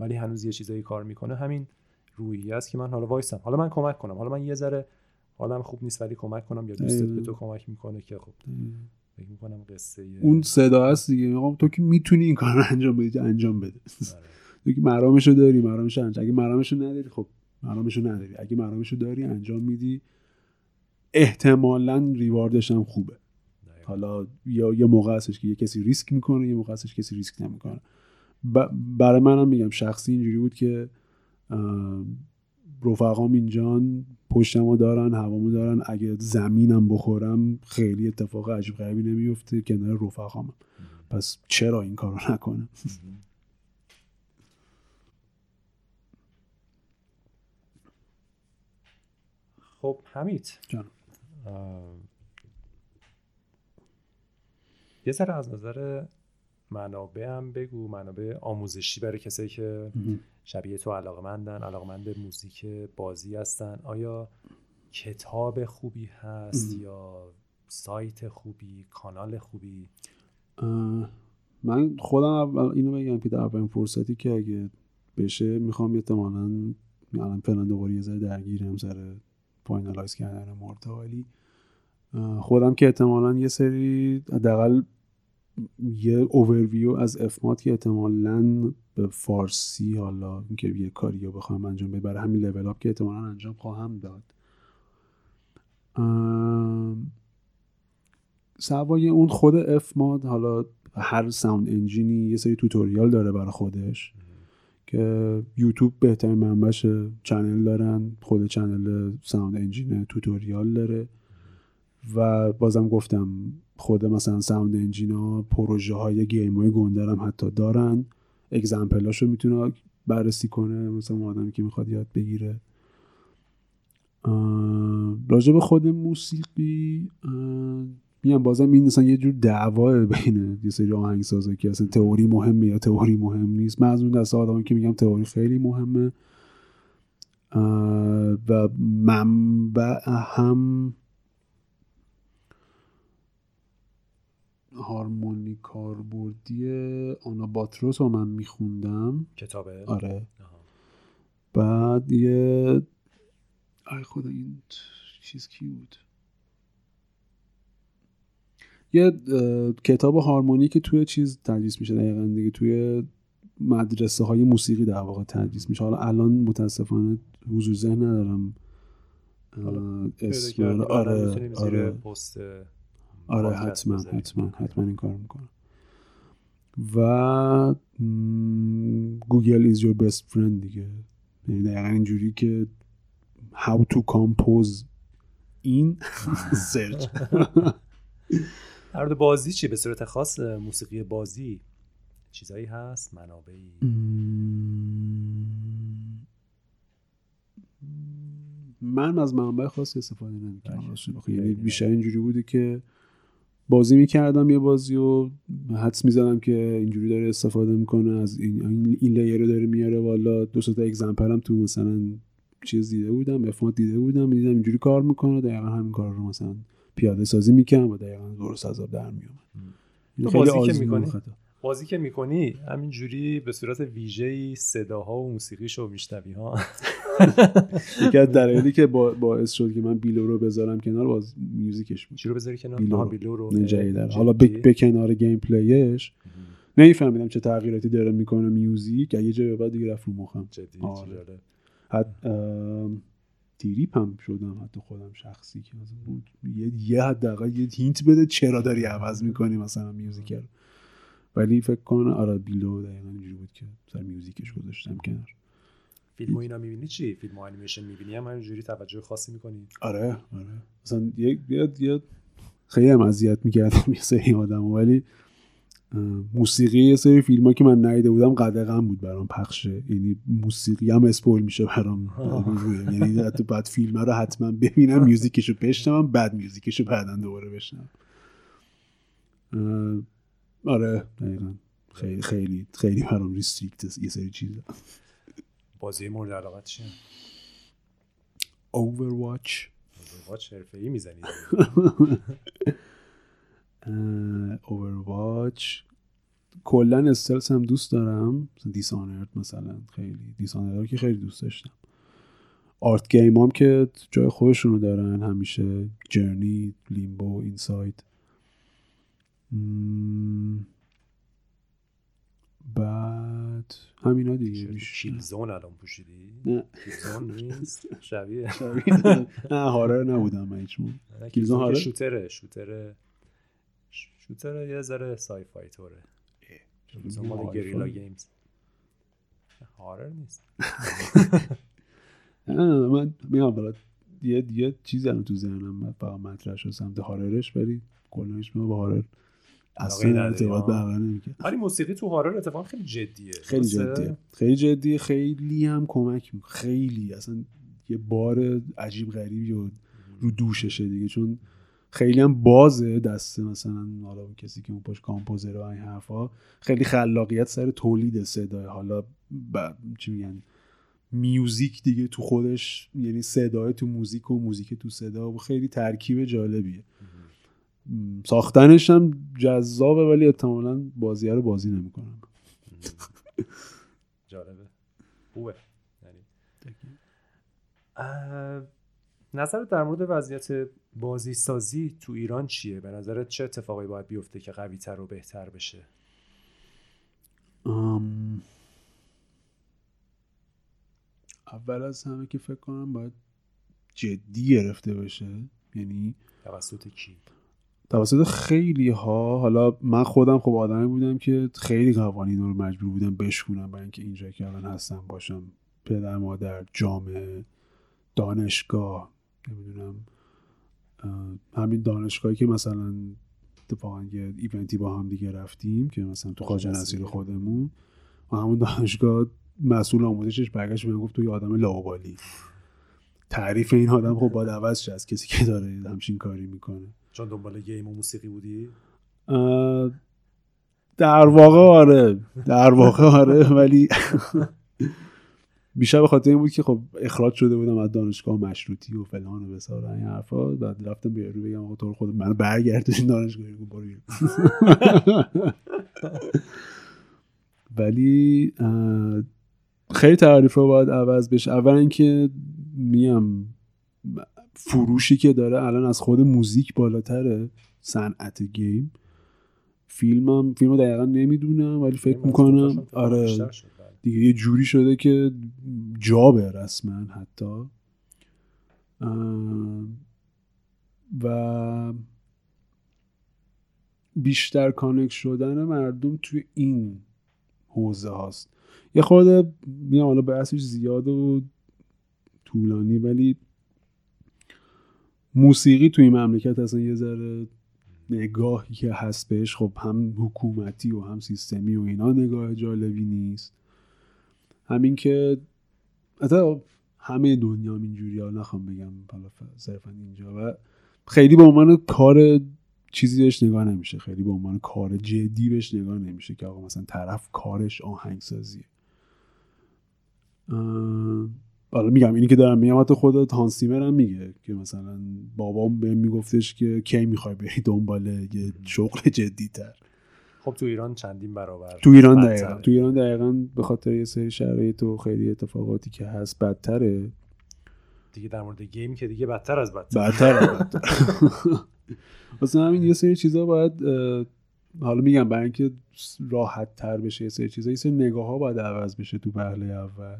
Speaker 1: ولی هنوز یه چیزایی کار می‌کنه. همین روحیه است که من حالا وایسم. حالا من کمک کنم. حالا من یه ذره حالم خوب نیست ولی کمک کنم. یا دوستت به تو کمک می‌کنه که خب فکر می‌کنم قصه
Speaker 2: اون صدا هست دیگه. تو که می‌تونی این کار رو انجام بدی انجام بده. آره. تو که مرامشو داری مرامشو انجام اگه مرامشو نداری خب مرامشو نداری. اگه مرامشو داری انجام میدی. احتمالا ریواردش هم خوبه. حالا یا یه موقع هستش که یه کسی ریسک می‌کنه یه موقع هستش کسی ریسک نمی‌کنه. برای منم میگم شخصی اینجوری بود که رفقام اینجان پشتمو دارن هوامو دارن. اگه زمینم بخورم خیلی اتفاق عجیب غریبی نمیفته کنار رفقامم. پس چرا این کارو نکنم؟
Speaker 1: خب حمید.
Speaker 2: جان
Speaker 1: یه ذره از نظر منابع هم بگو منابع آموزشی برای کسایی که شبیه تو علاقه مندن علاقه مند موزیک بازی هستن. آیا کتاب خوبی هست یا سایت خوبی کانال خوبی؟
Speaker 2: من خودم اینو بگم که در اولین فرصتی که اگه بشه می‌خوام احتمالا الان فعلا دوباره یه ذره درگیرم سر finalize کردن مورد ولی خودم که احتمالا یه سری حداقل یه اوورویو از FMOD که احتمالا به فارسی حالا اینکه یه کاری رو بخوام انجام بدم برای همین Level Up که احتمالا انجام خواهم داد. سوای اون خود FMOD حالا هر sound engine ی یه سری tutorial داره برای خودش. که یوتیوب بهترین منبعش channel دارن. خود channel sound engine tutorial داره. و بازم گفتم خود مثلا sound engine ها پروژه های game های گنده هم حتی دارن. example رو می‌تونه بررسی کنه مثلا آدمی که می‌خواد یاد بگیره. راجع به خود موسیقی میگم بازم این مثلا یه جور دعوا بین یه سری آهنگسازا که اصلا تئوری مهمه یا تئوری مهم نیست. من از اون دسته که میگم تئوری خیلی مهمه. و منبع هم هارمونی کاربردی آنا باتروس رو من میخوندم.
Speaker 1: کتابه
Speaker 2: آره. بعد یه ای خدا این چیز کی بود؟ یه کتاب هارمونی که توی چیز تدریس میشه دقیقا دیگه توی مدرسه های موسیقی در واقع تدریس میشه. حالا الان متاسفانه حضور ذهن ندارم.
Speaker 1: اسم آره آره.
Speaker 2: آره. حتما حتما حتما این کار می‌کنم. و گوگل is your best friend دیگه. یعنی دقیقا اینجوری که how to compose این [laughs] سرچ [laughs]
Speaker 1: در بازی چی؟ به صورت خاص موسیقی بازی چیزایی هست؟ منابعی؟
Speaker 2: من از منبع خاصی استفاده نمی‌کنم یعنی بیشتر اینجوری بوده که بازی می‌کردم یه بازی و حدس می‌زدم که اینجوری داره استفاده می‌کنه از این این لیر رو داره میاره. والا دو تا اگزمپل هم تو مثلا چیز دیده بودم افمات دیده بودم دیدم اینجوری کار می‌کنه دقیقا همین کار رو مثلا پیاده سازی می‌کنم و دقیقا درست از در میومد
Speaker 1: بازی که می‌کنی؟ بازی که می‌کنی همینجوری به صورت ویژه صداها و موسیقیشو میشنوی ها؟
Speaker 2: یکی از دلایلی که باعث شد که من بیلو رو بذارم کنار باز میوزیکش بود.
Speaker 1: چی رو بذاری کنار؟ بیلو, بیلو رو.
Speaker 2: حالا به کنار گیم پلیش. نمیفهمیدم چه تغییراتی داره می‌کنه میوزیک. یه جای بعد دیگه رفت رو مخم.
Speaker 1: جدی
Speaker 2: آره. دیریپ هم شدم حتی خودم شخصی که بود. یه یه حداقل یه hint بده چرا داری عوض می‌کنی مثلا music رو ولی فکر کنم آره Below دقیقا اینجوری بود که سر music ش گذاشتم کنار.
Speaker 1: فیلم اینا می‌بینی چی؟ فیلم انیمیشن می‌بینی؟ هم همینجوری توجه خاصی می‌کنی؟
Speaker 2: آره آره. مثلا یه یه خیلی هم اذیت می‌کردم یه سری آدم ولی موسیقی یه سری فیلم ها که من ندیده بودم قدغن بود برام پخشه یعنی موسیقی هم spoil میشه برام. یعنی حتی بعد فیلم رو حتما ببینم میوزیکشو بشنوم بعد میوزیکشو بعدا دوباره بشنم آره دقیقا. خیلی خیلی خیلی برام ریستریکت یه سری چیزا.
Speaker 1: بازی مورد علاقت چیه؟
Speaker 2: Overwatch.
Speaker 1: Overwatch حرفه‌ای می‌زنی. [laughs]
Speaker 2: Overwatch. کلا استلس هم دوست دارم. دیسانرد مثلا خیلی. دیسانرد که خیلی دوست داشتم. art game هم که جای خودشونو دارن. همیشه Journey Limbo Inside بعد همینا دیگه.
Speaker 1: Killzone الان پوشیدی؟
Speaker 2: نه.
Speaker 1: Killzone نیست؟ شبیه؟
Speaker 2: نه. horror نبودم. من هیچ shooter ه.
Speaker 1: shooter ه shooter ه یه ذره sci-fi طوره مال Guerrilla Games. هارر نیست. [laughs]
Speaker 2: من میام بالا یه یه چیزی الان تو ذهنم من فقط مطرح شد سمت هاررش ولی کلنش ما با هارر اصلا ارتباط برقرار نمی‌کنه
Speaker 1: ولی موسیقی تو هارر اتفاقا خیلی جدیه.
Speaker 2: خیلی جدیه. خیلی جدیه. خیلی هم کمک می‌کنه خیلی. اصلا یه بار عجیب غریبی و رو دوششه دیگه. چون خیلی هم بازه دسته مثلا حالا کسی که اون پاش کامپوزر و این حرفا خیلی خلاقیت سر تولید صدای حالا ب... چی میگن؟ میوزیک دیگه تو خودش یعنی صدای تو موزیک و موزیک تو صدا و خیلی ترکیب جالبیه. ساختنش هم جذابه ولی احتمالا بازیه رو بازی نمی‌کنم. [laughs]
Speaker 1: جالبه. خوبه. یعنی. نظرت در مورد وضعیت بازی سازی تو ایران چیه؟ به نظرت چه اتفاقی باید بیفته که قوی تر و بهتر بشه؟
Speaker 2: اول از همه که فکر کنم باید جدی گرفته بشه. یعنی
Speaker 1: توسط کی؟
Speaker 2: توسط خیلی ها حالا من خودم خب آدمی بودم که خیلی قوانین رو مجبور بودم بشکنم برای اینکه اینجا که الان هستم باشم. پدر مادر جامعه دانشگاه نمی‌دونم. همین دانشگاهی که مثلا اتفاقا یه ایونتی با هم دیگه رفتیم که مثلا تو خواجه نصیر خودمون و همون دانشگاه مسئول آموزشش برگشت بهم گفت تو یه آدم لاوبالی تعریف این آدم خب باید عوض شه از کسی که داره همچین کاری می‌کنه.
Speaker 1: چون دنبال گیم و موسیقی بودی؟
Speaker 2: در واقع آره. در واقع آره ولی [laughs] بیشتر به خاطر این بود که خب اخراج شده بودم از دانشگاه مشروطی و فلان و بسار این حرفا. بعد رفتم به یارو بگم آقا تو خود منو برگردون دانشگاه برو [laughs] ولی خیلی تعریف ها باید عوض بشه. اول اینکه میم فروشی که داره الان از خود موزیک بالاتره صنعت گیم. فیلمم فیلم رو دقیقا نمی‌دونم ولی فکر می‌کنم آره. دیگه یه جوری شده که جابه رسما حتی. و بیشتر کانکت شدن مردم توی این حوزه هاست. یه خورده میام حالا بحثش زیاد و طولانی ولی موسیقی توی مملکت اصلا یه ذره نگاهی که هست بهش خب هم حکومتی و هم سیستمی و اینا نگاه جالبی نیست. همین که حتی همه دنیا اینجوری ها نخوام بگم حالا صرفا اینجا و خیلی به عنوان کار چیزی بهش نگاه نمیشه. خیلی به عنوان کار جدی بهش نگاه نمیشه که آقا مثلا طرف کارش آهنگسازیه. حالا میگم اینی که دارم میگم حتی خود هانسیمر هم میگه که مثلا بابام بهم میگفتش که کی می‌خوای بری دنبال یه شغل جدی تر
Speaker 1: خب تو ایران چندین برابر
Speaker 2: تو ایران دقیقا. تو ایران دقیقا به خاطر یه سری شرایط و خیلی اتفاقاتی که هست بدتره.
Speaker 1: دیگه در مورد گیم که دیگه بدتر از بدتر.
Speaker 2: بدتر مثلا [laughs] همین یه سری چیزا باید حالا میگم برای اینکه راحت تر بشه یه سری چیزا یه سری نگاه ها باید عوض بشه تو پهله اول.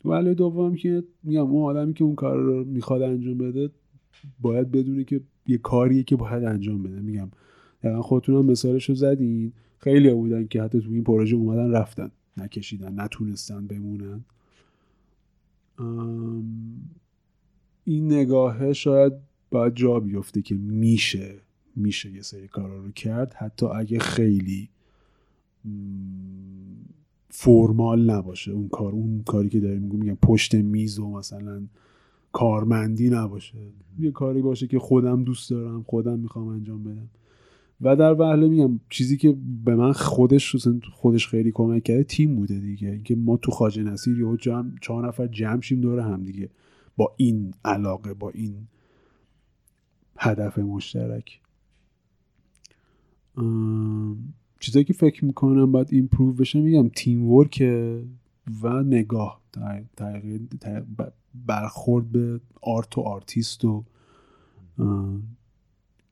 Speaker 2: تو پهله دوم که میگم اون آدمی که اون کار رو می‌خواد انجام بده باید بدونه که یه کاریه که باید انجام بده. میگم دقیقا خودتون هم مثالش رو زدین. خیلی بودن که حتی تو این پروژه اومدن رفتن. نکشیدن نتونستن بمونن. این نگاهه شاید باید جا بیفته که میشه میشه یه سری کارا رو کرد. حتی اگه خیلی فرمال نباشه اون کار اون کاری که داریم میگم میگم پشت میز و مثلا کارمندی نباشه. یه کاری باشه که خودم دوست دارم خودم می‌خوام انجام بدم. و در وهله میگم چیزی که به من خودش خودش خیلی کمک کرده تیم بوده دیگه. اینکه ما تو خواجه نصیر یهو جمع چهار نفر جمع شیم دور هم دیگه. با این علاقه با این هدف مشترک. چیزایی که فکر می‌کنم باید improve بشه میگم teamwork و نگاه. برخورد به art و آرتیست و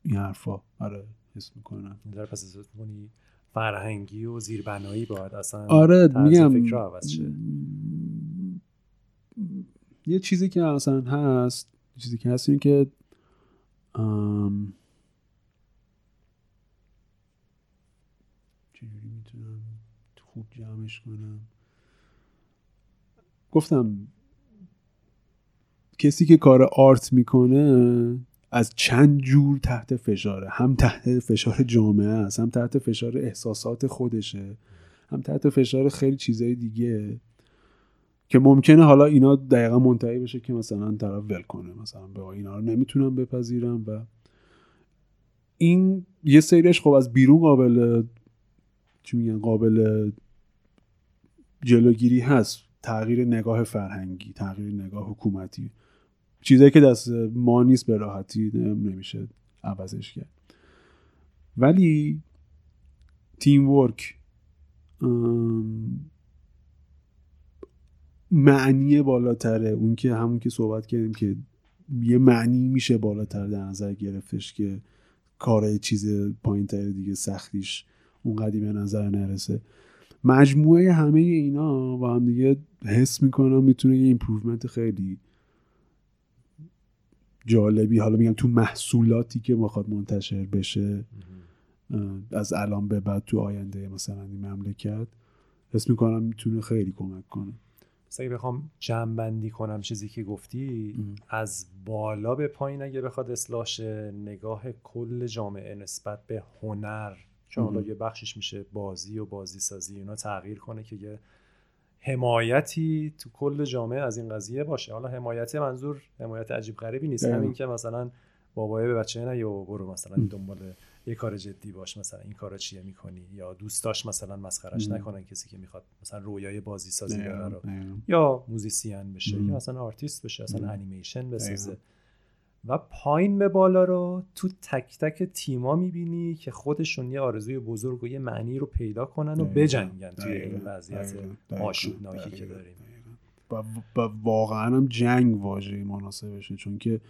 Speaker 2: این حرفا. آره. حس می‌کنم
Speaker 1: در پس می‌کنی فرهنگی و زیربنایی باید اصلا
Speaker 2: آره میگم.
Speaker 1: فکر عوض شه.
Speaker 2: یه چیزی که اصلا هست چیزی که هست این که چجوری می‌تونم خوب جمعش کنم؟ گفتم کسی که کار آرت می‌کنه از چند جور تحت فشاره. هم تحت فشار جامعه است هم تحت فشار احساسات خودشه هم تحت فشار خیلی چیزهای دیگه که ممکنه حالا اینا دقیقا منتهی بشه که مثلا طرف ول کنه مثلا به اینا رو نمی‌تونم بپذیرم و این یه سریش خب از بیرون قابل چی میگن قابل جلوگیری هست. تغییر نگاه فرهنگی تغییر نگاه حکومتی. چیزایی که دست ما نیست به راحتی نمیشه عوضش کرد. ولی تیم ورک معنی بالاتره. اون که همون که صحبت کردیم که یه معنی میشه بالاتر در نظر گرفتش که کار چیز پایین دیگه سختیش اونقدی به نظر نرسه. مجموعه همه اینا با هم دیگه حس می‌کنم می‌تونه یه improvement خیلی جالبی. حالا میگم تو محصولاتی که می‌خواد منتشر بشه. از الان به بعد تو آینده مثلا این مملکت. حس می‌کنم می‌تونه خیلی کمک کنه.
Speaker 1: اگه بخوام جمع بندی کنم چیزی که گفتی از بالا به پایین اگه بخواد اصلاح نگاه کل جامعه نسبت به هنر که حالا یه بخشش میشه بازی و بازی سازی اینا تغییر کنه که یه حمایتی تو کل جامعه از این قضیه باشه. حالا حمایت منظور حمایت عجیب غریبی نیست. همین که مثلا بابای به بچه نه یا برو مثلا دنبال یه کار جدی باش مثلا این کارا چیه می‌کنی؟ یا دوستاش مثلا مسخرش نکنن کسی که می‌خواد مثلا رویای بازی سازی داره رو. یا musician بشه یا مثلا آرتیست بشه مثلا انیمیشن بسازه. و پایین به بالا رو تو تک تک تیما می‌بینی که خودشون یه آرزوی بزرگ و یه معنی رو پیدا کنن و بجنگن توی این وضعیت آشوبناکی که داریم.
Speaker 2: و, واقعا هم جنگ واژه مناسبشه چون که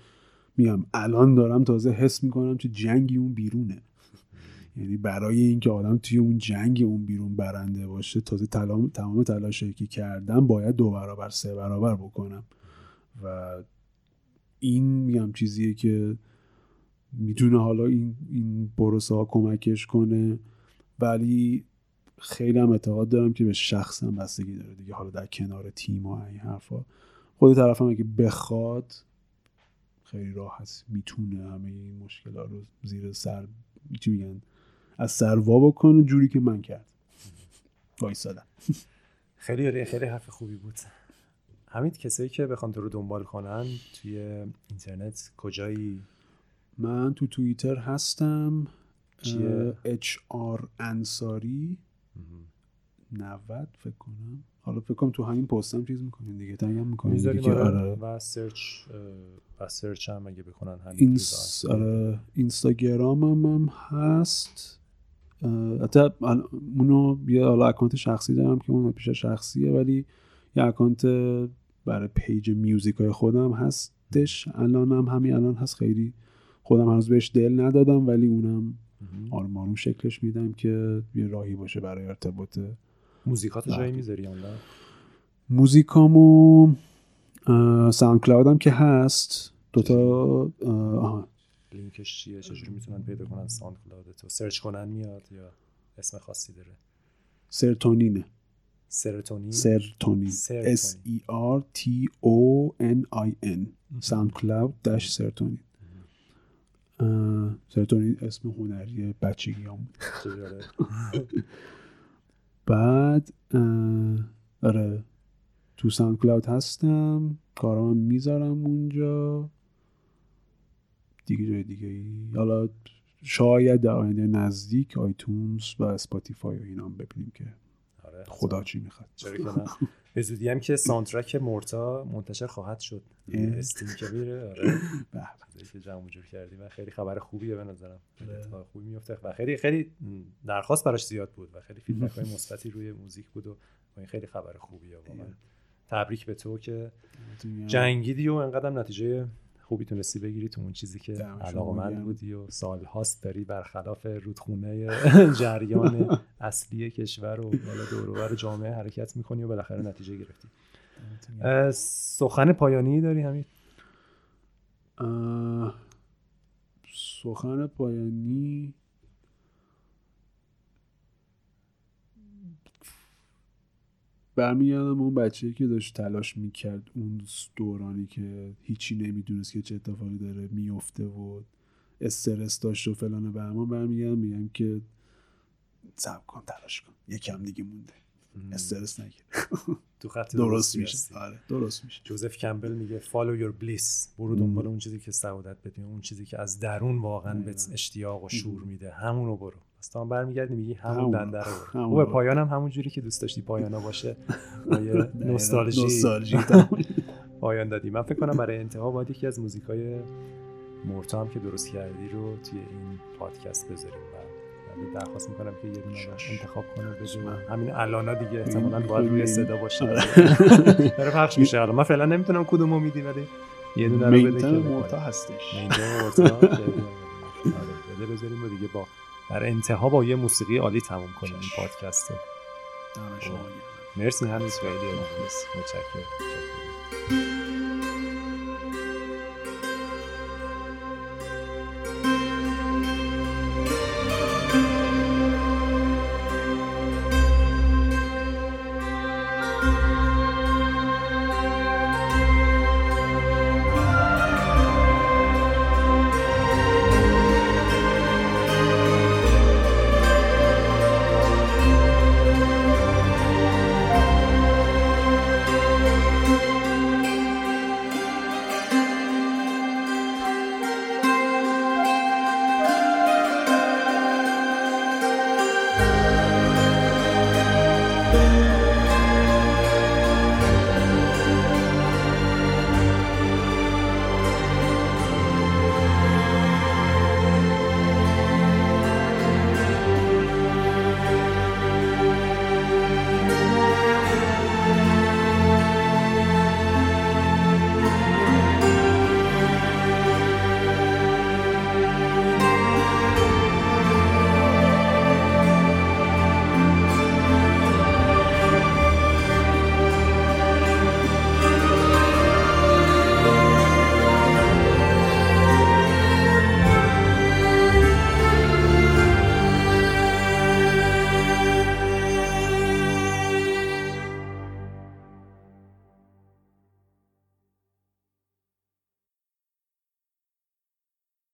Speaker 2: میگم الان دارم تازه حس می‌کنم که جنگی اون بیرونه. یعنی برای اینکه آدم توی اون جنگ اون بیرون برنده باشه تازه تمام تلاشی که کردم باید دو برابر سه برابر بکنم. و این میگم چیزیه که می‌تونه حالا این این پروسه ها کمکش کنه. ولی خیلی هم اعتقاد دارم که به شخص هم بستگی داره دیگه. حالا در کنار تیم و این حرفا. خود طرف هم اگه بخواد خیلی راحت می‌تونه همه این مشکلات رو زیر سر چی میگن از سروا بکنه. جوری که من کرد. [laughs] وایسادم.
Speaker 1: خیلی خیلی حرف خوبی بود. همین کسایی که بخوان تو رو دنبال کنن توی اینترنت کجایی؟
Speaker 2: من تو توییتر هستم HR انصاری. 90 فکر کنم. حالا فکر کنم تو همین پستم چیز می‌کنین دیگه. tag م می‌کنین. دیگه
Speaker 1: آره. و search و search هم اگه بکنن همین
Speaker 2: اینس... آره. اینستاگرام هم, هم هست حتی اونو یه حالا اکانت شخصی دارم که اون پیج شخصیه ولی یه اکانت برای پیج میوزیک های خودم هستش. الان هم همین الان هست. خیلی خودم هنوز بهش دل ندادم ولی اونم آروم آروم شکلش میدم که یه راهی باشه برای ارتباط
Speaker 1: موزیکاتو جایی می‌ذاری
Speaker 2: موزیکامو SoundCloud م که هست. دوتا آها.
Speaker 1: لینکش چیه؟ چجوری می‌تونن پیدا کنن؟ SoundCloud تو سرچ کنن میاد یا اسم خاصی داره؟
Speaker 2: سرتونینه.
Speaker 1: سرتونین
Speaker 2: سرتونین S E R T O N I N. SoundCloud dash سرتونین سرتونین اسم هنری بچگیم. بعد آره. تو SoundCloud هستم کارام می‌ذارم اونجا. دیگه جای دیگه ای. حالا شاید در آینده نزدیک iTunes و Spotify و اینا هم ببینیم که آره خدا چی می‌خواد.
Speaker 1: به زودی هم که soundtrack مورتا منتشر خواهد شد. Steam که میره آره. [laughs] که جمع جور کردی و خیلی خبر خوبیه به نظرم. خوبی میفته و خیلی خیلی درخواست براش زیاد بود و خیلی feedback های [laughs] مثبتی روی موزیک بود و این خیلی خبر خوبیه واقعا. تبریک به تو که جنگیدی و انقدر نتیجه خوبی تونستی بگیری تو اون چیزی که علاقمند بودی و سال هاست داری برخلاف رودخونه [laughs] جریان اصلی کشور و دور جامعه حرکت می‌کنی و بالاخره نتیجه گرفتی. سخن پایانی داری همین؟
Speaker 2: سخن پایانی برمیگردم اون بچه که داشت تلاش می‌کرد اون دورانی که هیچی نمی‌دونست که چه اتفاقی داره میفته و استرس داشت و فلان برمان برمیگردم میگم که صبر کن تلاش کن. یکم دیگه مونده. استرس نگیر.
Speaker 1: تو خط
Speaker 2: درست میشه. آره درست میشه.
Speaker 1: جوزف کمبل میگه follow your bliss. برو دنبال اون چیزی که سعادت بده اون چیزی که از درون واقعا به اشتیاق و شور میده. همونو برو. پس تا برمیگردی میگی همون دنده رو برو. پایان هم همون جوری که دوست داشتی پایانا باشه [laughs] نوستالژی. [laughs] پایان دادی. من فکر کنم برای انتها باید یکی از موزیکای مورتا هم که درست کردی رو توی این پادکست بذاریم. درخواست می‌کنم که یه دونه انتخاب کنه بجو همین الانا دیگه احتمالاً باید روی صدا باشه. آره. [laughs] داره پخش میشه. حالا من فعلا نمی‌تونم کدومو میدی ولی یه دونه رو بده که
Speaker 2: مورتا هستش.
Speaker 1: مورتا. آره بذاریم و دیگه با در انتها با یه موسیقی عالی تموم کنیم این پادکست رو.
Speaker 2: خب.
Speaker 1: مرسی هنوز خیلی متشکرم.